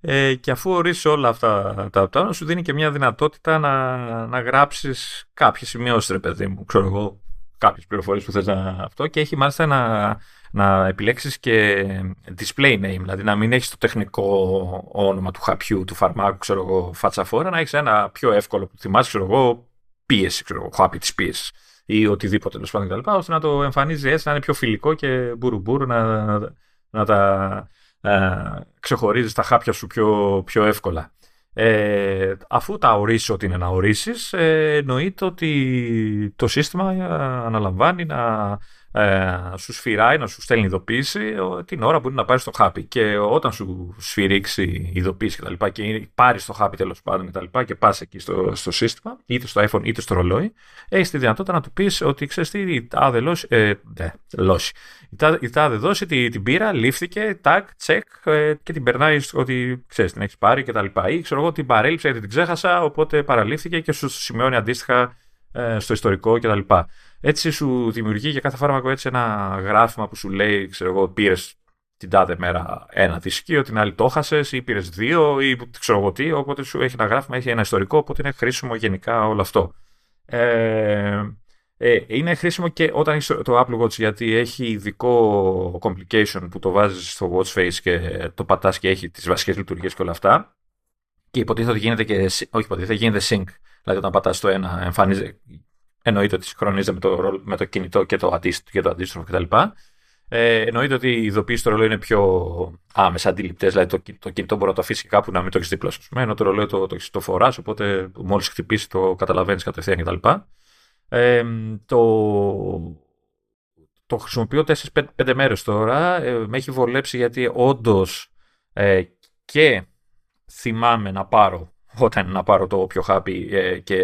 Ε, και αφού ορίσει όλα αυτά τα αυτά, σου δίνει και μια δυνατότητα να, να γράψεις κάποιες σημειώσεις ρε παιδί μου, ξέρω εγώ, κάποιες πληροφορίες που θες να αυτό και έχει μάλιστα να, να επιλέξεις και display name, δηλαδή να μην έχεις το τεχνικό όνομα του χαπιού, του φαρμάκου, ξέρω εγώ, φατσαφόρα, να έχεις ένα πιο εύκολο που θυμάσαι, ξέρω εγώ, πίεση, ξέρω εγώ, χάπι της πίεσης ή οτιδήποτε τέλος πάντων κτλ. ώστε να το εμφανίζει έτσι, να είναι πιο φιλικό και μπουρουμπουρου να, να, να τα ξεχωρίζει τα χάπια σου πιο, πιο εύκολα. Ε, αφού τα ορίσεις ό,τι είναι να ορίσεις, ε, εννοείται ότι το σύστημα αναλαμβάνει να ε, σου σφυράει, να σου στέλνει ειδοποίηση την ώρα που είναι να πάρεις το χάπι. Και όταν σου σφυρίξει ειδοποίηση κτλ. Και, και πάρεις το χάπι τέλος πάντων κτλ. Και, και πας εκεί στο, στο σύστημα, είτε στο iPhone είτε στο ρολόι, έχεις τη δυνατότητα να του πεις ότι ξέρεις τι, η τάδε λόση. Ε, ναι, λόση. Η τάδε δόση την, την πήρα, λήφθηκε, τάκ, τσεκ ε, και την περνάει ότι ξέρεις την έχεις πάρει κτλ. Ή ξέρω εγώ την παρέλειψα γιατί την ξέχασα, οπότε παραλήφθηκε και σου σημειώνει αντίστοιχα ε, στο ιστορικό κτλ. Έτσι σου δημιουργεί για κάθε φάρμακο έτσι ένα γράφημα που σου λέει, ξέρω εγώ, πήρες την τάδε μέρα ένα δισκείο, την άλλη το χάσε ή πήρες δύο ή ξέρω εγώ τι. Οπότε σου έχει ένα γράφημα, έχει ένα ιστορικό, οπότε είναι χρήσιμο γενικά όλο αυτό. Ε, ε, είναι χρήσιμο και όταν έχεις το Apple Watch γιατί έχει ειδικό complication που το βάζεις στο watch face και το πατάς και έχει τις βασικές λειτουργίες και όλα αυτά. Και υποτίθεται ότι γίνεται και. Όχι, υποτίθεται γίνεται sync. Δηλαδή, όταν πατάς το ένα, εμφανίζεται εννοείται ότι συγχρονίζεται με το, με το κινητό και το αντίστροφο, και το αντίστροφο κτλ. Ε, εννοείται ότι οι ειδοποίησει στο ρολόι είναι πιο άμεσα αντιληπτές, δηλαδή το, το κινητό μπορεί να το αφήσει κάπου να μην το έχεις δίπλα σου. Ενώ το ρολόι το, το, το φοράς, οπότε μόλις χτυπήσεις το καταλαβαίνεις κατευθείαν κτλ. Ε, το, το χρησιμοποιώ 4-5 μέρες τώρα. Ε, με έχει βολέψει γιατί όντως ε, και θυμάμαι να πάρω όταν να πάρω το όποιο χάπι ε, και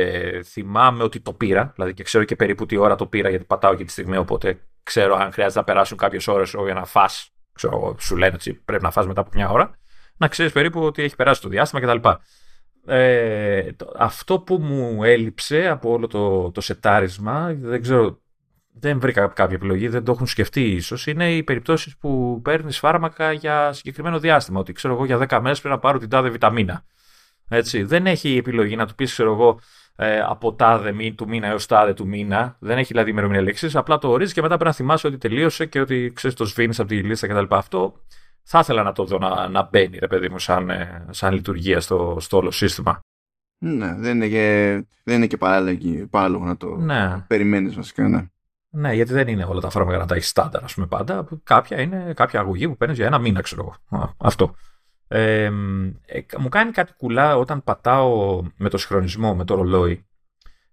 θυμάμαι ότι το πήρα, δηλαδή και ξέρω και περίπου τι ώρα το πήρα γιατί πατάω και τη στιγμή, οπότε ξέρω αν χρειάζεται να περάσουν κάποιες ώρες για να φας, ξέρω, σου λένε ότι πρέπει να φας μετά από μια ώρα, να ξέρεις περίπου ότι έχει περάσει το διάστημα κτλ. Ε, αυτό που μου έλειψε από όλο το, το σετάρισμα, δεν ξέρω, δεν βρήκα κάποια επιλογή, δεν το έχουν σκεφτεί ίσως, είναι οι περιπτώσεις που παίρνεις φάρμακα για συγκεκριμένο διάστημα. Ότι ξέρω εγώ για 10 μέρες πρέπει να πάρω την τάδε βιταμίνα. Έτσι. Δεν έχει επιλογή να του πεις, ξέρω εγώ, ε, από τάδε μη, του μήνα έως τάδε του μήνα. Δεν έχει δηλαδή ημερομηνία λέξη. Απλά το ορίζεις και μετά πρέπει να θυμάσαι ότι τελείωσε και ότι ξέρεις το σβήνεις από τη λίστα κτλ. Αυτό θα ήθελα να το δω να, να μπαίνει, ρε παιδί μου, σαν, ε, σαν λειτουργία στο, στο όλο σύστημα. Ναι, δεν είναι και, δεν είναι και παράλογο να το ναι. περιμένεις βασικά, ναι. Ναι, γιατί δεν είναι όλα τα φάρμακα να τα έχεις στάνταρ, ας πούμε πάντα. Κάποια είναι κάποια αγωγή που παίρνεις για ένα μήνα, ξέρω εγώ. Αυτό. Ε, ε, μου κάνει κάτι κουλά όταν πατάω με το συγχρονισμό, με το ρολόι.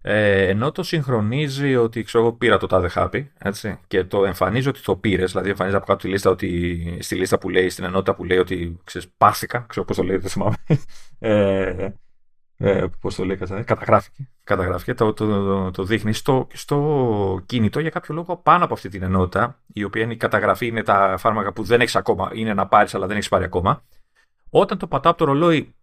Ε, ενώ το συγχρονίζει ότι ξέρω εγώ πήρα το τάδε χάπι έτσι, και το εμφανίζει ότι το πήρες, δηλαδή εμφανίζει από κάτω τη λίστα ότι, στη λίστα που λέει, στην ενότητα που λέει ότι ξέρεις, πάθηκα, ξέρω πώς το λέει, δεν θυμάμαι. Ε, ε, πώς το λέει, καταγράφηκε, καταγράφηκε το, το, το, το δείχνει στο, στο κινητό για κάποιο λόγο πάνω από αυτή την ενότητα, η οποία είναι η καταγραφή, είναι τα φάρμακα που δεν έχεις ακόμα, είναι να πάρεις αλλά δεν έχεις πάρει ακόμα. Όταν το πατάω από το ρολόι,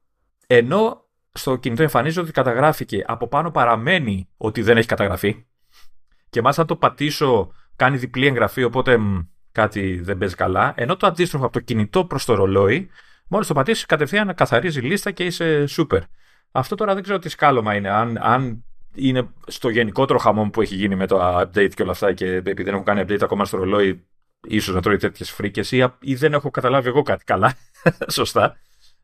ενώ στο κινητό εμφανίζει ότι καταγράφηκε, από πάνω παραμένει ότι δεν έχει καταγραφεί. Και μάλιστα αν το πατήσω κάνει διπλή εγγραφή, οπότε μ, κάτι δεν παίζει καλά. Ενώ το αντίστροφο από το κινητό προς το ρολόι, μόλις το πατήσεις κατευθείαν καθαρίζει λίστα και είσαι super. Αυτό τώρα δεν ξέρω τι σκάλωμα είναι. Αν, αν είναι στο γενικότερο χαμό που έχει γίνει με το update και όλα αυτά και επειδή δεν έχω κάνει update ακόμα στο ρολόι, ίσως να τρώει τέτοιες φρίκες ή, ή δεν έχω καταλάβει εγώ κάτι καλά. Σωστά.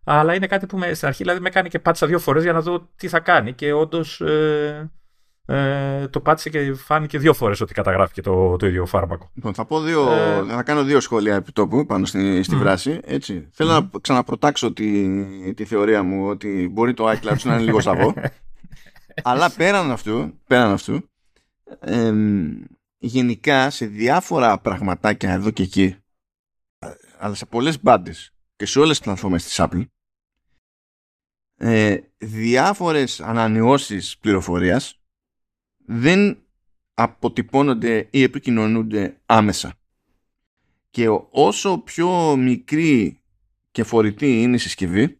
Αλλά είναι κάτι που με, στην αρχή δηλαδή, με κάνει και πάτησα δύο φορές για να δω τι θα κάνει και όντως ε, ε, το πάτησε και φάνηκε δύο φορές ότι καταγράφηκε το, το ίδιο φάρμακο. Λοιπόν, θα, πω δύο, ε... θα κάνω δύο σχόλια επί τόπου πάνω στη, στη mm. βράση. Έτσι. Θέλω να ξαναπροτάξω τη, τη θεωρία μου ότι μπορεί το iCloud να είναι λίγο σαβό. αλλά πέραν αυτού, πέραν αυτού ε, γενικά σε διάφορα πραγματάκια εδώ και εκεί αλλά σε πολλές μπάντες και σε όλες τις πλατφόρμες της Apple ε, διάφορες ανανεώσεις πληροφορίας δεν αποτυπώνονται ή επικοινωνούνται άμεσα. Και όσο πιο μικρή και φορητή είναι η συσκευή,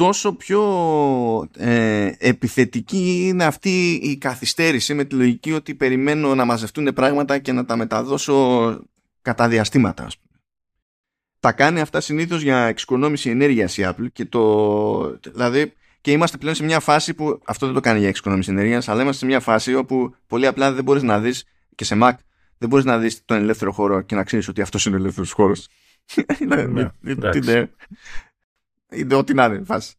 τόσο πιο ε, επιθετική είναι αυτή η καθυστέρηση με τη λογική ότι περιμένω να μαζευτούν πράγματα και να τα μεταδώσω κατά διαστήματα. Ας πούμε. Τα κάνει αυτά συνήθως για εξοικονόμηση ενέργειας η Apple και το... Δηλαδή και είμαστε πλέον σε μια φάση που αυτό δεν το κάνει για εξοικονόμηση ενέργειας, αλλά είμαστε σε μια φάση όπου πολύ απλά δεν μπορείς να δεις και σε Mac δεν μπορείς να δεις τον ελεύθερο χώρο και να ξέρεις ότι αυτός είναι ο ελεύθερος χώρος. Είναι ό,τι να είναι φάση.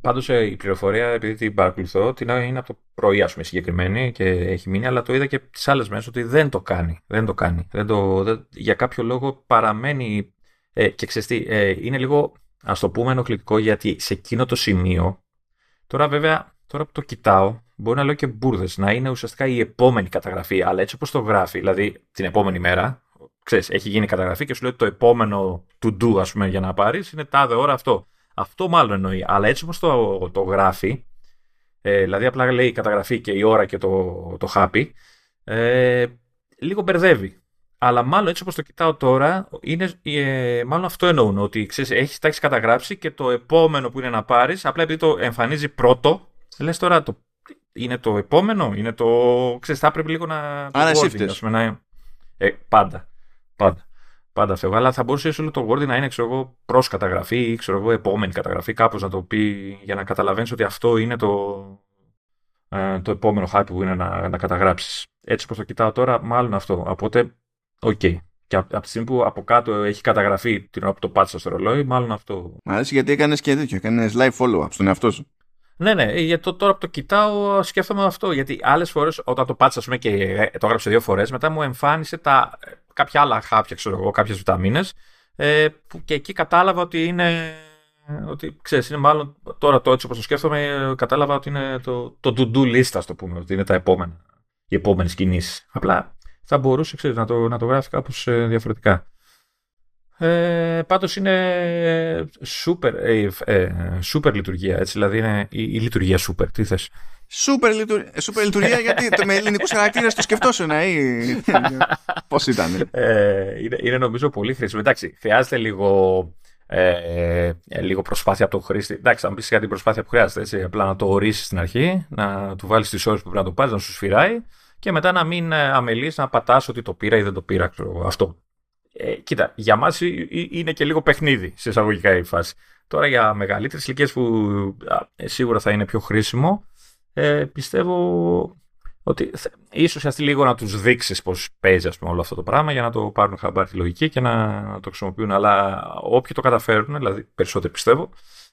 Πάντως ε, η πληροφορία, επειδή την παρακολουθώ, την είναι από το πρωί, ας πούμε, συγκεκριμένη και έχει μείνει, αλλά το είδα και τις άλλες μέρες ότι δεν το κάνει. Δεν το κάνει. Δεν το, δεν, για κάποιο λόγο παραμένει. Ε, και ξέρεις ε, είναι λίγο ας το πούμε ενοχλητικό γιατί σε εκείνο το σημείο, τώρα βέβαια, τώρα που το κοιτάω, μπορεί να λέω και μπουρδες, να είναι ουσιαστικά η επόμενη καταγραφή, αλλά έτσι όπως το γράφει, δηλαδή την επόμενη μέρα, ξέρεις, έχει γίνει καταγραφή και σου λέει το επόμενο to do, ας πούμε, για να πάρεις, είναι τάδε ώρα αυτό. Αυτό μάλλον εννοεί. Αλλά έτσι όπως το, το γράφει, ε, δηλαδή απλά λέει η καταγραφή και η ώρα και το, το χάπι, ε, λίγο μπερδεύει. Αλλά μάλλον έτσι όπως το κοιτάω τώρα, είναι, ε, μάλλον αυτό εννοούν. Ότι ξέρεις, έχεις, τα έχεις καταγράψει και το επόμενο που είναι να πάρεις, απλά επειδή το εμφανίζει πρώτο, λες τώρα το, είναι το επόμενο, είναι το. ξέρεις, θα έπρεπε λίγο να. Άρα εσύ να, ε, πάντα. Πάντα. Πάντα φεύγω. Αλλά θα μπορούσε όλο το wording να είναι ξέρω εγώ, προς καταγραφή ή ξέρω εγώ, επόμενη καταγραφή. Κάπως να το πει για να καταλαβαίνεις ότι αυτό είναι το, ε, το επόμενο χάπι που είναι να, να καταγράψεις. Έτσι όπως το κοιτάω τώρα, μάλλον αυτό. Οπότε OK. Okay. Και από τη στιγμή που από κάτω έχει καταγραφεί την ώρα που το πάτησα στο ρολόι, μάλλον αυτό. Μ' αρέσει γιατί έκανες και τέτοιο. Έκανες live follow-up στον εαυτό σου. Ναι, ναι, γιατί το, τώρα που το κοιτάω σκέφτομαι αυτό. Γιατί άλλες φορές όταν το πάτησα πούμε, και το έγραψε δύο φορές, μετά μου εμφάνισε τα, κάποια άλλα χάπια, ξέρω εγώ, κάποιες βιταμίνες. Ε, που και εκεί κατάλαβα ότι είναι. Ότι ξέρεις, είναι μάλλον τώρα το έτσι όπως το σκέφτομαι, κατάλαβα ότι είναι το, το to-do list, ας το πούμε, ότι είναι τα επόμενα. Οι επόμενες κινήσεις. Απλά θα μπορούσε ξέρεις, να, το, να το γράφεις κάπως ε, διαφορετικά. Ε, πάντως είναι super, ε, ε, super λειτουργία, έτσι, δηλαδή είναι η, η λειτουργία super, τι θες; Σούπερ, λειτουργία, σούπερ λειτουργία γιατί το με ελληνικούς χαρακτήρες το σκεφτόσουν ή. Πώς ήταν; Ε, είναι, είναι νομίζω πολύ χρήσιμο. Εντάξει, χρειάζεται λίγο, ε, ε, λίγο προσπάθεια από τον χρήστη. Εντάξει, θα μου πεις για την προσπάθεια που χρειάζεται. Έτσι, απλά να το ορίσεις στην αρχή, να του βάλεις τις ώρες που πρέπει να το πάρεις, να σου σφυράει και μετά να μην ε, αμελείς να πατάς ότι το πήρα ή δεν το πήρα. Ξέρω, αυτό. Ε, κοίτα, για μας είναι και λίγο παιχνίδι σε εισαγωγικά η φάση. Τώρα για μεγαλύτερες ηλικίες που α, σίγουρα θα είναι πιο χρήσιμο, ε, πιστεύω ότι ίσως χρειαστεί λίγο να τους δείξεις πώς παίζει ας πούμε, όλο αυτό το πράγμα για να το πάρουν χαμπάρι τη λογική και να, να, το χρησιμοποιούν. Αλλά όποιοι το καταφέρουν, δηλαδή περισσότερο πιστεύω,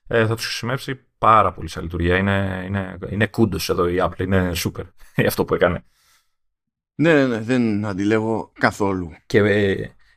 ε, θα τους χρησιμεύσει πάρα πολύ σε λειτουργία. Είναι, είναι, είναι κούντος εδώ η Apple, είναι super για αυτό που έκανε. Ναι, ναι, ναι, δεν αντιλέγω καθόλου. Και,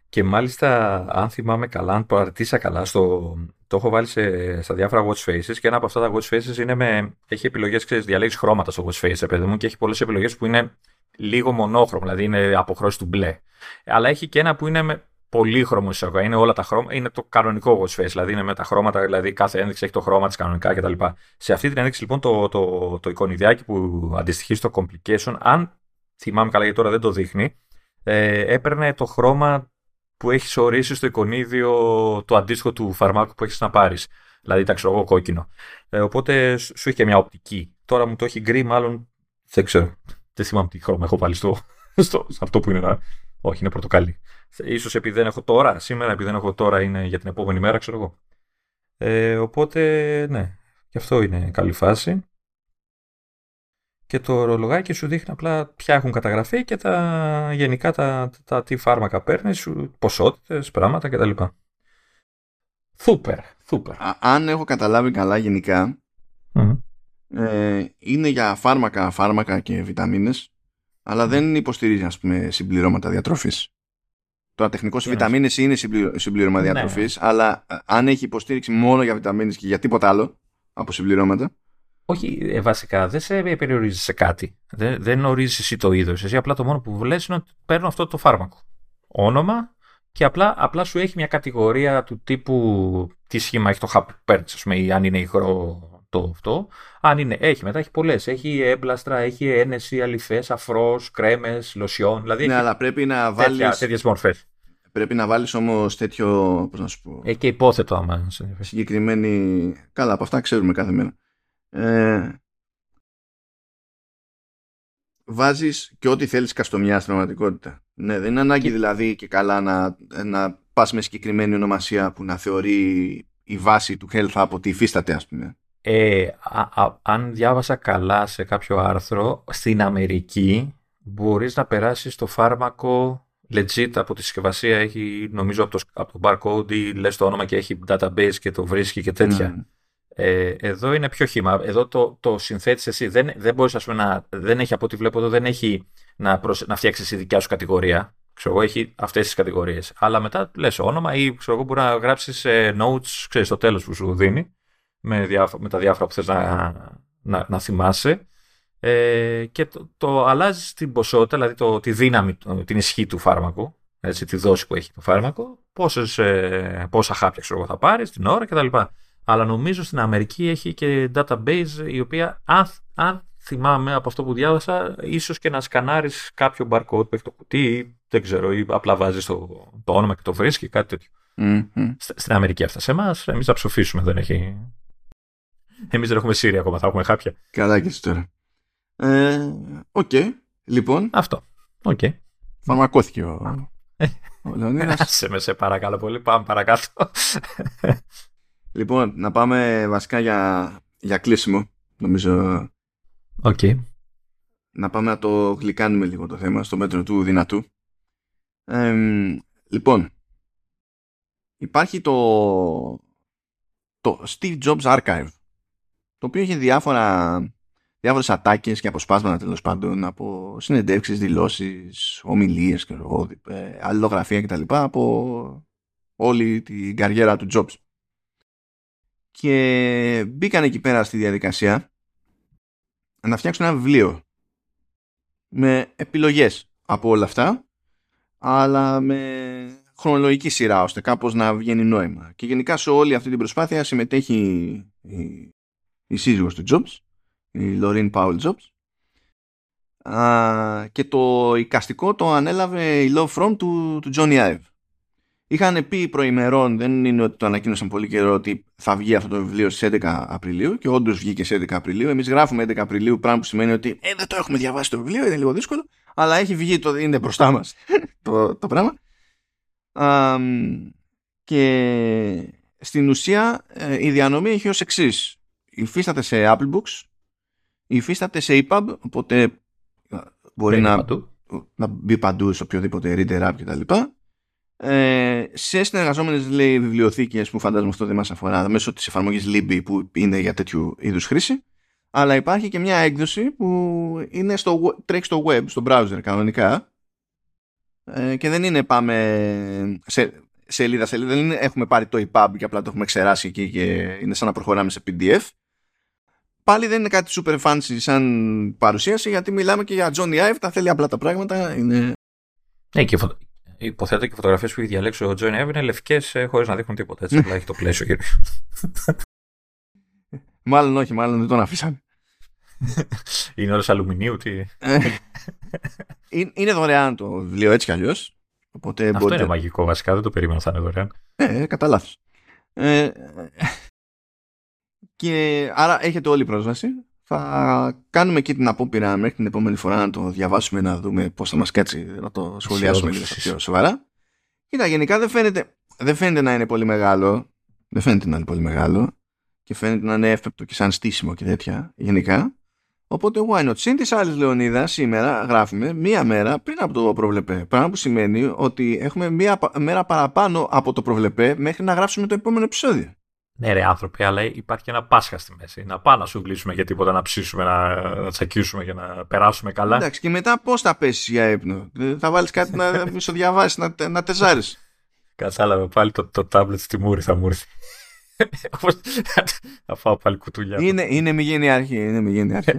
και μάλιστα, αν θυμάμαι καλά, αν παρατήσα καλά, στο, το έχω βάλει σε, στα διάφορα watch faces και ένα από αυτά τα watch faces είναι με, έχει επιλογές, ξέρεις, διαλέγεις χρώματα στο watch face, παιδί μου, και έχει πολλές επιλογές που είναι λίγο μονόχρωμο, δηλαδή είναι αποχρώσεις του μπλε. Αλλά έχει και ένα που είναι με πολύχρωμο εισαγωγή, είναι όλα τα χρώματα, είναι το κανονικό watch face, δηλαδή είναι με τα χρώματα, δηλαδή κάθε ένδειξη έχει το χρώμα της κανονικά κτλ. Σε αυτή την ένδειξη λοιπόν το, το, το, το εικονιδιάκι που αντιστοιχεί στο complication, αν θυμάμαι καλά γιατί τώρα δεν το δείχνει, ε, έπαιρνε το χρώμα που έχεις ορίσει στο εικονίδιο το αντίστοιχο του φαρμάκου που έχεις να πάρεις. Δηλαδή τα ξέρω εγώ κόκκινο. Ε, οπότε σου έχει και μια οπτική. Τώρα μου το έχει γκρι, μάλλον δεν ξέρω. Δεν θυμάμαι τι χρώμα έχω βάλει στο, στο, σε αυτό που είναι. Να... Όχι, είναι πορτοκαλί. Ίσως επειδή δεν έχω τώρα, σήμερα επειδή δεν έχω τώρα είναι για την επόμενη μέρα, ξέρω εγώ. Ε, οπότε, ναι, και αυτό είναι καλή φάση και το ρολογάκι σου δείχνει απλά ποια έχουν καταγραφεί και τα γενικά τα, τα, τι φάρμακα παίρνεις, ποσότητες, πράγματα κτλ. Σούπερ, σούπερ. Αν έχω καταλάβει καλά γενικά, ε, είναι για φάρμακα, φάρμακα και βιταμίνες, αλλά δεν υποστηρίζει ας πούμε συμπληρώματα διατροφής. Τώρα τεχνικώς οι βιταμίνες είναι συμπληρώμα ναι. διατροφής, αλλά ε, αν έχει υποστήριξη μόνο για βιταμίνες και για τίποτα άλλο από συμπληρώματα, όχι, ε, βασικά δεν σε περιορίζει σε κάτι. Δεν, δεν ορίζει εσύ το είδο. Εσύ απλά το μόνο που βλέπει είναι ότι παίρνω αυτό το φάρμακο. Όνομα και απλά, απλά σου έχει μια κατηγορία του τύπου τι σχήμα έχει το χαπ που παίρνει, α πούμε, ή αν είναι υγρό το αυτό. Αν είναι, έχει μετά, έχει πολλέ. Έχει έμπλαστρα, έχει ένεση, αλυφέ, αφρό, κρέμε, λοσιόν. Δηλαδή ναι, αλλά πρέπει να βάλει. Τέτοιε μορφέ. Πρέπει να βάλει όμω τέτοιο. Πώ να σου πω. Έχει και υπόθετο άμα. Συγκεκριμένη. Καλά, από αυτά ξέρουμε κάθε μέρα ε, βάζεις και ό,τι θέλεις καστομιά στην πραγματικότητα. Ναι, δεν είναι ανάγκη δηλαδή και καλά να, να πας με συγκεκριμένη ονομασία που να θεωρεί η βάση του health από ότι υφίσταται ας πούμε. Ε, αν διάβασα καλά σε κάποιο άρθρο, στην Αμερική μπορείς να περάσεις το φάρμακο legit από τη συσκευασία, έχει νομίζω από το, από το barcode ή λες το όνομα και έχει database και το βρίσκει και τέτοια. Ναι. Ε, εδώ είναι πιο χήμα. Εδώ το, το συνθέτεις εσύ. Δεν, δεν μπορείς, ας πούμε, να. Δεν έχει από ό,τι βλέπω εδώ, δεν έχει να, προσ, να φτιάξεις εσύ δικιά σου κατηγορία. Ξέρω εγώ, έχει αυτές τις κατηγορίες. Αλλά μετά λες όνομα ή ξέρω εγώ, μπορεί να γράψεις ε, notes, ξέρεις, στο τέλος που σου δίνει, με, διάφο- με τα διάφορα που θες να, να, να, θυμάσαι. Ε, και το, το αλλάζεις την ποσότητα, δηλαδή το, τη δύναμη, την ισχύ του φάρμακου, έτσι, τη δόση που έχει το φάρμακο, πόσες, ε, πόσα χάπια ξέρω, θα πάρεις την ώρα κτλ αλλά νομίζω στην Αμερική έχει και database η οποία αν, αν θυμάμαι από αυτό που διάβασα ίσως και να σκανάρεις κάποιο barcode που έχει το κουτί ή δεν ξέρω ή απλά βάζεις το, το όνομα και το βρίσκει κάτι τέτοιο. Mm-hmm. Στην Αμερική αυτά σε εμάς εμείς θα ψοφήσουμε δεν έχει εμείς δεν έχουμε Siri ακόμα θα έχουμε χάπια. Καλά και τώρα. Ε, OK. Okay. Λοιπόν. Αυτό. OK. Okay. Φαρμακώθηκε ο, ο Λεωνίδας. σε με σε παρακαλώ πολύ. Πάμε παρακάτω. Λοιπόν, να πάμε βασικά για, για κλείσιμο, νομίζω. Οκ. Να πάμε να το γλυκάνουμε λίγο το θέμα στο μέτρο του δυνατού. λοιπόν, υπάρχει το, το Steve Jobs Archive, το οποίο έχει διάφορα, διάφορες ατάκες και αποσπάσματα τέλος πάντων από συνεντεύξεις, δηλώσεις, ομιλίες, και, ε, αλληλογραφία κτλ. από όλη την καριέρα του Jobs και μπήκαν εκεί πέρα στη διαδικασία να φτιάξουν ένα βιβλίο με επιλογές από όλα αυτά αλλά με χρονολογική σειρά ώστε κάπως να βγαίνει νόημα. Και γενικά σε όλη αυτή την προσπάθεια συμμετέχει η, η σύζυγος του Jobs, η Lorraine Powell Jobs Α, και το εικαστικό το ανέλαβε η Love From του, του Johnny Ive. Είχαν πει προημερών, δεν είναι ότι το ανακοίνωσαν πολύ καιρό, ότι θα βγει αυτό το βιβλίο στις 11 Απριλίου και όντως βγήκε στις 11 Απριλίου. Εμείς γράφουμε 11 Απριλίου, πράγμα που σημαίνει ότι ε, δεν το έχουμε διαβάσει το βιβλίο, είναι λίγο δύσκολο, αλλά έχει βγει, το, είναι μπροστά μας το, το πράγμα. Α, και στην ουσία ε, η διανομή έχει ως εξής. Υφίσταται σε Apple Books, υφίσταται σε EPUB, οπότε μπορεί να, να μπει παντού σε οποιοδήποτε reader app κτλ. Ε, σε συνεργαζόμενες λέει βιβλιοθήκες που φαντάζομαι αυτό δεν μας αφορά μέσω της εφαρμογής Libby που είναι για τέτοιου είδους χρήση αλλά υπάρχει και μια έκδοση που είναι στο, τρέχει στο web, στο browser κανονικά ε, και δεν είναι πάμε σε, σελίδα σελίδα δεν είναι, έχουμε πάρει το EPUB και απλά το έχουμε ξεράσει εκεί και είναι σαν να προχωράμε σε PDF πάλι δεν είναι κάτι super fancy σαν παρουσίαση γιατί μιλάμε και για Johnny Ive, τα θέλει απλά τα πράγματα. Είναι... Ναι, και φω... υποθέτω και οι φωτογραφίες που έχει διαλέξει ο Johnny Ive είναι λευκές ε, χωρίς να δείχνουν τίποτα. Έτσι, απλά έχει το πλαίσιο γύρω. μάλλον όχι, μάλλον δεν τον αφήσαν. είναι όλος αλουμινίου, τι. Ε, είναι δωρεάν το βιβλίο έτσι κι αλλιώς. Αυτό μπορείτε... είναι μαγικό βασικά, δεν το περίμενα θα είναι δωρεάν. Ε, κατά λάθος. Ε, και άρα έχετε όλη πρόσβαση. Θα κάνουμε και την απόπειρα μέχρι την επόμενη φορά να το διαβάσουμε, να δούμε πώς θα μας κάτσει, να το σχολιάσουμε λίγο πιο σοβαρά. Κοίτα, γενικά δεν φαίνεται, δεν φαίνεται να είναι πολύ μεγάλο. Δεν φαίνεται να είναι πολύ μεγάλο. Και φαίνεται να είναι εύπεπτο και σαν στήσιμο και τέτοια γενικά. Οπότε, why not; Συν της άλλης Λεωνίδας, σήμερα γράφουμε μία μέρα πριν από το προβλεπέ. Πράγμα που σημαίνει ότι έχουμε μία μέρα παραπάνω από το προβλεπέ μέχρι να γράψουμε το επόμενο επεισόδιο. Ναι, ρε άνθρωποι, αλλά υπάρχει ένα Πάσχα στη μέση. Να πάμε να σου γλύσουμε για τίποτα, να ψήσουμε, να, να τσακίσουμε για να περάσουμε καλά. Εντάξει, και μετά πώς θα πέσεις για ύπνο; Θα βάλεις κάτι να διαβάσεις, να, να τεζάρεις. Κατάλαβε πάλι το, το τάμπλετ στη μούρη θα μου έρθει. θα φάω πάλι κουτουλιά. Είναι, είναι μη αρχή. Είναι μη αρχή.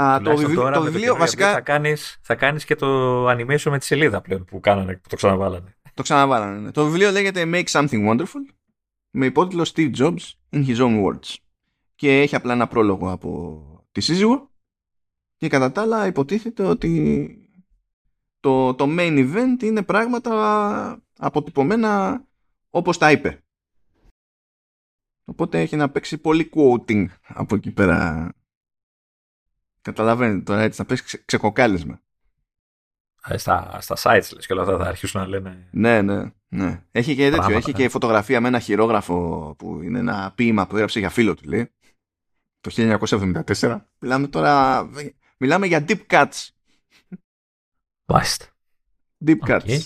Α, το βιβλίο, το βιβλίο βασικά. Θα κάνεις, θα κάνεις και το animation με τη σελίδα πλέον που, κάνανε, που το ξαναβάλανε. Το ξαναβάλανε. Ναι. Το βιβλίο λέγεται Make Something Wonderful με υπότιτλο Steve Jobs in his own words. Και έχει απλά ένα πρόλογο από τη σύζυγο και κατά τα άλλα υποτίθεται ότι το, το main event είναι πράγματα αποτυπωμένα όπως τα είπε. Οπότε έχει να παίξει πολύ quoting από εκεί πέρα. Καταλαβαίνετε τώρα έτσι να παίξει ξεκοκάλισμα. Ε, στα, στα sites λες και όλα αυτά θα αρχίσουν να λένε. Ναι, ναι. ναι. Έχει και τέτοιο. έχει και φωτογραφία με ένα χειρόγραφο που είναι ένα ποίημα που έγραψε για φίλο του, λέει. Το 1974. Μιλάμε τώρα. Μιλάμε για deep cuts. Μάλιστα. Deep cuts.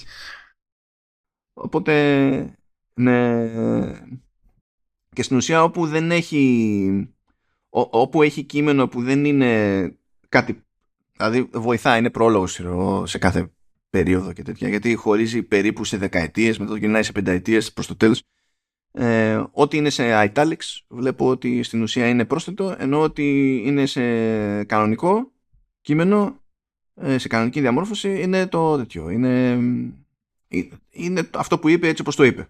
Οπότε. Ναι. Και στην ουσία όπου δεν έχει. όπου έχει κείμενο που δεν είναι κάτι Δηλαδή βοηθάει, είναι πρόλογος σε κάθε περίοδο και τέτοια, γιατί χωρίζει περίπου σε δεκαετίες, μετά το γυρνάει σε πενταετίες προς το τέλος. Ε, ό,τι είναι σε italics βλέπω ότι στην ουσία είναι πρόσθετο, ενώ ότι είναι σε κανονικό κείμενο, ε, σε κανονική διαμόρφωση, είναι το τέτοιο. Είναι, ε, είναι αυτό που είπε έτσι όπως το είπε.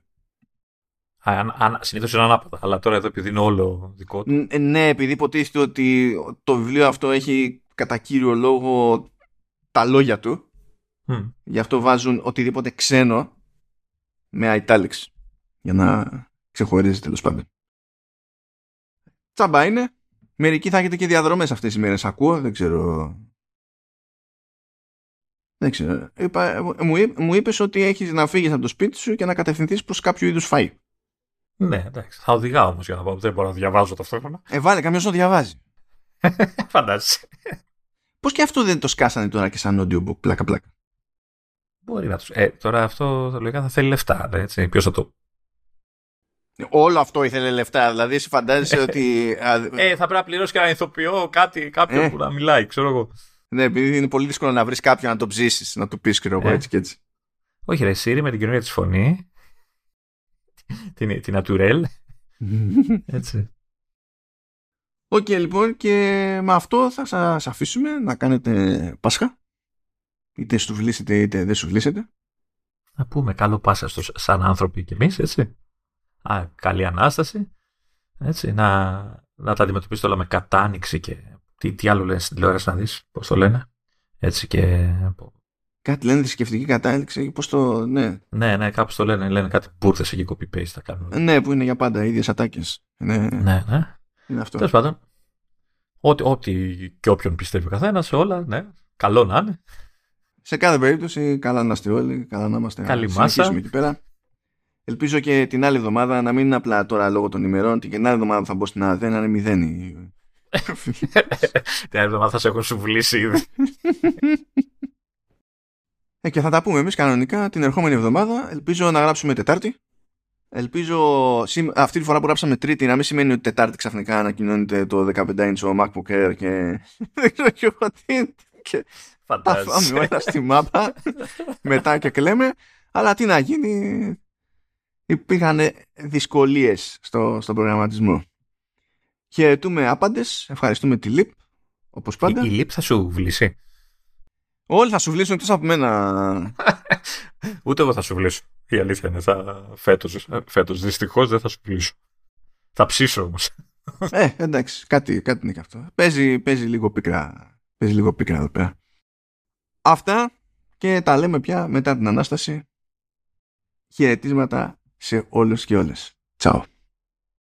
Συνήθως είναι ανάποδα, αλλά τώρα εδώ επειδή είναι όλο δικό του. Ναι, επειδή υποτίθεται ότι το βιβλίο αυτό έχει κατά κύριο λόγο τα λόγια του. Mm. Γι' αυτό βάζουν οτιδήποτε ξένο με italics για να ξεχωρίζει τέλος πάντων. Τσάμπα είναι. Μερικοί θα έχετε και διαδρομές αυτές τις μέρες. Ακούω, δεν ξέρω. Δεν ξέρω. Είπα, μου, μου είπες ότι έχεις να φύγεις από το σπίτι σου και να κατευθυνθείς προς κάποιο είδους φαΐ. Ναι, εντάξει. Θα οδηγάω όμως για να πάω. Δεν μπορώ να διαβάζω ταυτόχρονα. Ε, βάλε κάποιος να διαβάζει. Φαντάζεσαι. Πώς και αυτό δεν το σκάσανε τώρα και σαν audiobook, πλάκα πλάκα. Μπορεί να το... Ε, τώρα αυτό λογικά θα θέλει λεφτά, έτσι. Ποιος θα το... Όλο αυτό ήθελε λεφτά, δηλαδή εσύ φαντάζεσαι ότι... Ε, θα πρέπει να πληρώσει και ένα ηθοποιό, κάτι, κάποιον ε. που να μιλάει, ξέρω εγώ. Ναι, επειδή είναι πολύ δύσκολο να βρεις κάποιον να το ψήσεις, να του πεις και εγώ ε. έτσι και έτσι. Όχι, ρε, Siri με την καινούργια της φωνή. την, την Ατουρέλ. έτσι. OK, okay, λοιπόν, και με αυτό θα σας αφήσουμε να κάνετε Πάσχα. Είτε σου βλήσετε είτε δεν σου βλήσετε. να πούμε καλό πάσα στους σαν άνθρωποι κι εμείς, έτσι. Α, καλή Ανάσταση. Έτσι, να, να τα αντιμετωπίσετε όλα με κατάνοιξη και τι, τι άλλο λένε στην τηλεόραση να δεις, πώς το λένε. Έτσι και... Κάτι λένε θρησκευτική κατάληξη, πώς το... Ναι, Ναι, ναι, κάπως το λένε. Λένε κάτι μπουρδες εκεί copy-paste θα κάνουν. ναι που είναι για πάντα, οι ίδιες ατάκες. Ναι, Ναι, ναι. Είναι αυτό. Τέλος πάντων. Ό,τι, ό,τι και όποιον πιστεύει ο καθένας, όλα, ναι. Καλό να είναι. Σε κάθε περίπτωση, καλά να είστε όλοι, καλά να είμαστε. Καλή να συνεχίσουμε μάσα. εκεί πέρα. Ελπίζω και την άλλη εβδομάδα να μην είναι απλά τώρα λόγω των ημερών, και την άλλη εβδομάδα που θα μπω στην ΑΔΕ να είναι μηδέν. η- Την άλλη εβδομάδα θα σε έχουν σουβλήσει ήδη. Ε, και θα τα πούμε εμείς κανονικά την ερχόμενη εβδομάδα. Ελπίζω να γράψουμε Τετάρτη. Ελπίζω σήμ- αυτή τη φορά που γράψαμε Τρίτη να μην σημαίνει ότι Τετάρτη ξαφνικά ανακοινώνεται το 15 inch ο MacBook Air και δεν ξέρω και εγώ τι. Και τα φάμε Φαντάζεσαι. όλα στη μάπα μετά και κλαίμε. Αλλά τι να γίνει, υπήρχαν δυσκολίες στο, στον προγραμματισμό. Χαιρετούμε άπαντες, ευχαριστούμε τη ΛΥΠ, όπως πάντα. Η, η λύπη θα σου βλήσει. Όλοι θα σου βλύσουν εκτός από μένα. Ούτε εγώ θα σου βλήσω. Η αλήθεια είναι. Θα... Φέτος, φέτος δυστυχώς δεν θα σου βλήσω. Θα ψήσω όμως. ε, εντάξει, κάτι, κάτι είναι και αυτό. Παίζει, παίζει λίγο πίκρα. Παίζει λίγο πίκρα εδώ πέρα. Αυτά και τα λέμε πια μετά την Ανάσταση. Χαιρετίσματα σε όλους και όλες. Τσάου.